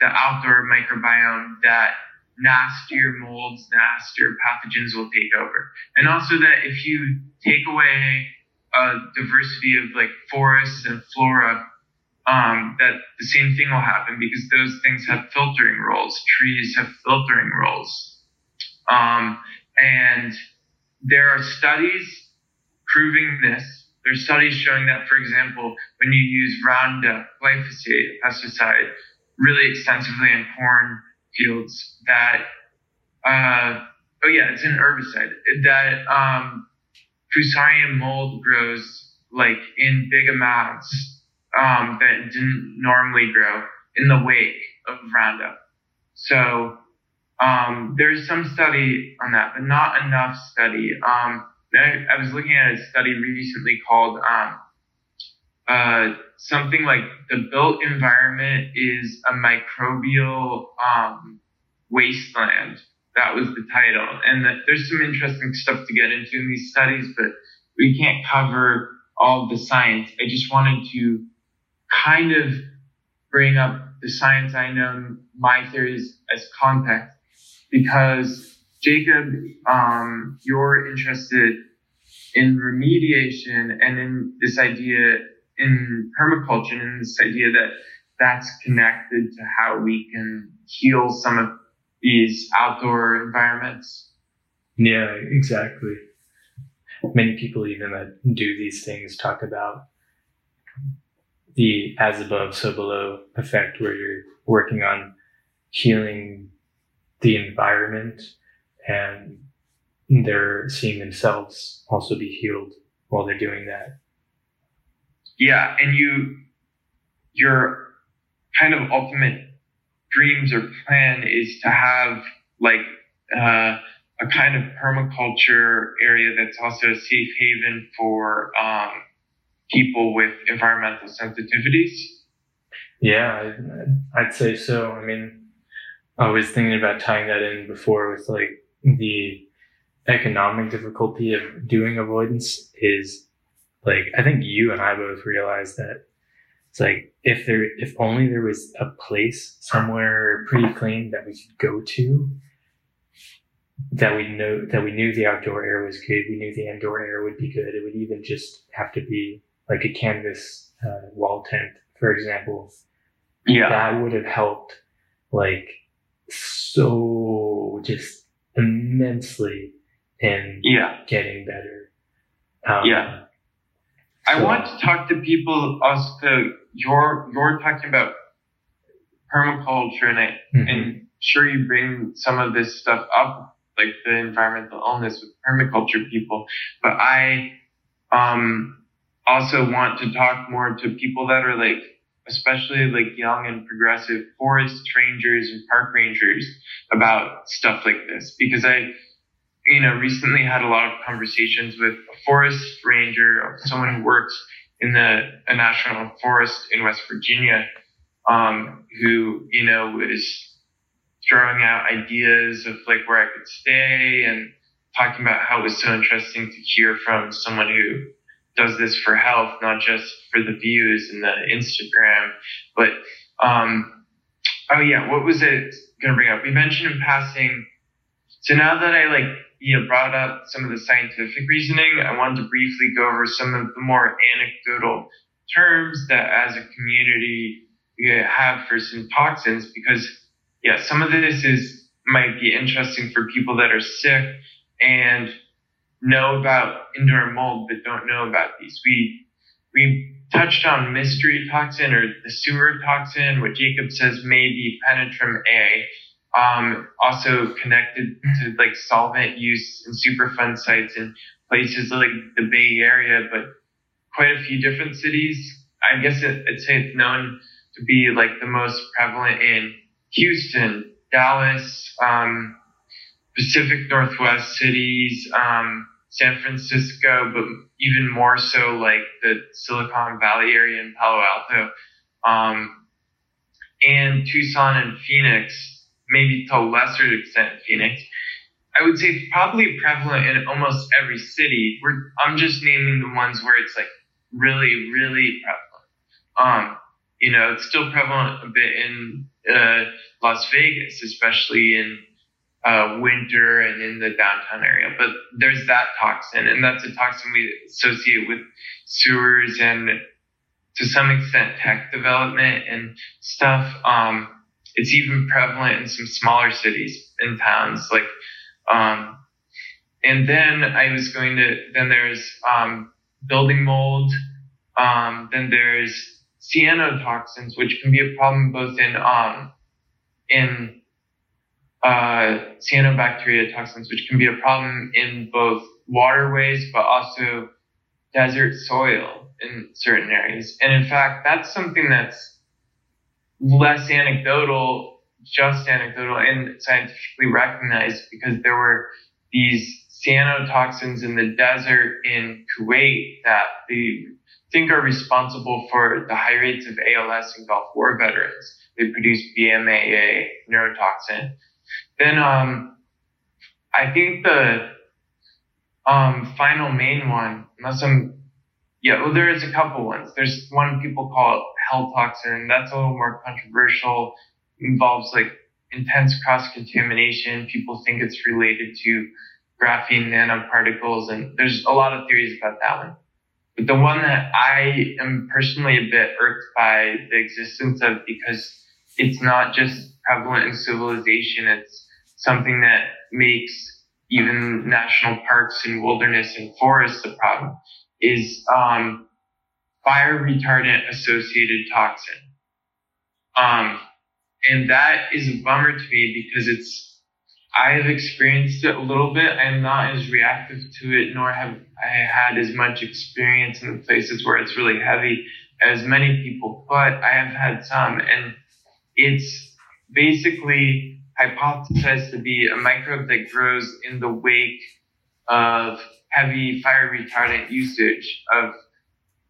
the outdoor microbiome that nastier molds, nastier pathogens will take over. And also that if you take away a diversity of like forests and flora, um, that the same thing will happen because those things have filtering roles. Trees have filtering roles. Um, and there are studies proving this there's studies showing that, for example, when you use Roundup, glyphosate, pesticide, really extensively in corn fields that, uh, oh yeah, it's an herbicide that um, Fusarium mold grows like in big amounts um, that didn't normally grow in the wake of Roundup. So um, there's some study on that, but not enough study. Um, I, was looking at a study recently called um, uh, something like the built environment is a microbial um, wasteland. That was the title. And the, there's some interesting stuff to get into in these studies, but we can't cover all the science. I just wanted to kind of bring up the science I know, my theories as context, because Jacob, um, you're interested in remediation and in this idea in permaculture and this idea that that's connected to how we can heal some of these outdoor environments. Yeah, exactly. Many people even that do these things talk about the as above, so below effect where you're working on healing the environment and they're seeing themselves also be healed while they're doing that. Yeah, and you, your kind of ultimate dreams or plan is to have like uh, a kind of permaculture area that's also a safe haven for um, people with environmental sensitivities. Yeah, I'd say so. I mean, I was thinking about tying that in before with like the economic difficulty of doing avoidance is like I think you and I both realize that it's like if there if only there was a place somewhere pretty clean that we could go to that we know that we knew the outdoor air was good, we knew the indoor air would be good. It would even just have to be like a canvas uh, wall tent, for example. Yeah, that would have helped like so just immensely in yeah. getting better. Um, yeah. I want to talk to people also you're you're talking about permaculture and I mm-hmm. and sure you bring some of this stuff up like the environmental illness with permaculture people but I um also want to talk more to people that are like especially like young and progressive forest rangers and park rangers about stuff like this. Because I you know, recently had a lot of conversations with a forest ranger, someone who works in the a national forest in West Virginia, um, who, you know, was throwing out ideas of like where I could stay and talking about how it was so interesting to hear from someone who does this for health, not just for the views and the Instagram, but, um, oh yeah, what was it going to bring up? We mentioned in passing. So now that I like you know, brought up some of the scientific reasoning, I wanted to briefly go over some of the more anecdotal terms that as a community we have for some toxins because yeah, some of this is might be interesting for people that are sick and know about indoor mold but don't know about these. We we touched on mystery toxin or the sewer toxin, what Jacob says may be penitrem A um, also connected to like solvent use in Superfund sites in places like the Bay Area, but quite a few different cities. I guess it, I'd say it's known to be like the most prevalent in Houston, Dallas, um, Pacific Northwest cities, um, San Francisco, but even more so like the Silicon Valley area in Palo Alto, um, and Tucson and Phoenix maybe to a lesser extent Phoenix. I would say probably prevalent in almost every city. We're, I'm just naming the ones where it's like really, really prevalent. Um, you know, it's still prevalent a bit in uh, Las Vegas, especially in uh, winter and in the downtown area. But there's that toxin, and that's a toxin we associate with sewers and to some extent tech development and stuff. Um, it's even prevalent in some smaller cities and towns like um, and then i was going to then there's um, building mold um, then there's cyanotoxins, which can be a problem both in um, in uh, cyanobacteria toxins, which can be a problem in both waterways, but also desert soil in certain areas. And in fact, that's something that's less anecdotal, just anecdotal and scientifically recognized because there were these cyanotoxins in the desert in Kuwait that they think are responsible for the high rates of ALS in Gulf War veterans. They produce BMAA neurotoxin. Then um, I think the um, final main one, unless I'm, yeah, well, there is a couple ones. There's one people call it hell toxin. That's a little more controversial. Involves like intense cross contamination. People think it's related to graphene nanoparticles, and there's a lot of theories about that one. But the one that I am personally a bit irked by the existence of because it's not just prevalent in civilization, it's something that makes even national parks and wilderness and forests a problem, is um, fire retardant associated toxin. Um, and that is a bummer to me because it's I have experienced it a little bit. I'm not as reactive to it, nor have I had as much experience in the places where it's really heavy as many people, but I have had some. And it's basically hypothesized to be a microbe that grows in the wake of heavy fire retardant usage of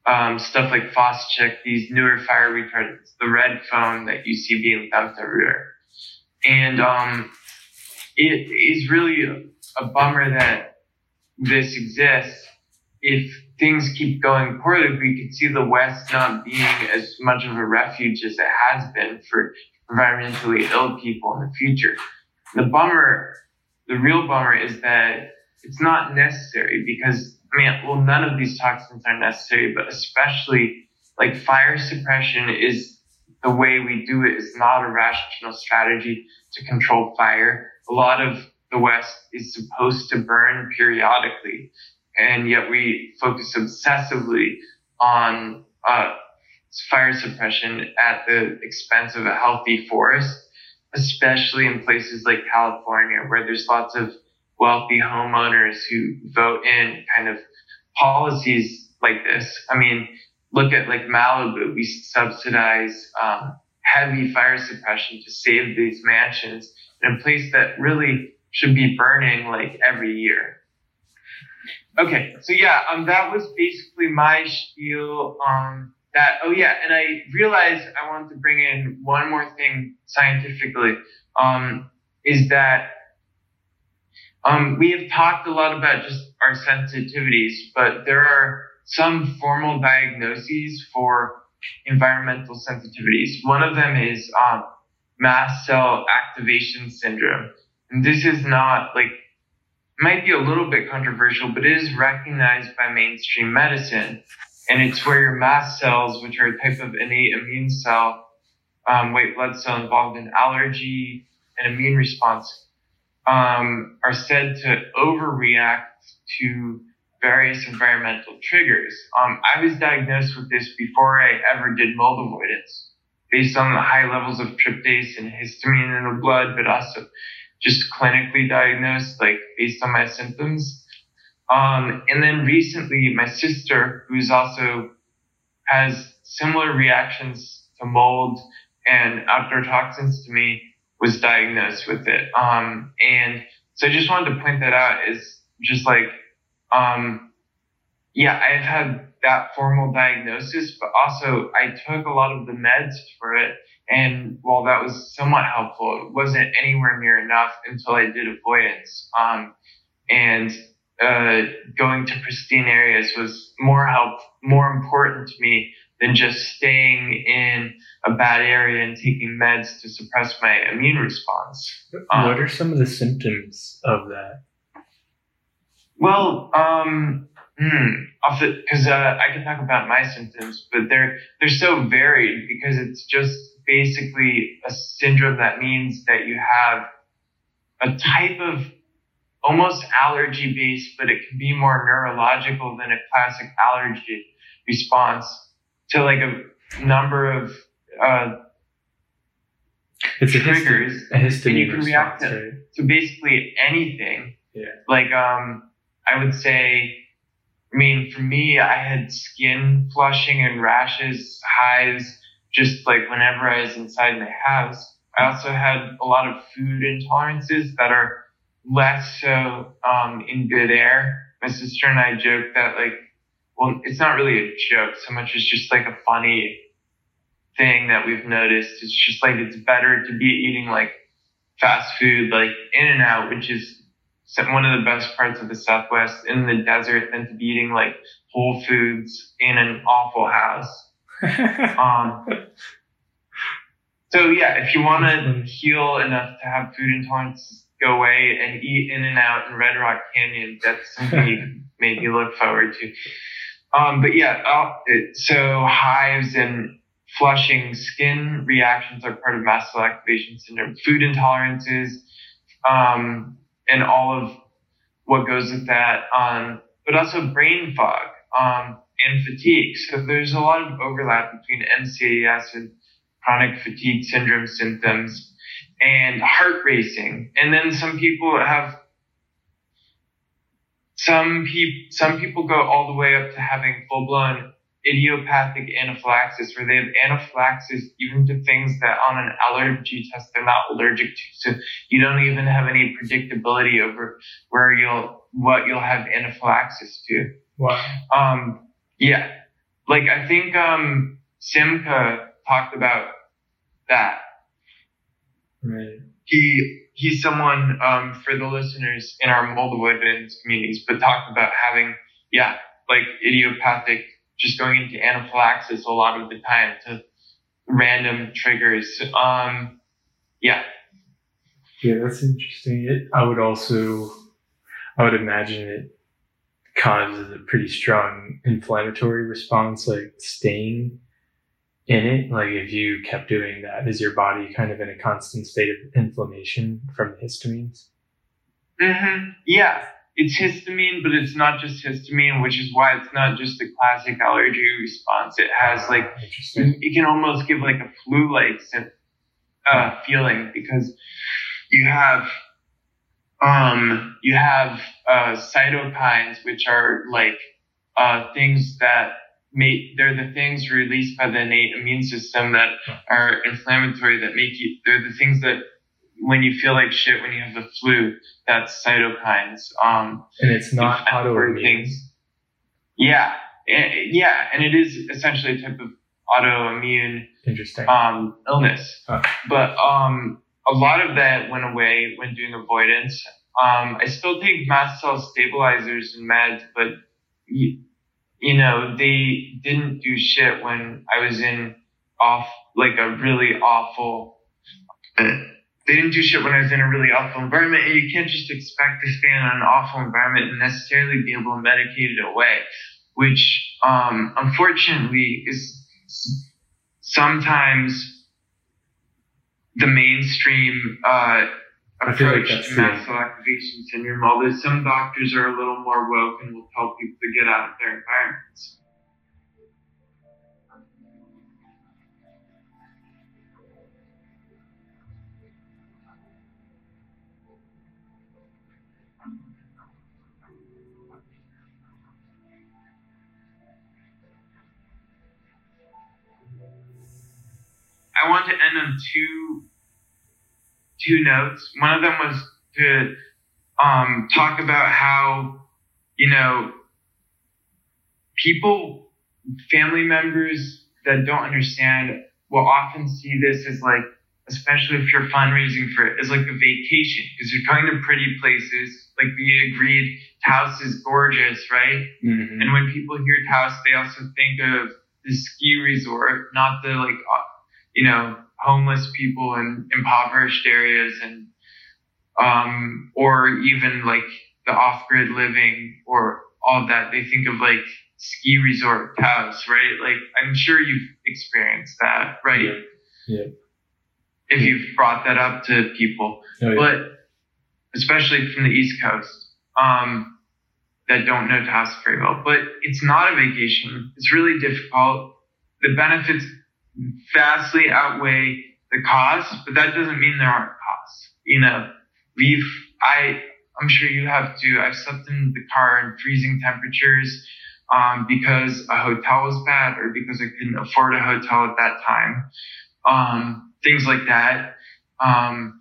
um, stuff like Phos-Chek, these newer fire retardants, the red foam that you see being dumped everywhere. And um, it is really a, a bummer that this exists. If things keep going poorly, we could see the West not being as much of a refuge as it has been for environmentally ill people in the future. The bummer, the real bummer is that it's not necessary because, I mean, well, none of these toxins are necessary, but especially like fire suppression is the way we do it is not a rational strategy to control fire a lot of the West is supposed to burn periodically, and yet we focus obsessively on uh, fire suppression at the expense of a healthy forest, especially in places like California, where there's lots of wealthy homeowners who vote in kind of policies like this. I mean, look at like Malibu, we subsidize um, heavy fire suppression to save these mansions in a place that really should be burning like every year. Okay, so yeah, um, that was basically my spiel on that. Oh yeah, and I realized I wanted to bring in one more thing scientifically. Um, is that um, we have talked a lot about just our sensitivities, but there are some formal diagnoses for environmental sensitivities. One of them is um, mast cell activation syndrome. And this is not like, might be a little bit controversial, but it is recognized by mainstream medicine. And it's where your mast cells, which are a type of innate immune cell, um, white blood cell involved in allergy and immune response, um, are said to overreact to various environmental triggers. Um, I was diagnosed with this before I ever did mold avoidance based on the high levels of tryptase and histamine in the blood, but also just clinically diagnosed, like based on my symptoms. Um, and then recently, my sister, who's also has similar reactions to mold and outdoor toxins to me, was diagnosed with it. Um, and so I just wanted to point that out is just like, um, yeah, I've had that formal diagnosis, but also I took a lot of the meds for it. And while that was somewhat helpful, it wasn't anywhere near enough until I did avoidance. Um, and uh, going to pristine areas was more help, more important to me than just staying in a bad area and taking meds to suppress my immune response. Um, what are some of the symptoms of that? Well, um, Hmm. Because uh, I can talk about my symptoms, but they're they're so varied because it's just basically a syndrome that means that you have a type of almost allergy based, but it can be more neurological than a classic allergy response to like a number of uh, It's a, triggers, histi- a histamine and you can react response, to- right? so basically anything. Yeah. Like um, I would say, I mean, for me, I had skin flushing and rashes, hives, just like whenever I was inside my house. I also had a lot of food intolerances that are less so um, in good air. My sister and I joke that like, well, it's not really a joke so much as just like a funny thing that we've noticed. It's just like it's better to be eating like fast food, like In and Out, which is one of the best parts of the Southwest in the desert, than to be eating like Whole Foods in an awful house. Um, so yeah, if you want to heal enough to have food intolerance go away and eat In and Out in Red Rock Canyon, that's something you maybe look forward to. Um, but yeah, uh, it, so hives and flushing skin reactions are part of mast cell activation syndrome. Food intolerances, um, and all of what goes with that. Um, but also brain fog, um, and fatigue. So there's a lot of overlap between MCAS and chronic fatigue syndrome symptoms and heart racing. And then some people have some people some people go all the way up to having full blown idiopathic anaphylaxis where they have anaphylaxis even to things that on an allergy test they're not allergic to. So you don't even have any predictability over where you'll what you'll have anaphylaxis to. wow. Um, yeah, like I think um, Simca talked about that. Right. He he's someone um, for the listeners in our mold avoidance communities, but talked about having yeah like idiopathic, just going into anaphylaxis a lot of the time to random triggers. Um, yeah, Yeah, that's interesting. It, I would also, I would imagine it causes a pretty strong inflammatory response, like staying in it. Like if you kept doing that, is your body kind of in a constant state of inflammation from the histamines? Mm-hmm. Yeah, it's histamine, but it's not just histamine, which is why it's not just a classic allergy response. It has like Ah, interesting. it can almost give like a flu-like uh, feeling because you have um you have uh, cytokines, which are like uh, things that make they're the things released by the innate immune system that are inflammatory that make you they're the things that when you feel like shit when you have the flu that's cytokines um And it's not autoimmune. things. Yeah, eh, yeah, and it is essentially a type of autoimmune Interesting. um, illness. Huh. But um, a lot of that went away when doing avoidance. Um, I still take mast cell stabilizers and meds, but you, know they didn't do shit when I was in off like a really awful. They didn't do shit when I was in a really awful environment, and you can't just expect to stay in an awful environment and necessarily be able to medicate it away, which um, unfortunately is sometimes the mainstream uh, I feel like approach to the- mast cell activation syndrome. Although some doctors are a little more woke and will tell people to get out of their environments. I want to end on two two notes. One of them was to um, talk about how you know people, family members that don't understand will often see this as like, especially if you're fundraising for it, as like a vacation because you're going to pretty places. Like we agreed, Taos is gorgeous, right? Mhm. And when people hear Taos, they also think of the ski resort, not the like, uh, you know, homeless people in impoverished areas and, um, or even like the off-grid living or all that. They think of like ski resort Taos, right? Like I'm sure you've experienced that, right? Yeah. Yeah. If you've brought that up to people Oh, yeah. but especially from the East Coast, um, that don't know Taos very well. But it's not a vacation. It's really difficult. The benefits vastly outweigh the costs, but that doesn't mean there aren't costs. You know, we've, I, I'm sure you have too. I've slept in the car in freezing temperatures um, because a hotel was bad or because I couldn't afford a hotel at that time. Um, things like that. Um,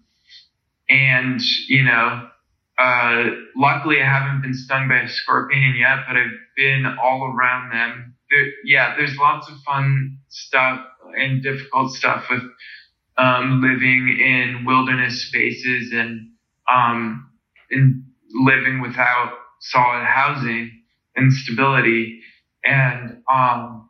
and, you know, uh, luckily I haven't been stung by a scorpion yet, but I've been all around them. There, yeah, there's lots of fun stuff and difficult stuff with um, living in wilderness spaces and um, in living without solid housing and stability, and um,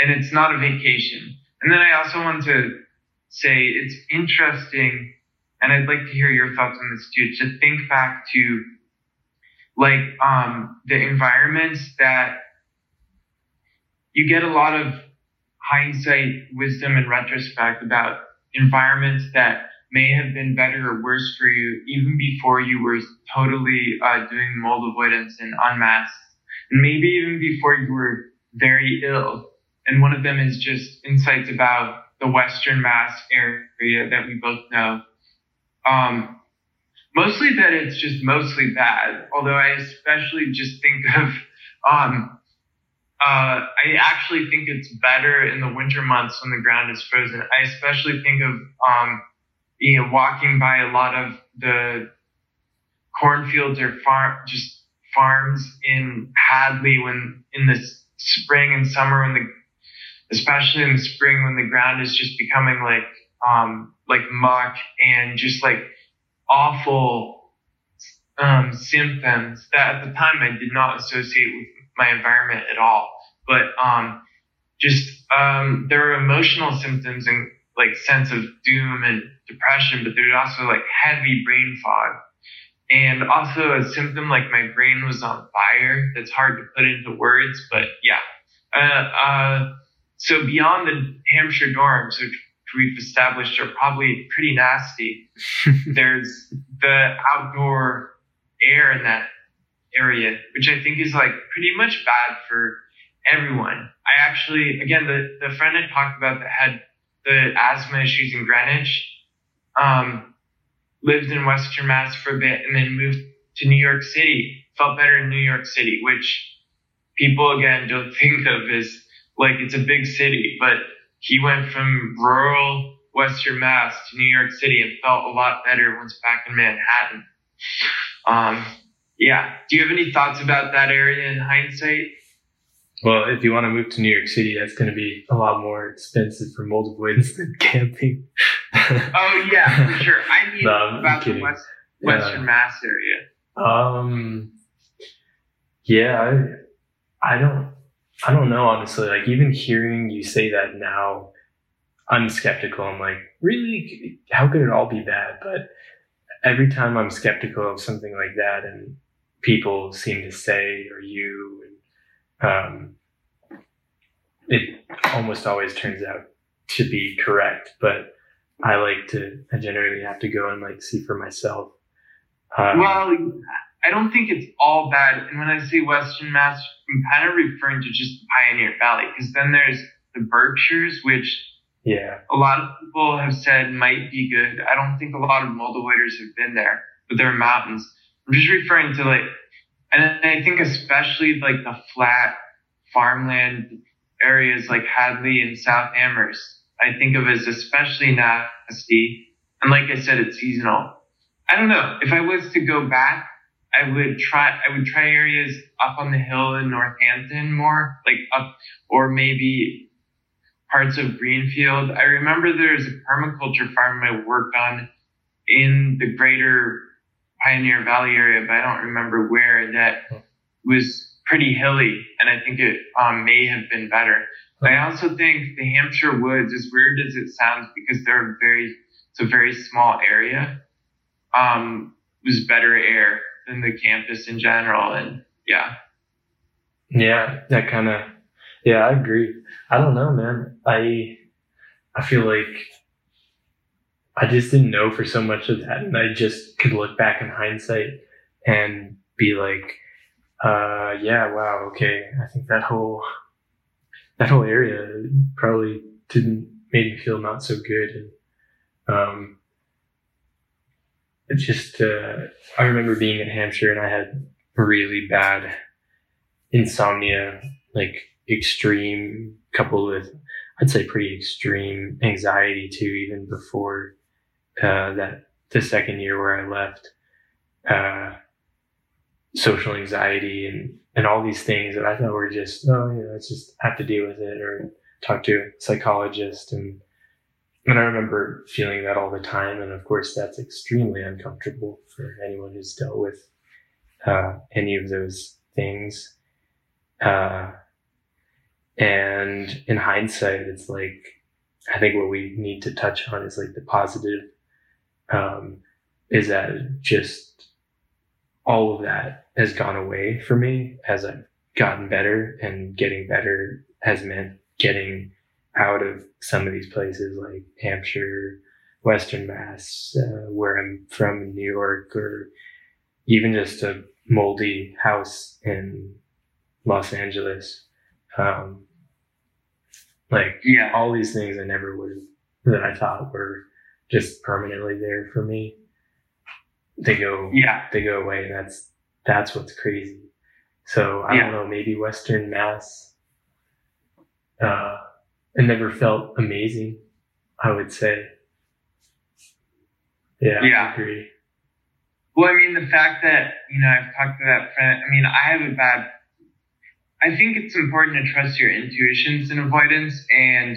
and it's not a vacation. And then I also want to say it's interesting, and I'd like to hear your thoughts on this too. To think back to like um, the environments that you get a lot of hindsight wisdom and retrospect about environments that may have been better or worse for you even before you were totally uh, doing mold avoidance and unmasked, and maybe even before you were very ill. And one of them is just insights about the Western Mass area that we both know. Um, mostly that it's just mostly bad, although I especially just think of um, uh, I actually think it's better in the winter months when the ground is frozen. I especially think of, um, you know, walking by a lot of the cornfields or farm, just farms in Hadley when in the spring and summer when the, especially in the spring when the ground is just becoming like, um, like muck and just like awful, um, symptoms that at the time I did not associate with my environment at all. But um, just um, there are emotional symptoms and like sense of doom and depression, but there's also like heavy brain fog. And also a symptom like my brain was on fire. That's hard to put into words, but yeah. Uh, uh, so beyond the Hampshire dorms, which we've established are probably pretty nasty, there's the outdoor air in that area, which I think is like pretty much bad for everyone. I actually, again, the, the friend I talked about that had the asthma issues in Greenwich, um, lived in Western Mass for a bit and then moved to New York City, felt better in New York City, which people again don't think of as like it's a big city, but he went from rural Western Mass to New York City and felt a lot better once back in Manhattan. Um, yeah. Do you have any thoughts about that area in hindsight? Well, if you want to move to New York City, that's going to be a lot more expensive for mold avoidance than camping. oh yeah, for sure. I mean no, about the West, Western yeah. Mass area. Um, yeah, I, I don't, I don't know honestly. Like even hearing you say that now, I'm skeptical. I'm like, really? How could it all be bad? But every time I'm skeptical of something like that, and people seem to say, or you, and um, it almost always turns out to be correct. But I like to, I generally have to go and like see for myself. Um, well, I don't think it's all bad. And when I say Western Mass, I'm kind of referring to just the Pioneer Valley, because then there's the Berkshires, which yeah, a lot of people have said might be good. I don't think a lot of mold avoiders have been there, but they're mountains. I'm just referring to like, and I think especially like the flat farmland areas like Hadley and South Amherst, I think of as especially nasty. And like I said, it's seasonal. I don't know. If I was to go back, I would try, I would try areas up on the hill in Northampton more, like up, or maybe parts of Greenfield. I remember there's a permaculture farm I worked on in the greater Pioneer Valley area, but I don't remember where that was pretty hilly, and I think it um, may have been better. But I also think the Hampshire woods, as weird as it sounds, because they're very, it's a very small area, um, was better air than the campus in general, and yeah. Yeah, that kind of. Yeah, I agree. I don't know, man. I I feel like I just didn't know for so much of that, and I just could look back in hindsight and be like, uh, yeah, wow, okay. I think that whole that whole area probably didn't made me feel not so good. And um, it just, uh, I remember being in Hampshire and I had really bad insomnia, like extreme, coupled with, I'd say, pretty extreme anxiety too, even before uh, that the second year where I left. Uh, social anxiety and and all these things that I thought were just oh you know let's just have to deal with it or talk to a psychologist and and I remember feeling that all the time and of course that's extremely uncomfortable for anyone who's dealt with uh, any of those things uh, and in hindsight it's like I think what we need to touch on is like the positive um, is that just all of that has gone away for me as I've gotten better and getting better has meant getting out of some of these places like Hampshire, Western Mass, uh, where I'm from in New York, or even just a moldy house in Los Angeles. Um, like Yeah. all these things I never would have that I thought were just permanently there for me. They go Yeah. they go away. And that's that's what's crazy. So I Yeah. don't know, maybe Western Mass. Uh, it never felt amazing. I would say. Yeah, Yeah. I agree. Well, I mean, the fact that, you know, I've talked to that friend, I mean, I have a bad, I think it's important to trust your intuitions in avoidance and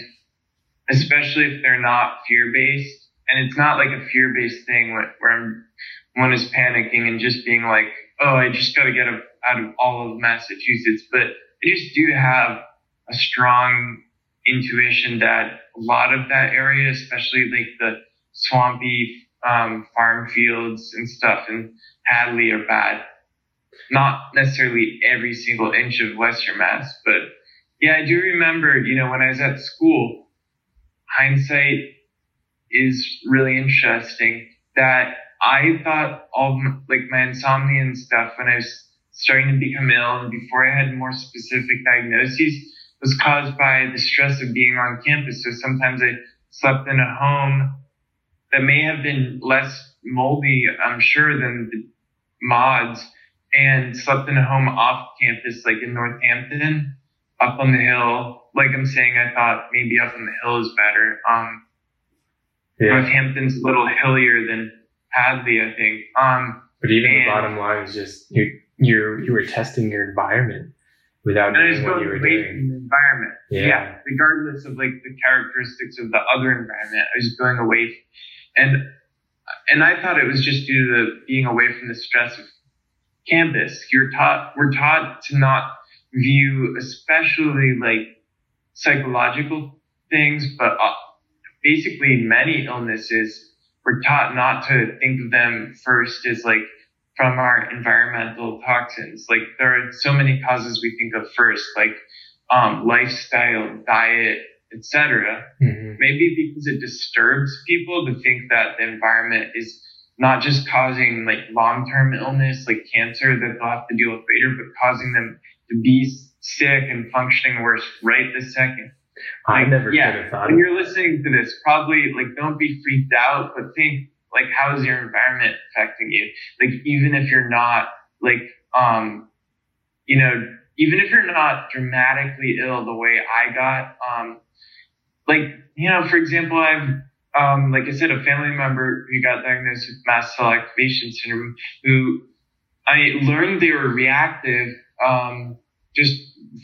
especially if they're not fear based. And it's not like a fear based thing where, I'm, one is panicking and just being like, oh, I just got to get out of all of Massachusetts. But I just do have a strong intuition that a lot of that area, especially like the swampy um, farm fields and stuff in Hadley are bad. Not necessarily every single inch of Western Mass, but yeah, I do remember, you know, when I was at school, hindsight is really interesting that I thought all my, like my insomnia and stuff when I was starting to become ill and before I had more specific diagnoses was caused by the stress of being on campus. So sometimes I slept in a home that may have been less moldy, I'm sure, than the mods, and slept in a home off campus, like in Northampton, up on the hill. Like I'm saying, I thought maybe up on the hill is better. Um, Yeah. Northampton's a little hillier than Hadley, I think. Um, But even the bottom line is just you you you were testing your environment without and I was knowing what going you were away doing. from the environment. Yeah. regardless of like the characteristics of the other environment, I was going away, and and I thought it was just due to the being away from the stress of campus. You're taught we're taught to not view, especially like psychological things, but uh, basically many illnesses. We're taught not to think of them first as like from our environmental toxins. Like there are so many causes we think of first, like um, lifestyle, diet, etc. Mhm. Maybe because it disturbs people to think that the environment is not just causing like long-term illness, like cancer that they'll have to deal with later, but causing them to be sick and functioning worse right this second. I Like, never yeah, could have thought When you're listening to this, probably like don't be freaked out, but think like how is your environment affecting you? Like even if you're not like um you know, even if you're not dramatically ill the way I got, um like, you know, for example, I've um like I said, a family member who got diagnosed with mast cell activation syndrome who I learned they were reactive um just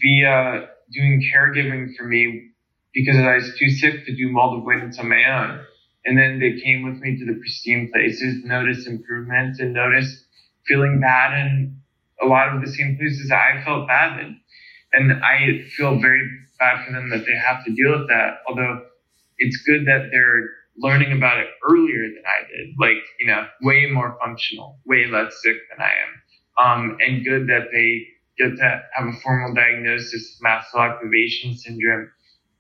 via doing caregiving for me because I was too sick to do avoidance on my own. And then they came with me to the pristine places, noticed improvements, and noticed feeling bad in a lot of the same places I felt bad in. And I feel very bad for them that they have to deal with that. Although it's good that they're learning about it earlier than I did, like, you know, way more functional, way less sick than I am. Um, and good that they get to have a formal diagnosis of mast cell activation syndrome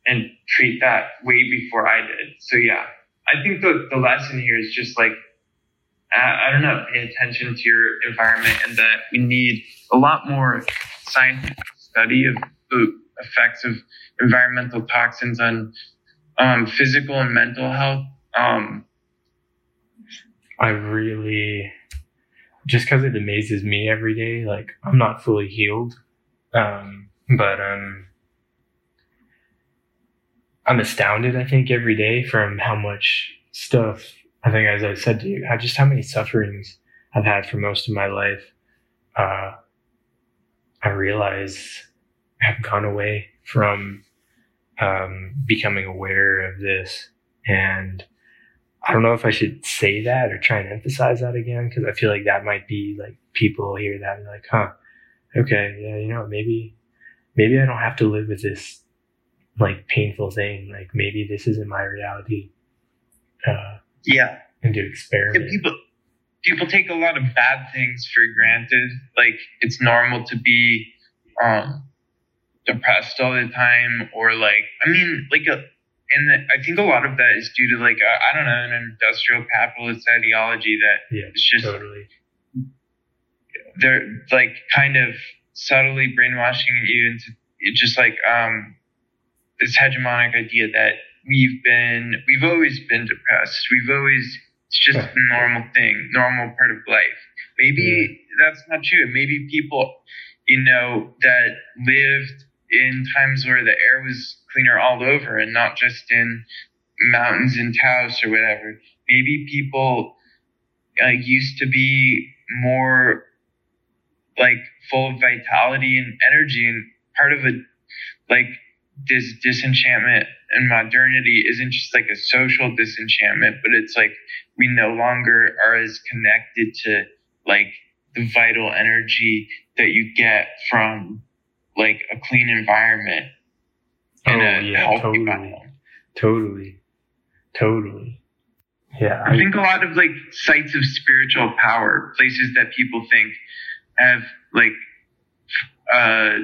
and treat that way before I did. So yeah, I think the, the lesson here is just like, I, I don't know, pay attention to your environment and that we need a lot more scientific study of the effects of environmental toxins on um, physical and mental health. Um, I really, just because it amazes me every day. Like I'm not fully healed, um, but um, I'm astounded. I think every day from how much stuff. I think, as I said to you, how just how many sufferings I've had for most of my life. Uh, I realize I've gone away from um, becoming aware of this. And I don't know if I should say that or try and emphasize that again because I feel like that might be like people hear that and like, huh, okay, yeah, you know, maybe, maybe I don't have to live with this like painful thing. Like maybe this isn't my reality. Uh, yeah. And to experiment. Yeah, people, people take a lot of bad things for granted. Like it's normal to be, um, depressed all the time or like i mean like a and the, i think a lot of that is due to like I don't know an industrial capitalist ideology that yeah, it's just totally. they're like kind of subtly brainwashing you into just like um this hegemonic idea that we've been we've always been depressed we've always it's just a normal thing normal part of life maybe yeah. that's not true maybe people you know that lived in times where the air was cleaner all over and not just in mountains in Taos or whatever. Maybe people used to be more like full of vitality and energy and part of it like this disenchantment and modernity isn't just like a social disenchantment but it's like we no longer are as connected to like the vital energy that you get from like a clean environment and oh, a yeah, healthy totally. biome. Totally. Totally. Yeah. I, I think a lot of like sites of spiritual power, places that people think have like uh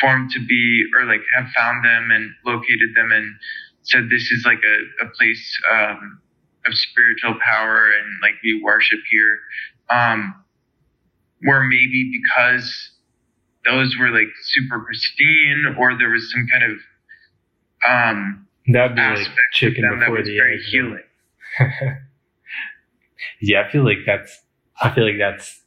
formed to be or like have found them and located them and said this is like a, a place um of spiritual power and like we worship here. Um where maybe because those were like super pristine or there was some kind of um that'd be like chicken before the egg healing. yeah, I feel like that's I feel like that's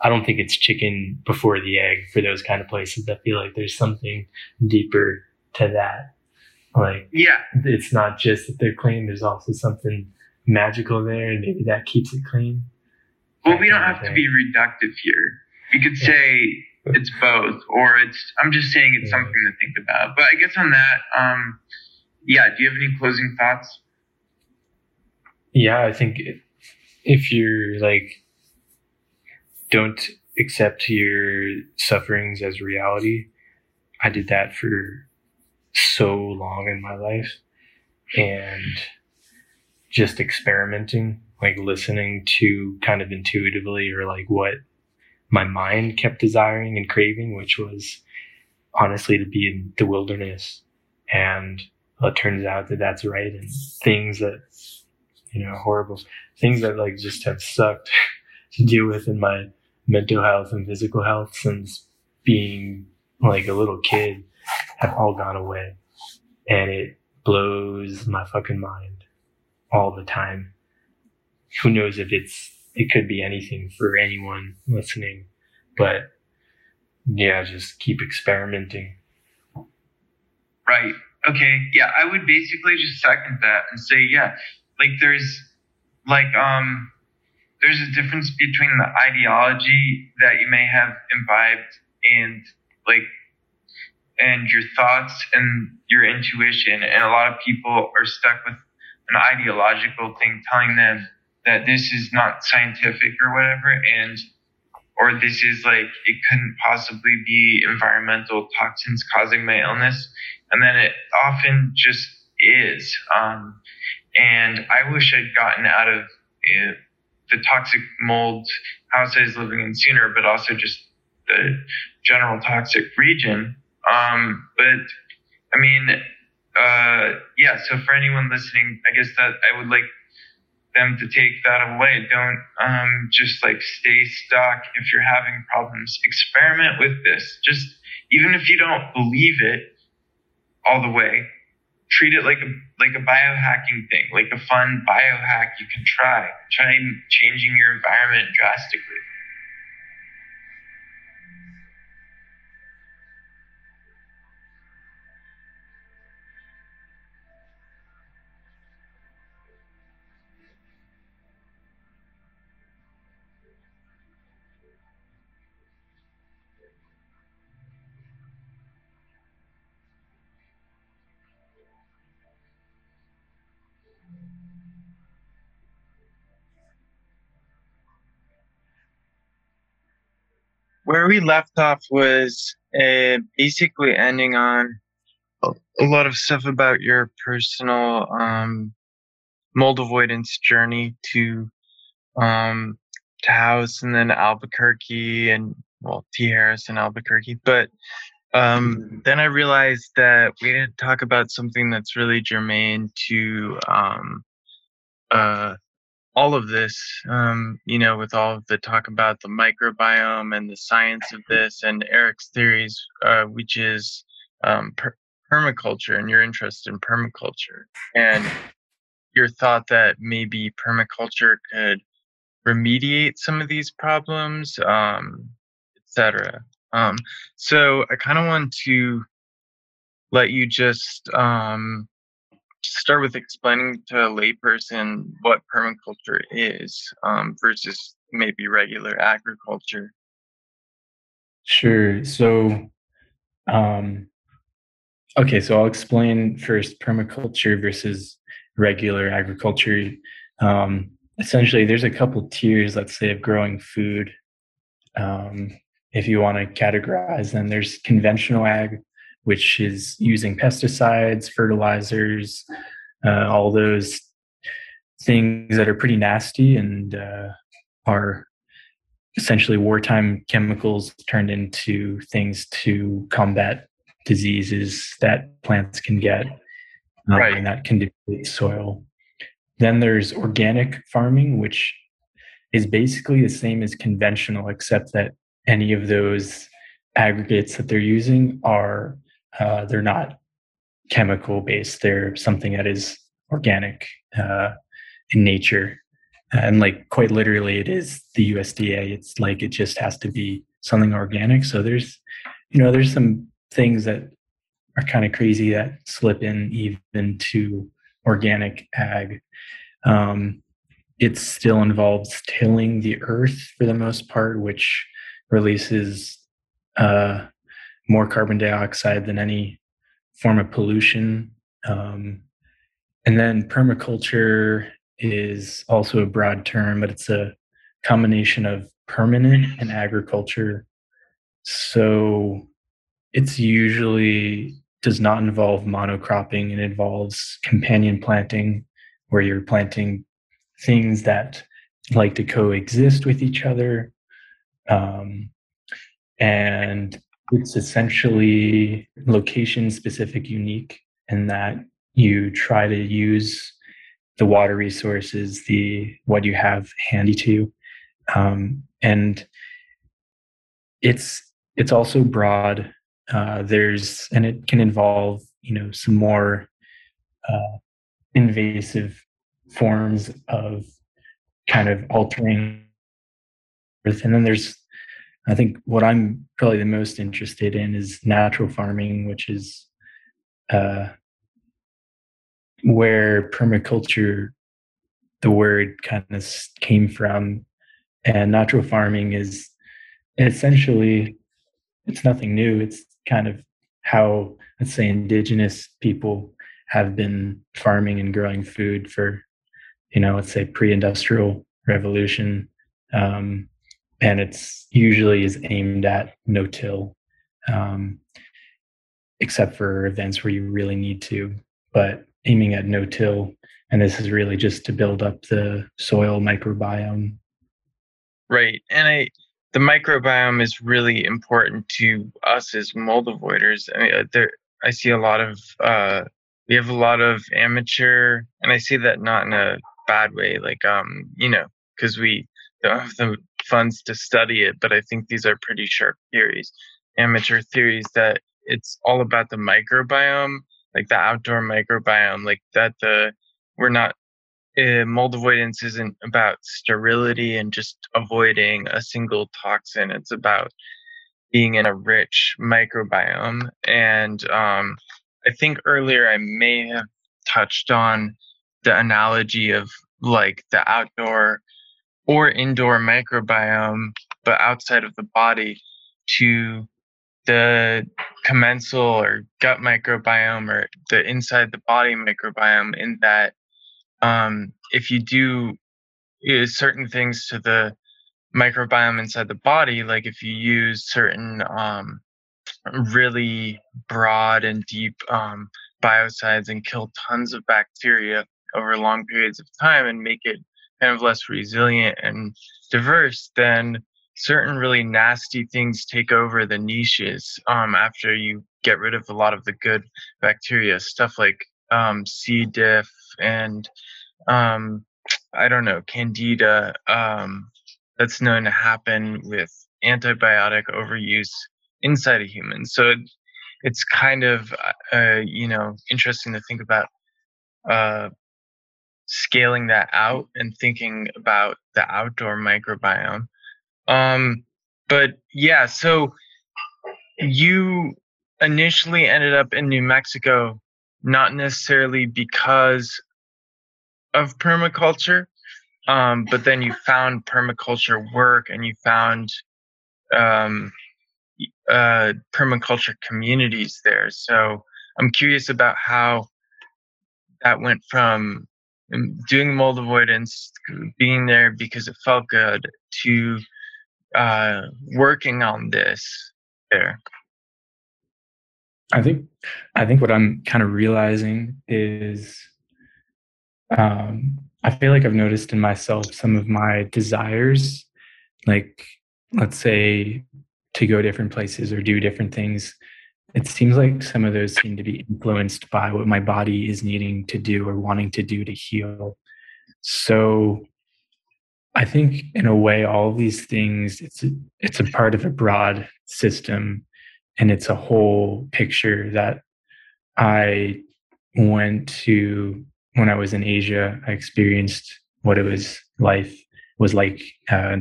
I don't think it's chicken before the egg for those kind of places. I feel like there's something deeper to that. Like yeah, it's not just that they're clean. There's also something magical there, and maybe that keeps it clean. Well, we don't have to be reductive here. We could yeah. say it's both, or it's. I'm just saying it's something to think about. But I guess on that, um, yeah. Do you have any closing thoughts? Yeah, I think if you're like, don't accept your sufferings as reality. I did that for so long in my life, and just experimenting, like listening to kind of intuitively or like what my mind kept desiring and craving, which was honestly to be in the wilderness. And uh, it turns out that that's right. And things that, you know, horrible things that like just have sucked to deal with in my mental health and physical health since being like a little kid have all gone away. And it blows my fucking mind all the time. Who knows if it's it could be anything for anyone listening, but yeah, just keep experimenting. Right. Okay. Yeah, I would basically just second that and say, yeah, like there's like um there's a difference between the ideology that you may have imbibed and like and your thoughts and your intuition and a lot of people are stuck with an ideological thing telling them that this is not scientific or whatever and or this is like it couldn't possibly be environmental toxins causing my illness and then it often just is um, and i wish i'd gotten out of uh, the toxic mold house i was living in sooner but also just the general toxic region um, but i mean uh, yeah so for anyone listening i guess that i would like them to take that away. Don't um, just like stay stuck if you're having problems. Experiment with this. Just even if you don't believe it all the way, treat it like a like a biohacking thing, like a fun biohack you can try. Try changing your environment drastically. Where we left off was uh, basically ending on a, lot of stuff about your personal um, mold avoidance journey to um, Taos and then Albuquerque and well T Harris and Albuquerque. But um, mm-hmm. then I realized that we didn't talk about something that's really germane to um, uh, all of this, um, you know, with all of the talk about the microbiome and the science of this, and Erik's theories, uh, which is um, per- permaculture and your interest in permaculture, and your thought that maybe permaculture could remediate some of these problems, um, etc. Um, so I kind of want to let you just um, start with explaining to a layperson what permaculture is um, versus maybe regular agriculture. Sure. So, um, okay, so I'll explain first permaculture versus regular agriculture. Um, essentially, there's a couple tiers, let's say, of growing food. Um, if you want to categorize them, there's conventional ag, which is using pesticides, fertilizers, uh, all those things that are pretty nasty and uh, are essentially wartime chemicals turned into things to combat diseases that plants can get um, right. and that can deplete soil. Then there's organic farming, which is basically the same as conventional, except that any of those aggregates that they're using are uh, they're not chemical based. They're something that is organic uh, in nature. And like quite literally, it is the USDA. It's like it just has to be something organic. So there's, you know, there's some things that are kind of crazy that slip in even to organic ag. Um, it still involves tilling the earth for the most part, which releases uh, more carbon dioxide than any form of pollution. Um, and then permaculture is also a broad term, but it's a combination of permanent and agriculture. So it's usually does not involve monocropping and involves companion planting where you're planting things that like to coexist with each other um, and it's essentially location specific unique in that you try to use the water resources the what you have handy to um, and it's it's also broad. Uh, there's and it can involve you know some more uh, invasive forms of kind of altering. Earth and then there's I think what I'm probably the most interested in is natural farming, which is uh, where permaculture, the word kind of came from. And natural farming is essentially, it's nothing new. It's kind of how, let's say, indigenous people have been farming and growing food for, you know, let's say pre industrial revolution. Um, and it's usually is aimed at no-till, um, except for events where you really need to. But aiming at no-till, and this is really just to build up the soil microbiome. Right, and I the microbiome is really important to us as mold avoiders. I mean, uh, there I see a lot of uh, we have a lot of amateur, and I see that not in a bad way, like um, you know, because we don't have the funds to study it, but I think these are pretty sharp theories, amateur theories that it's all about the microbiome like the outdoor microbiome, like that the we're not uh, mold avoidance isn't about sterility and just avoiding a single toxin. It's about being in a rich microbiome. And um, I think earlier I may have touched on the analogy of like the outdoor or indoor microbiome, but outside of the body to the commensal or gut microbiome or the inside the body microbiome in that um, if you do uh, certain things to the microbiome inside the body, like if you use certain um, really broad and deep um, biocides and kill tons of bacteria over long periods of time and make it kind of less resilient and diverse, then certain really nasty things take over the niches um, after you get rid of a lot of the good bacteria, stuff like um, C. diff and um, I don't know, candida. Um, that's known to happen with antibiotic overuse inside a human. So it, it's kind of uh, you know interesting to think about uh, scaling that out and thinking about the outdoor microbiome. Um, but yeah, so you initially ended up in New Mexico not necessarily because of permaculture, um, but then you found permaculture work and you found um, uh, permaculture communities there. So I'm curious about how that went from doing mold avoidance, being there because it felt good, to uh, working on this there. I think I think what I'm kind of realizing is um, I feel like I've noticed in myself some of my desires, like let's say to go different places or do different things. It seems like some of those seem to be influenced by what my body is needing to do or wanting to do to heal. So I think in a way, all of these things, it's a, it's a part of a broad system and it's a whole picture that I went to when I was in Asia, I experienced what it was life was like, uh,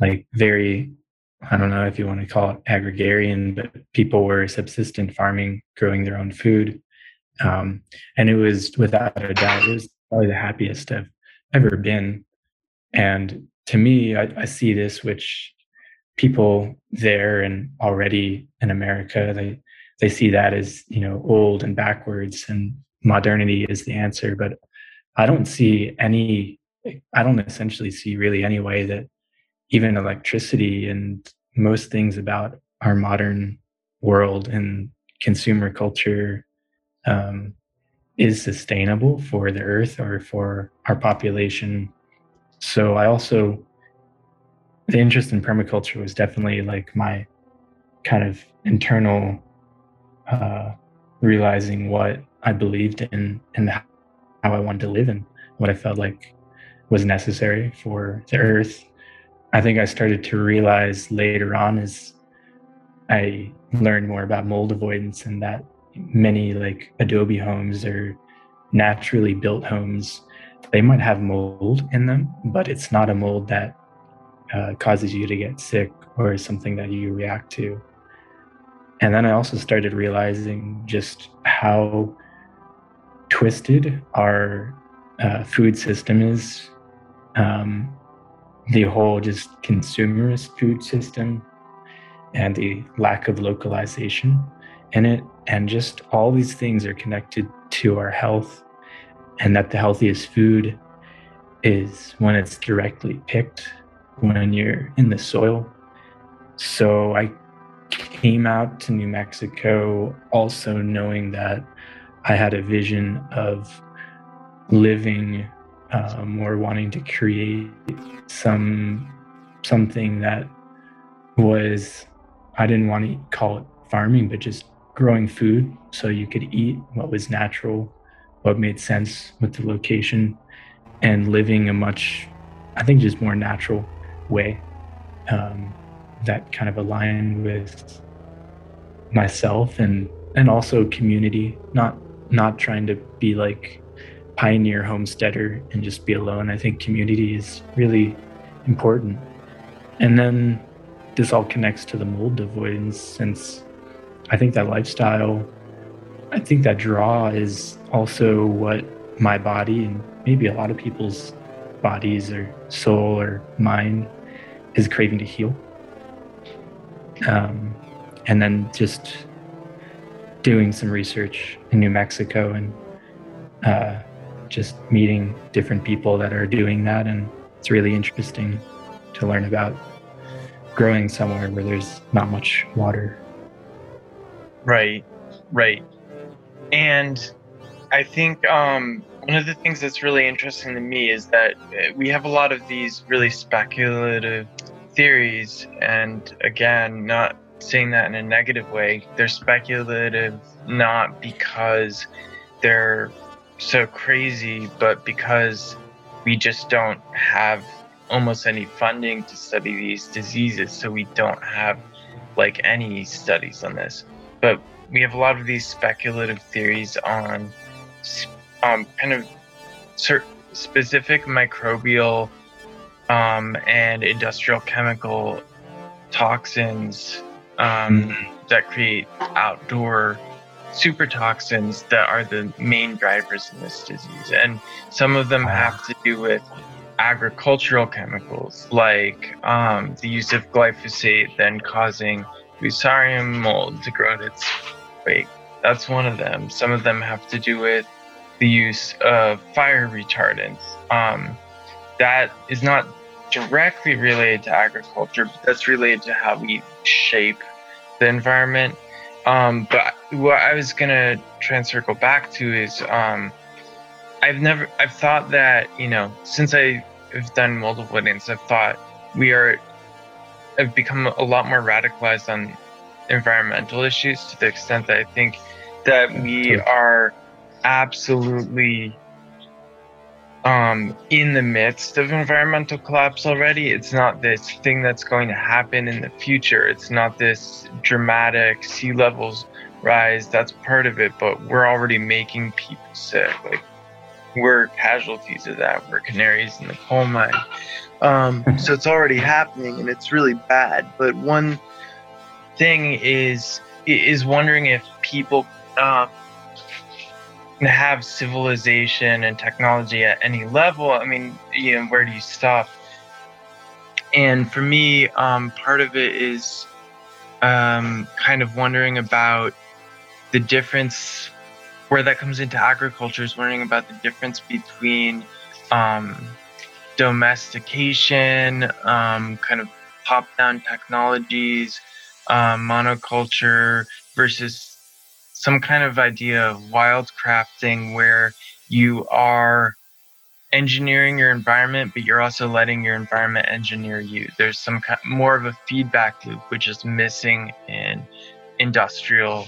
like very, I don't know if you want to call it agrarian, but people were subsistent farming, growing their own food. Um, and it was without a doubt, it was probably the happiest I've ever been. And to me, I, I see this, which people there and already in America, they, they see that as, you know, old and backwards and modernity is the answer, but I don't see any, I don't essentially see really any way that even electricity and most things about our modern world and consumer culture um, is sustainable for the earth or for our population. So I also, the interest in permaculture was definitely like my kind of internal uh, realizing what I believed in and how I wanted to live and what I felt like was necessary for the earth. I think I started to realize later on as I learned more about mold avoidance and that many like adobe homes or naturally built homes they might have mold in them but it's not a mold that uh, causes you to get sick or something that you react to and then I also started realizing just how twisted our uh, food system is. Um, the whole just consumerist food system and the lack of localization in it. And just all these things are connected to our health, and that the healthiest food is when it's directly picked, when you're in the soil. So I came out to New Mexico also knowing that I had a vision of living um, or wanting to create some something that was I didn't want to call it farming, but just growing food so you could eat what was natural, what made sense with the location, and living a much, I think, just more natural way. Um, that kind of aligned with myself and and also community, not not trying to be like pioneer homesteader and just be alone. I think community is really important. And then this all connects to the mold avoidance since I think that lifestyle, I think that draw is also what my body and maybe a lot of people's bodies or soul or mind is craving to heal. Um, and then just doing some research in New Mexico and uh, just meeting different people that are doing that. And it's really interesting to learn about growing somewhere where there's not much water. Right, right. And I think um, one of the things that's really interesting to me is that uh, we have a lot of these really speculative theories. And again, not saying that in a negative way, they're speculative not because they're so crazy, but because we just don't have almost any funding to study these diseases, so we don't have like any studies on this. But we have a lot of these speculative theories on um, kind of certain specific microbial um, and industrial chemical toxins um, mm. that create outdoor super toxins that are the main drivers in this disease. And some of them have to do with agricultural chemicals, like um, the use of glyphosate then causing fusarium mold to grow in its wake. That's one of them. Some of them have to do with the use of fire retardants. Um, that is not directly related to agriculture, but that's related to how we shape the environment um, but what I was gonna try and circle back to is um, I've never I've thought that you know since I have done multiple weddings I've thought we are have become a lot more radicalized on environmental issues to the extent that I think that we are absolutely um, in the midst of environmental collapse already. It's not this thing that's going to happen in the future. It's not this dramatic sea levels rise. That's part of it, but we're already making people sick. Like we're casualties of that. We're canaries in the coal mine. Um, so it's already happening, and it's really bad. But one thing is is wondering if people. Uh, have civilization and technology at any level, I mean, you know, where do you stop? And for me, um, part of it is um, kind of wondering about the difference where that comes into agriculture is wondering about the difference between um, domestication, um, kind of top down technologies, um, monoculture versus some kind of idea of wildcrafting where you are engineering your environment, but you're also letting your environment engineer you. There's some kind, more of a feedback loop, which is missing in industrial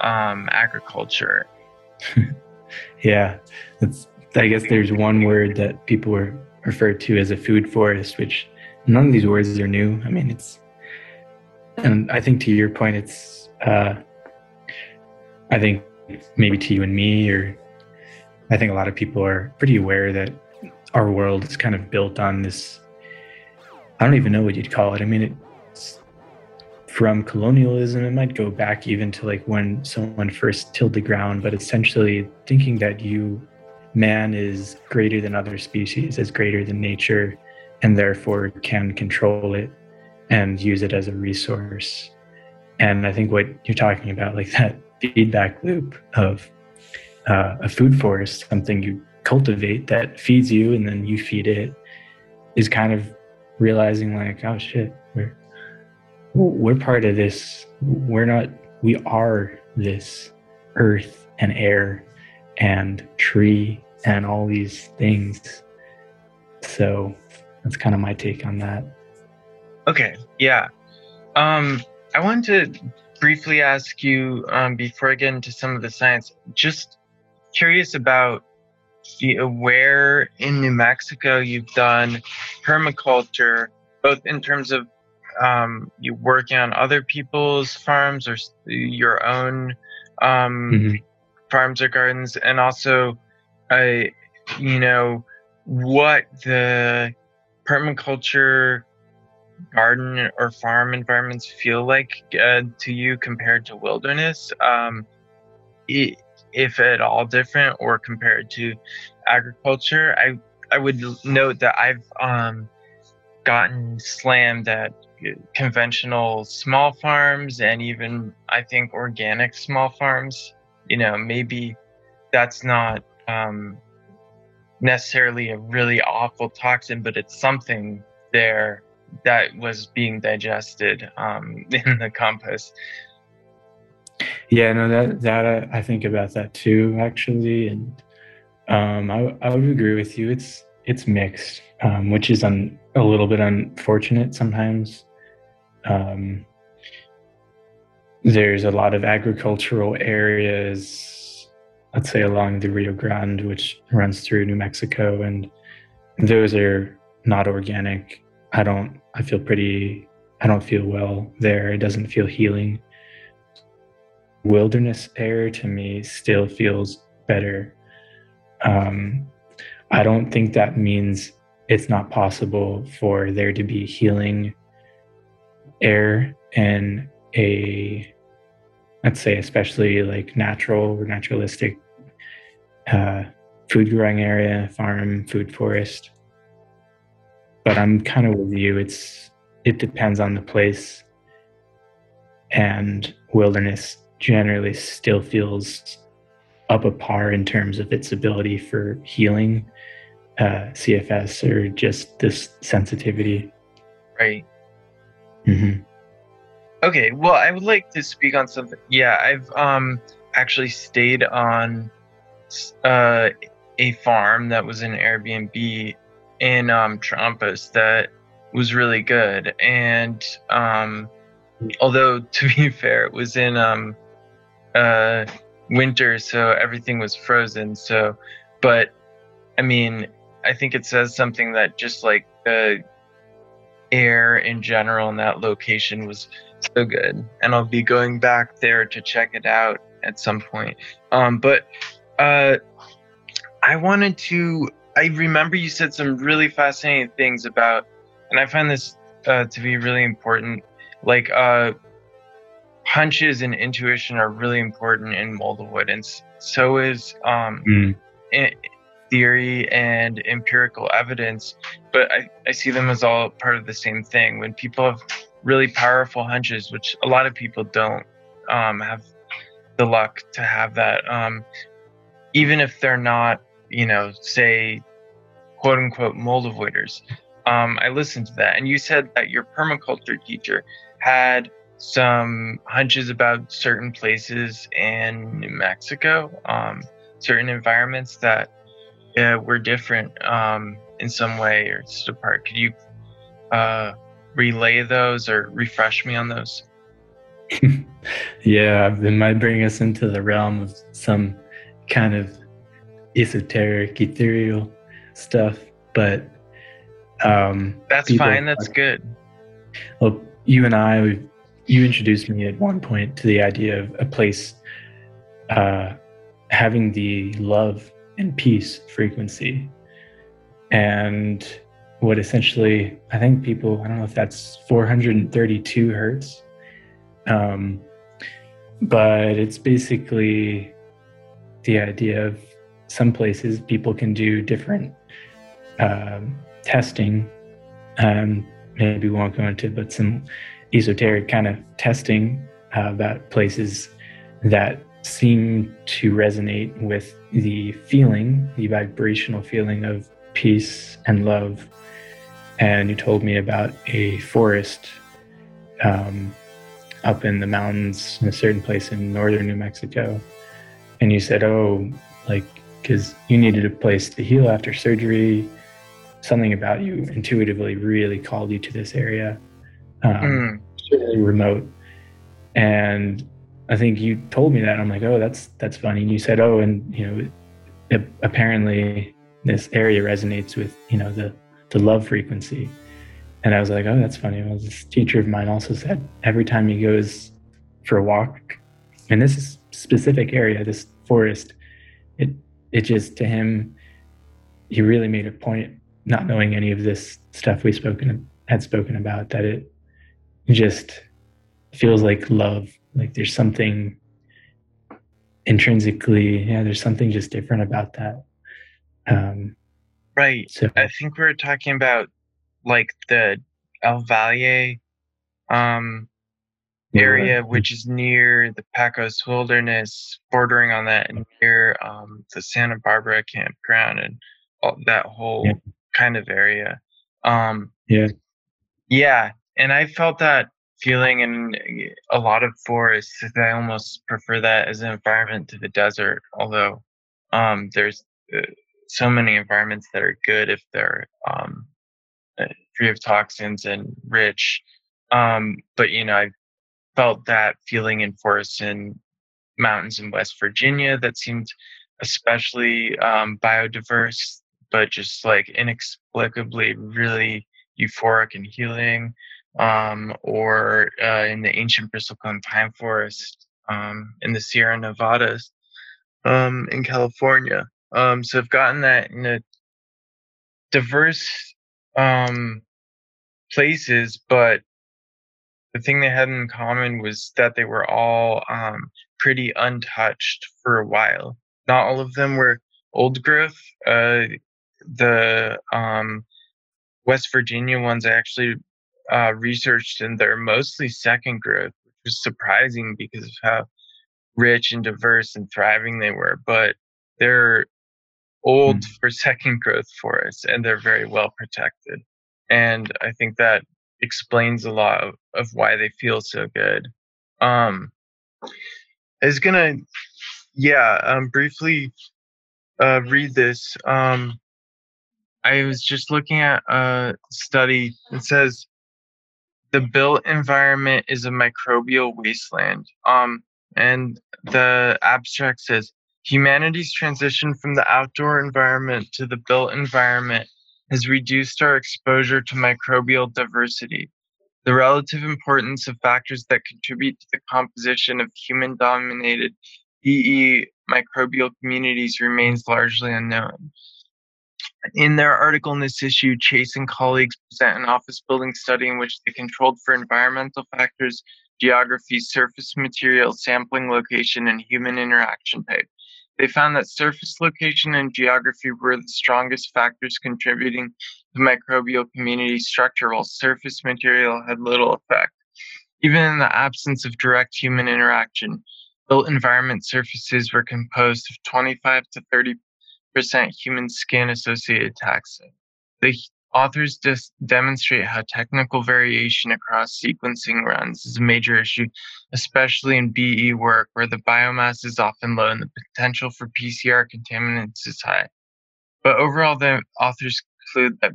um, agriculture. yeah, I guess there's one word that people were referred to as a food forest, which none of these words are new. I mean, it's, and I think to your point, it's uh, I think maybe to you and me, or I think a lot of people are pretty aware that our world is kind of built on this. I don't even know what you'd call it. I mean, it's from colonialism. It might go back even to like when someone first tilled the ground, but essentially thinking that you, man, is greater than other species, is greater than nature, and therefore can control it and use it as a resource. And I think what you're talking about, like that feedback loop of uh, a food forest, something you cultivate that feeds you and then you feed it, is kind of realizing like, oh shit, we're we're part of this. We're not. We are this earth and air and tree and all these things. So that's kind of my take on that. Okay. Yeah. Um, I wanted to briefly ask you um, before I get into some of the science, just curious about the, where in New Mexico you've done permaculture, both in terms of um, you working on other people's farms or your own um, mm-hmm. farms or gardens, and also, I, you know, what the permaculture garden or farm environments feel like uh, to you compared to wilderness? Um, it, if at all different or compared to agriculture? I i would note that i've um, gotten slammed at conventional small farms and even i think organic small farms. You know maybe that's not um, necessarily a really awful toxin but it's something there that was being digested um, in the compost. Yeah, no, that that uh, I think about that too, actually, and um, I I would agree with you. It's it's mixed, um, which is un, a little bit unfortunate sometimes. Um, there's a lot of agricultural areas, let's say along the Rio Grande, which runs through New Mexico, and those are not organic I don't, I feel pretty, I don't feel well there. It doesn't feel healing. Wilderness air to me still feels better. Um, I don't think that means it's not possible for there to be healing air in a, let's say, especially like natural or naturalistic uh, food growing area, farm, food forest but I'm kind of with you. It's it depends on the place, and wilderness generally still feels up a par in terms of its ability for healing uh, CFS or just this sensitivity. Right. Mm-hmm. Okay. Well, I would like to speak on something. Yeah, I've um actually stayed on uh, a farm that was an Airbnb in um, Trampas that was really good. And um, although to be fair, it was in um, uh, winter, so everything was frozen. So, but I mean, I think it says something that just like the air in general in that location was so good. And I'll be going back there to check it out at some point. Um, but uh, I wanted to I remember you said some really fascinating things about, and I find this uh, to be really important. Like uh, hunches and intuition are really important in mold avoidance, and so is um, mm. theory and empirical evidence. But I, I see them as all part of the same thing. When people have really powerful hunches, which a lot of people don't um, have the luck to have that, um, even if they're not you know, say, quote unquote, mold avoiders. Um, I listened to that, and you said that your permaculture teacher had some hunches about certain places in New Mexico, um, certain environments that uh, were different um, in some way or just apart. Could you uh, relay those or refresh me on those? yeah, it might bring us into the realm of some kind of esoteric, ethereal stuff, but um, that's fine. That's good. Well, you and I, you introduced me at one point to the idea of a place uh, having the love and peace frequency, and what essentially I think people I don't know if that's 432 hertz, um, but it's basically the idea of some places people can do different um, testing. Um, maybe we won't go into, but some esoteric kind of testing uh, about places that seem to resonate with the feeling, the vibrational feeling of peace and love. And you told me about a forest um, up in the mountains in a certain place in northern New Mexico. And you said, oh, like because you needed a place to heal after surgery. Something about you intuitively really called you to this area, um, mm. certainly remote. And I think you told me that. I'm like, oh, that's that's funny. And you said, oh, and you know, it, apparently this area resonates with you know the the love frequency. and I was like, oh, that's funny. Well, this teacher of mine also said every time he goes for a walk, in this specific area, this forest, it it just to him, he really made a point, not knowing any of this stuff we spoken had spoken about, that it just feels like love. Like there's something intrinsically, yeah, there's something just different about that. Um, right. So I think we are talking about like the El Valle um, area, which is near the Pecos Wilderness, bordering on that, and near um, the Santa Barbara campground and all, that whole yeah. kind of area. Um, yeah. Yeah. And I felt that feeling in a lot of forests. I almost prefer that as an environment to the desert, although um, there's uh, so many environments that are good if they're um, uh, free of toxins and rich. Um, but you know, I felt that feeling in forests and mountains in West Virginia that seemed especially um, biodiverse, but just like inexplicably really euphoric and healing. Um, or uh, in the ancient bristlecone pine forest um, in the Sierra Nevadas um, in California. Um, so I've gotten that in a diverse um, places, but the thing they had in common was that they were all um, pretty untouched for a while. Not all of them were old growth. Uh, the um, West Virginia ones I actually uh, researched, and they're mostly second growth, which was surprising because of how rich and diverse and thriving they were. But they're old mm. for second growth forests, and they're very well protected. And I think that explains a lot of, of why they feel so good. Um, I was gonna, yeah, um, briefly uh, read this. Um, I was just looking at a study. It says the built environment is a microbial wasteland. Um, and the abstract says Humanity's transition from the outdoor environment to the built environment has reduced our exposure to microbial diversity. The relative importance of factors that contribute to the composition of human dominated BE microbial communities remains largely unknown. In their article in this issue, Chase and colleagues present an office building study in which they controlled for environmental factors, geography, surface material, sampling location, and human interaction type. They found that surface location and geography were the strongest factors contributing to microbial community structure, while surface material had little effect. Even in the absence of direct human interaction, built environment surfaces were composed of 25 to 30 percent human skin associated taxa. The Authors just demonstrate how technical variation across sequencing runs is a major issue, especially in BE work where the biomass is often low and the potential for PCR contaminants is high. But overall, the authors conclude that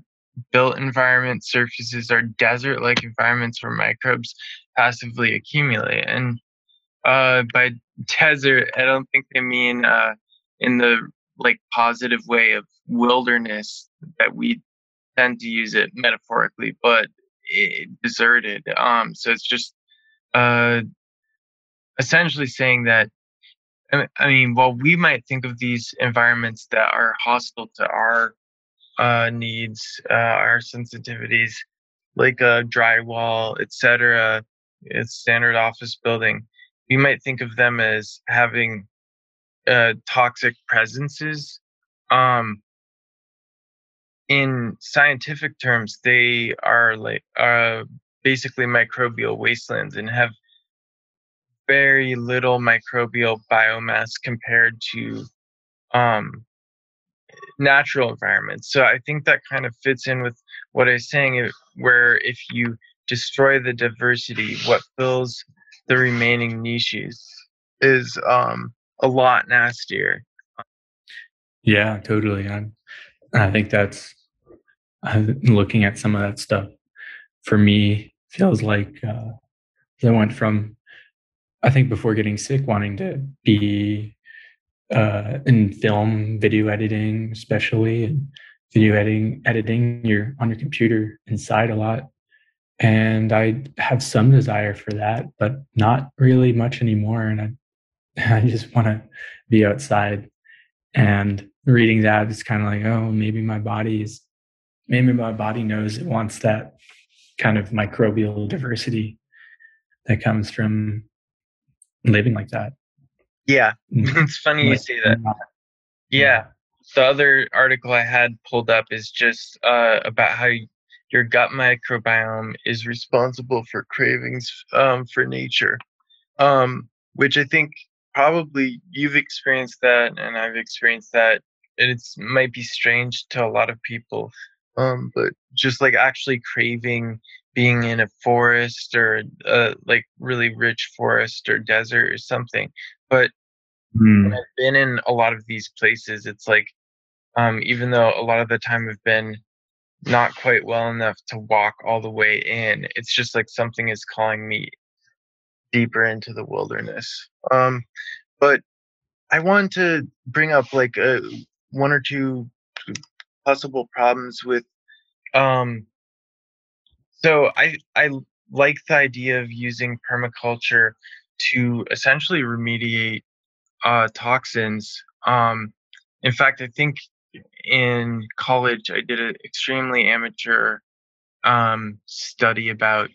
built environment surfaces are desert like environments where microbes passively accumulate. And uh, by desert, I don't think they mean uh, in the like positive way of wilderness that we to use it metaphorically, but it, deserted. Um, so it's just uh, essentially saying that. I mean, while we might think of these environments that are hostile to our uh, needs, uh, our sensitivities, like a drywall, etc., a standard office building, we might think of them as having uh, toxic presences. Um, in scientific terms, they are like uh, basically microbial wastelands and have very little microbial biomass compared to um, natural environments. So I think that kind of fits in with what I was saying, where if you destroy the diversity, what fills the remaining niches is um, a lot nastier. Yeah, totally. i I think that's looking at some of that stuff for me feels like uh, I went from I think before getting sick wanting to be uh, in film video editing especially and video editing editing you're on your computer inside a lot and I have some desire for that, but not really much anymore. And I, I just want to be outside. And reading that is kind of like, oh, maybe my body is, maybe my body knows it wants that kind of microbial diversity that comes from living like that. Yeah, mm. it's funny you say that. Yeah, the other article I had pulled up is just uh, about how your gut microbiome is responsible for cravings um, for nature, um, which I think probably you've experienced that and I've experienced that. And it might be strange to a lot of people, um, but just like actually craving being in a forest or a like really rich forest or desert or something. But mm. when I've been in a lot of these places, it's like um, even though a lot of the time I've been not quite well enough to walk all the way in, it's just like something is calling me deeper into the wilderness. Um, but I want to bring up like a, uh, one or two possible problems with um, so I I like the idea of using permaculture to essentially remediate uh, toxins. Um, in fact, I think in college I did an extremely amateur um, study about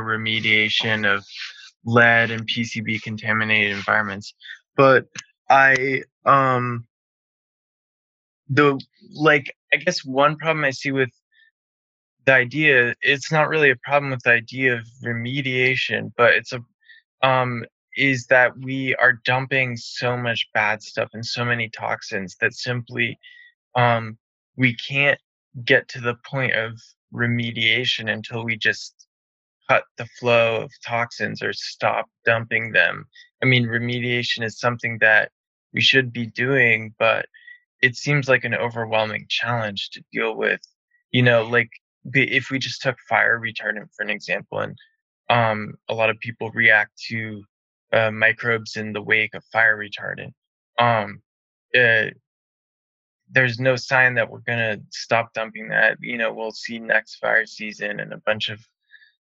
remediation of lead and PCB contaminated environments. But I um the like I guess one problem I see with the idea it's not really a problem with the idea of remediation but it's a um is that we are dumping so much bad stuff and so many toxins that simply um we can't get to the point of remediation until we just cut the flow of toxins or stop dumping them. I mean remediation is something that we should be doing but it seems like an overwhelming challenge to deal with you know like if we just took fire retardant for an example, and um, a lot of people react to uh, microbes in the wake of fire retardant. Um, uh, there's no sign that we're gonna stop dumping that. You know, we'll see next fire season and a bunch of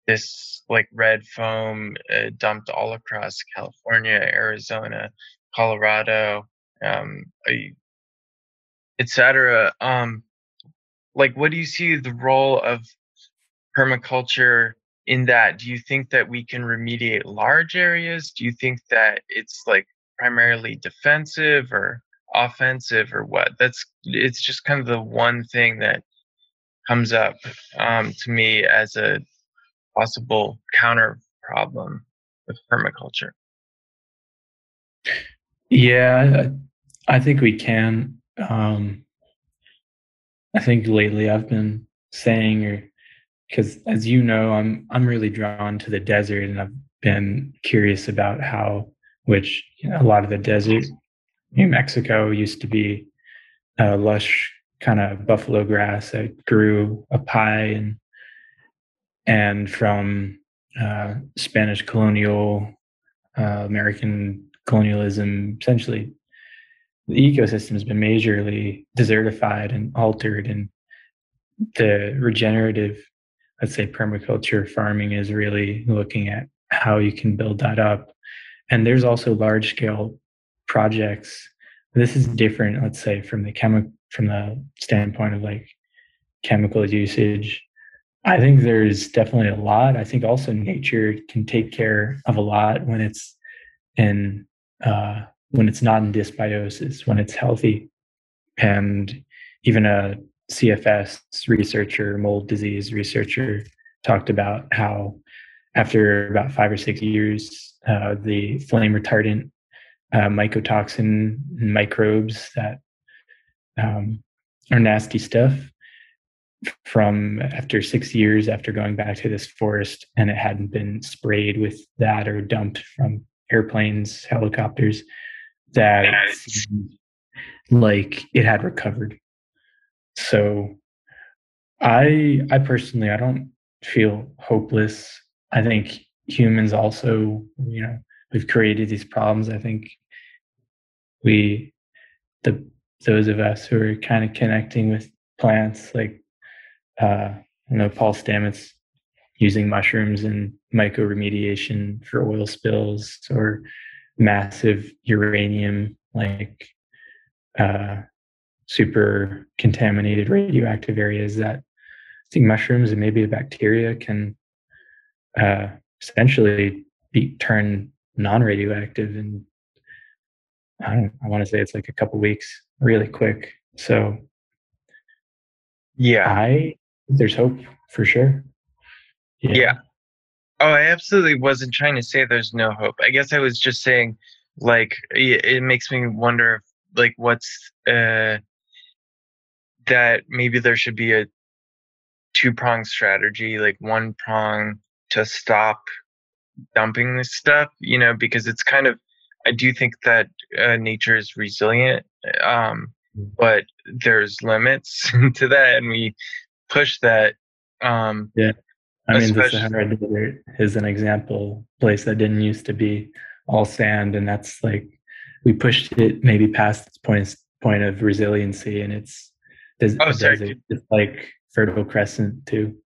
this like red foam uh, dumped all across California, Arizona, Colorado, um, etc. Um, like what do you see the role of permaculture in that? Do you think that we can remediate large areas? Do you think that it's like primarily defensive or offensive or what? That's it's just kind of the one thing that comes up um, to me as a possible counter problem with permaculture. Yeah i think we can um, I think lately I've been saying, or because as you know, I'm I'm really drawn to the desert, and I've been curious about how, which you know, a lot of the desert, New Mexico used to be a lush kind of buffalo grass that grew up high, and and from uh, Spanish colonial, uh, American colonialism, essentially the ecosystem has been majorly desertified and altered and the regenerative let's say permaculture farming is really looking at how you can build that up. And there's also large scale projects. This is different let's say from the chemical from the standpoint of like chemical usage. I think there's definitely a lot. I think also nature can take care of a lot when it's in uh, when it's not in dysbiosis, when it's healthy. And even a CFS researcher, mold disease researcher, talked about how after about five or six years, uh, the flame retardant uh, mycotoxin microbes that um, are nasty stuff from after six years after going back to this forest and it hadn't been sprayed with that or dumped from airplanes, helicopters, that like it had recovered. So I I personally I don't feel hopeless. I think humans also, you know, we've created these problems. I think we the those of us who are kind of connecting with plants like uh you know Paul Stamets using mushrooms and mycoremediation for oil spills or massive uranium like uh, super contaminated radioactive areas that I think mushrooms and maybe a bacteria can uh, essentially be turn non-radioactive and I don't I want to say it's like a couple weeks really quick. So yeah, I there's hope for sure. Yeah. yeah. Oh, I absolutely wasn't trying to say there's no hope. I guess I was just saying like it, makes me wonder if like what's uh that maybe there should be a two prong strategy, like one prong to stop dumping this stuff, you know, because it's kind of, I do think that uh, nature is resilient, um, mm. but there's limits to that, and we push that. Um, yeah, I mean, the Sahara Desert is an example place that didn't used to be all sand, and that's like we pushed it maybe past its point point of resiliency, and it's does, oh, sorry. It's like Fertile Crescent too.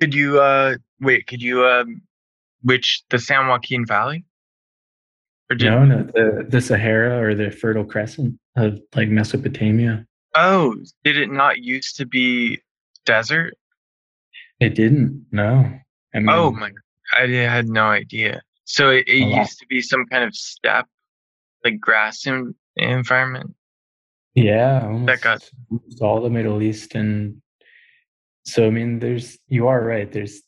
Could you uh wait? Could you um which the San Joaquin Valley? Or did, no, no, the the Sahara or the Fertile Crescent of like Mesopotamia. Oh, did it not used to be desert? It didn't. No. I oh mean, oh my! I had no idea. So it, it used to be some kind of steppe, like grass in, environment. Yeah, almost, got all the Middle East, and so I mean, there's you are right. There's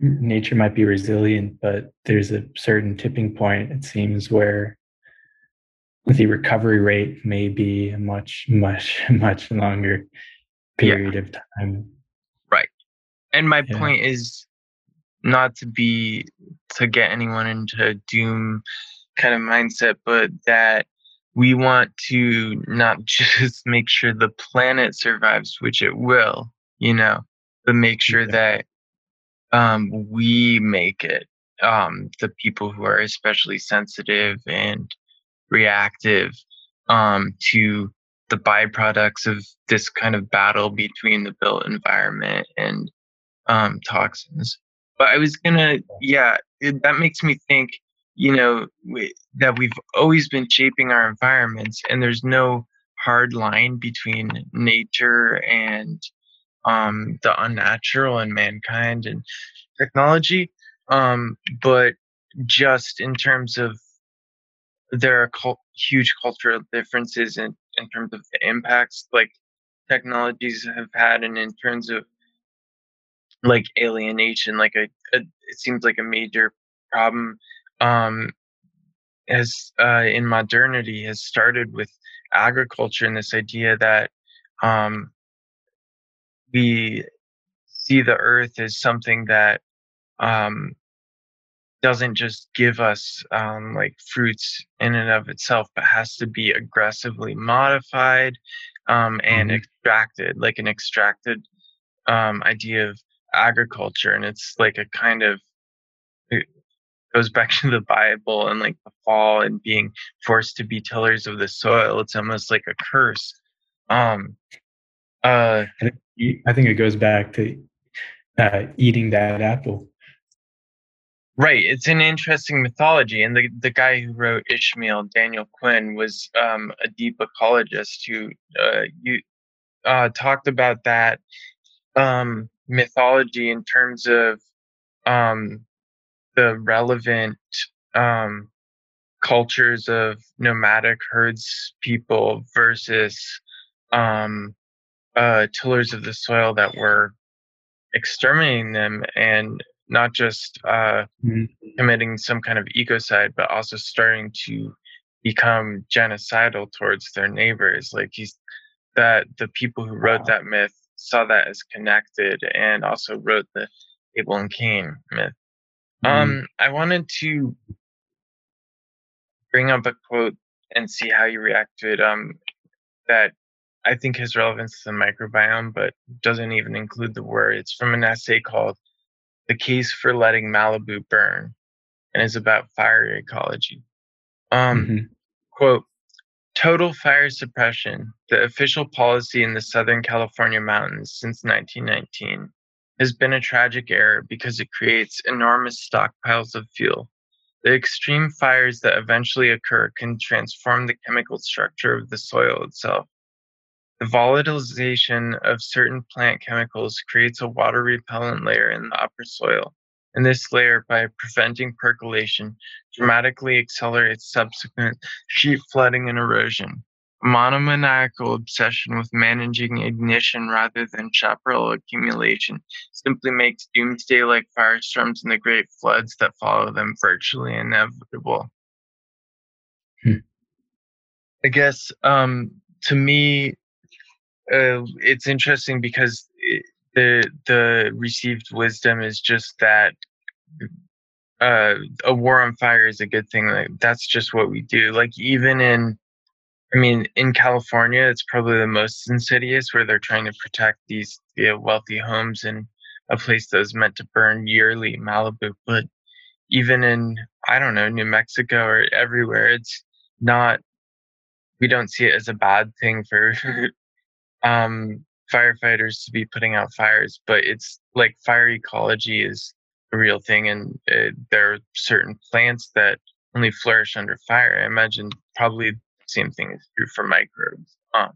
nature might be resilient, but there's a certain tipping point. It seems where the recovery rate may be a much, much, much longer period yeah. of time. And my yeah. point is not to be to get anyone into a doom kind of mindset, but that we want to not just make sure the planet survives, which it will, you know, but make sure that um, we make it. Um, the people who are especially sensitive and reactive um, to the byproducts of this kind of battle between the built environment and um, toxins. But I was gonna, yeah, it, that makes me think you know we, that we've always been shaping our environments and there's no hard line between nature and um, the unnatural and mankind and technology um, but just in terms of there are cult- huge cultural differences in, in terms of the impacts like technologies have had and in terms of like alienation like a, a it seems like a major problem um, has uh, in modernity has started with agriculture and this idea that um, we see the earth as something that um, doesn't just give us um, like fruits in and of itself, but has to be aggressively modified um, and mm-hmm. extracted, like an extracted um, idea of agriculture. And it's like a kind of it goes back to the Bible and like the fall and being forced to be tillers of the soil. It's almost like a curse. Um, uh, I think it goes back to uh, eating that apple. Right. It's an interesting mythology. And the, the guy who wrote Ishmael, Daniel Quinn, was um, a deep ecologist who uh, you, uh, talked about that um, mythology in terms of um, the relevant um, cultures of nomadic herds people versus um, uh, tillers of the soil that were exterminating them and not just uh, mm-hmm. committing some kind of ecocide, but also starting to become genocidal towards their neighbors. Like he's that the people who wrote wow. that myth saw that as connected and also wrote the Abel and Cain myth. Mm-hmm. Um, I wanted to bring up a quote and see how you react to it. Um, that I think has relevance to the microbiome, but doesn't even include the word. It's from an essay called "The Case for Letting Malibu Burn," and is about fire ecology. Um, mm-hmm. quote: Total fire suppression, the official policy in the Southern California mountains since 1919, has been a tragic error because it creates enormous stockpiles of fuel. The extreme fires that eventually occur can transform the chemical structure of the soil itself. The volatilization of certain plant chemicals creates a water repellent layer in the upper soil, and this layer, by preventing percolation, dramatically accelerates subsequent sheet flooding and erosion. A monomaniacal obsession with managing ignition rather than chaparral accumulation simply makes doomsday like firestorms and the great floods that follow them virtually inevitable. Hmm. I guess um, to me, uh, it's interesting because it, the the received wisdom is just that uh, a war on fire is a good thing. Like that's just what we do. Like even in, I mean, in California, it's probably the most insidious where they're trying to protect these you know, wealthy homes in a place that was meant to burn yearly, Malibu. But even in I don't know New Mexico or everywhere, it's not. We don't see it as a bad thing for um, firefighters to be putting out fires, but it's like fire ecology is a real thing, and uh, there are certain plants that only flourish under fire. I imagine probably the same thing is true for microbes. Um,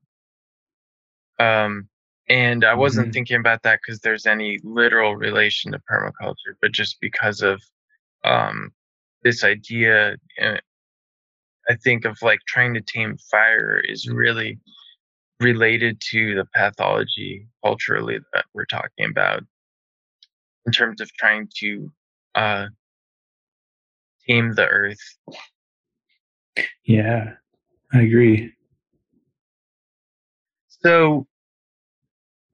um, and I wasn't Mhm. thinking about that because there's any literal relation to permaculture, but just because of um, this idea, uh, I think of like trying to tame fire is really related to the pathology culturally that we're talking about in terms of trying to uh, tame the earth. Yeah, I agree. So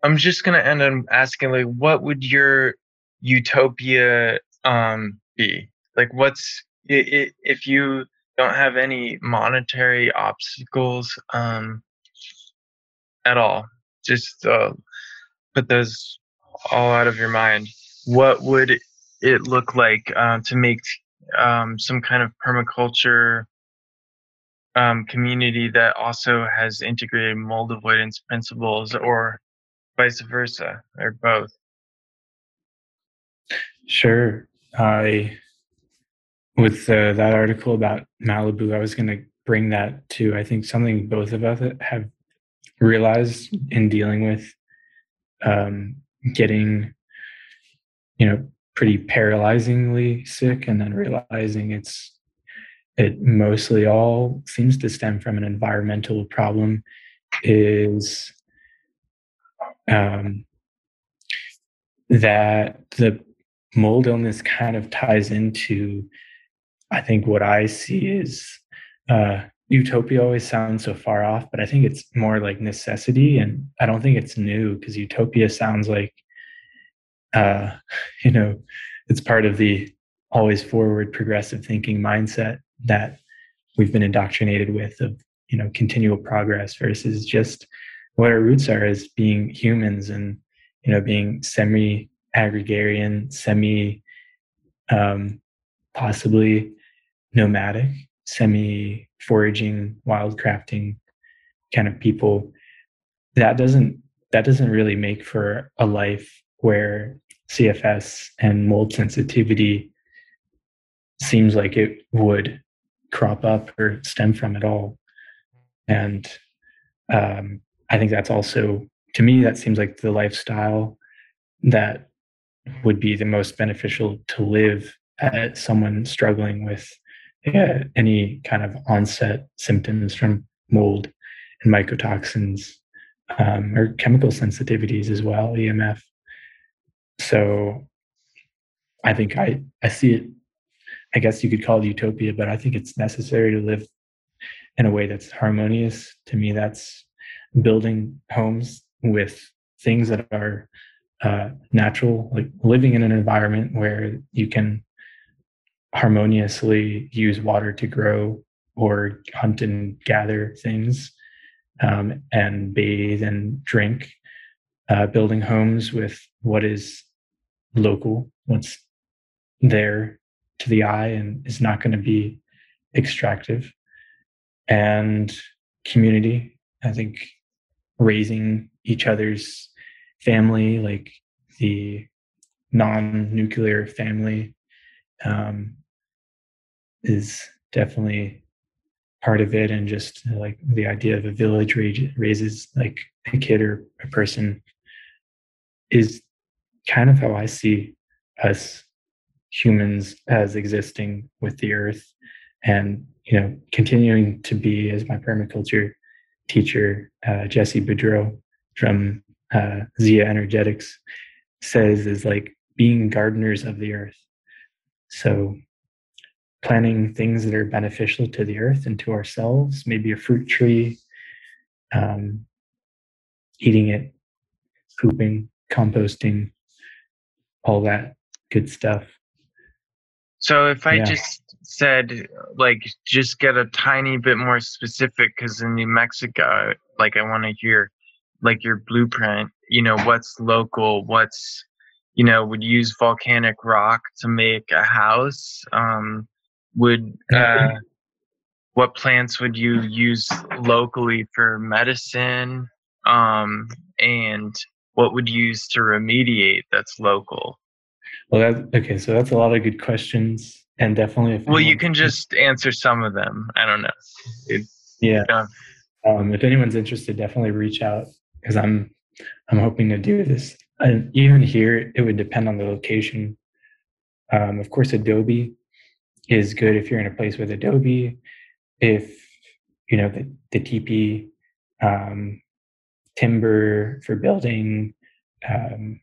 I'm just gonna end on asking like what would your utopia um be? Like what's i- i- if you don't have any monetary obstacles um at all, just uh, put those all out of your mind. What would it look like uh, to make um, some kind of permaculture um, community that also has integrated mold avoidance principles, or vice versa, or both? Sure. I with uh, that article about Malibu, I was going to bring that to. I think something both of us have realized in dealing with um, getting, you know, pretty paralyzingly sick, and then realizing it's it mostly all seems to stem from an environmental problem. Is um, that the mold illness kind of ties into i think what i see is uh, utopia always sounds so far off but i think it's more like necessity and i don't think it's new because utopia sounds like uh, you know it's part of the always forward progressive thinking mindset that we've been indoctrinated with of you know continual progress versus just what our roots are as being humans and you know being semi agrigarian, semi um, possibly nomadic, semi foraging, wildcrafting kind of people. That doesn't that doesn't really make for a life where CFS and mold sensitivity seems like it would crop up or stem from at all. And um, I think that's also to me that seems like the lifestyle that would be the most beneficial to live at someone struggling with uh, any kind of onset symptoms from mold and mycotoxins um, or chemical sensitivities as well, EMF. So I think I, I see it, I guess you could call it utopia, but I think it's necessary to live in a way that's harmonious. To me, that's building homes with things that are uh, natural, like living in an environment where you can harmoniously use water to grow or hunt and gather things um, and bathe and drink. Uh, building homes with what is local, what's there to the eye and is not going to be extractive. And community, I think raising each other's family, like the non-nuclear family um, is definitely part of it and just like the idea of a village raises like a kid or a person is kind of how i see us humans as existing with the earth and you know continuing to be as my permaculture teacher uh, jesse boudreau from uh, zia energetics says is like being gardeners of the earth. So planting things that are beneficial to the earth and to ourselves, maybe a fruit tree, um, eating it, pooping, composting, all that good stuff. So if I yeah. just said, like, just get a tiny bit more specific, because in New Mexico, like, I want to hear, like, your blueprint, you know, what's local, what's, you know, would use volcanic rock to make a house. Um, would uh, what plants would you use locally for medicine um, and what would you use to remediate that's local? Well that okay so that's a lot of good questions and definitely well you can just answer some of them. I don't know. It, yeah. um, if anyone's interested definitely reach out because i'm i'm hoping to do this. And even here it would depend on the location. Um, of course adobe is good if you're in a place with Adobe. If you know the, the TP um, timber for building, um,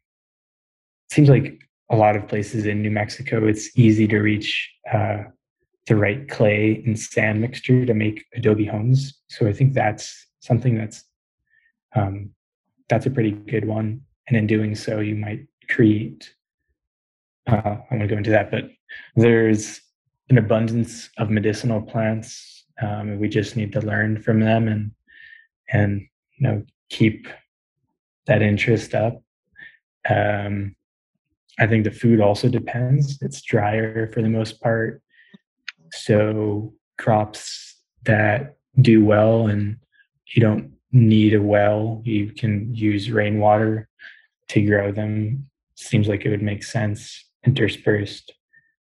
seems like a lot of places in New Mexico, it's easy to reach uh, the right clay and sand mixture to make Adobe homes. So I think that's something that's um, that's a pretty good one. And in doing so, you might create. Uh, I'm going to go into that, but there's an abundance of medicinal plants. Um, we just need to learn from them and and you know keep that interest up. Um, I think the food also depends. It's drier for the most part, so crops that do well and you don't need a well. You can use rainwater to grow them. Seems like it would make sense interspersed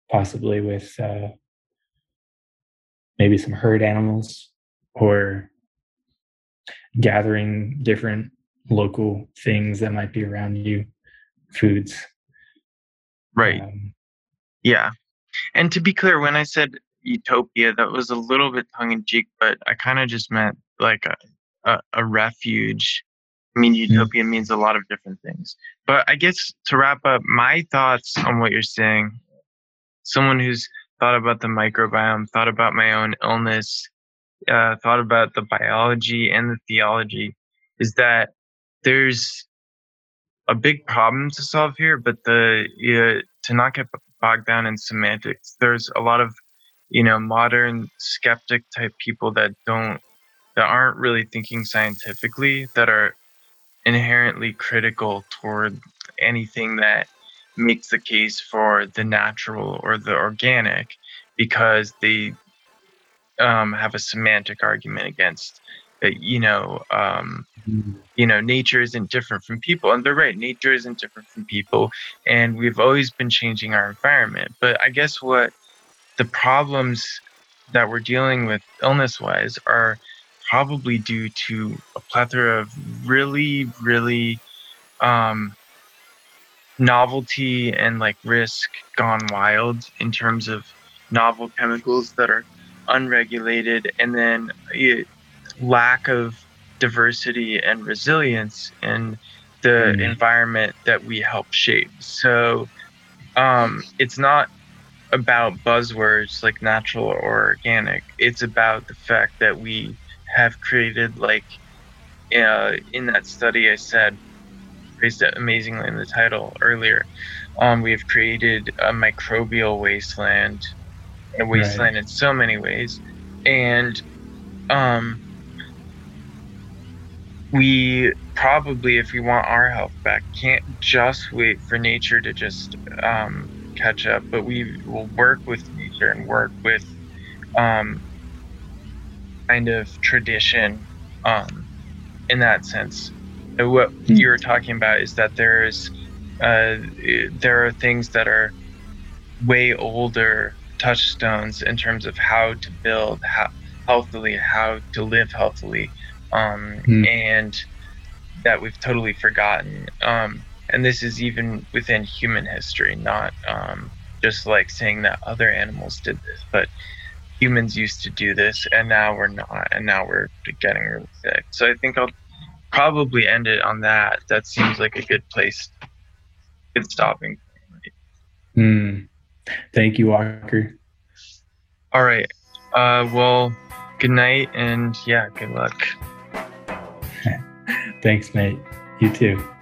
possibly with uh, maybe some herd animals or gathering different local things that might be around you, foods. Right. Um, yeah. And to be clear, when I said utopia, that was a little bit tongue in cheek, but I kind of just meant like a, a, a refuge. I mean, mm-hmm. utopia mm-hmm. means a lot of different things. But I guess to wrap up, my thoughts on what you're saying someone who's thought about the microbiome, thought about my own illness, uh, thought about the biology and the theology, is that there's a big problem to solve here, but the uh, to not get bogged down in semantics. There's a lot of you know modern skeptic type people that don't that aren't really thinking scientifically that are inherently critical toward anything that makes the case for the natural or the organic because they um, have a semantic argument against that you know um, mm-hmm. you know nature isn't different from people and they're right nature isn't different from people and we've always been changing our environment but i guess what the problems that we're dealing with illness wise are probably due to a plethora of really really um, novelty and like risk gone wild in terms of novel chemicals that are unregulated and then it, lack of diversity and resilience in the mm. environment that we help shape so um, it's not about buzzwords like natural or organic it's about the fact that we have created like uh, in that study i said phrased it amazingly in the title earlier. Um, we have created a microbial wasteland, a wasteland right. in so many ways, and um, we probably, if we want our health back, can't just wait for nature to just um, catch up, but we will work with nature and work with um, kind of tradition um, in that sense what mm. you're talking about is that there's uh, there are things that are way older touchstones in terms of how to build how, healthily, how to live healthily, um, mm. and that we've totally forgotten. Um, and this is even within human history, not um, just like saying that other animals did this, but humans used to do this, and now we're not, and now we're getting really sick. So I think I'll probably end it on that. That seems like a good place, good stopping. Hmm. Thank you, Walker. All right. Uh, well, good night, and yeah, good luck. Thanks, mate. You too.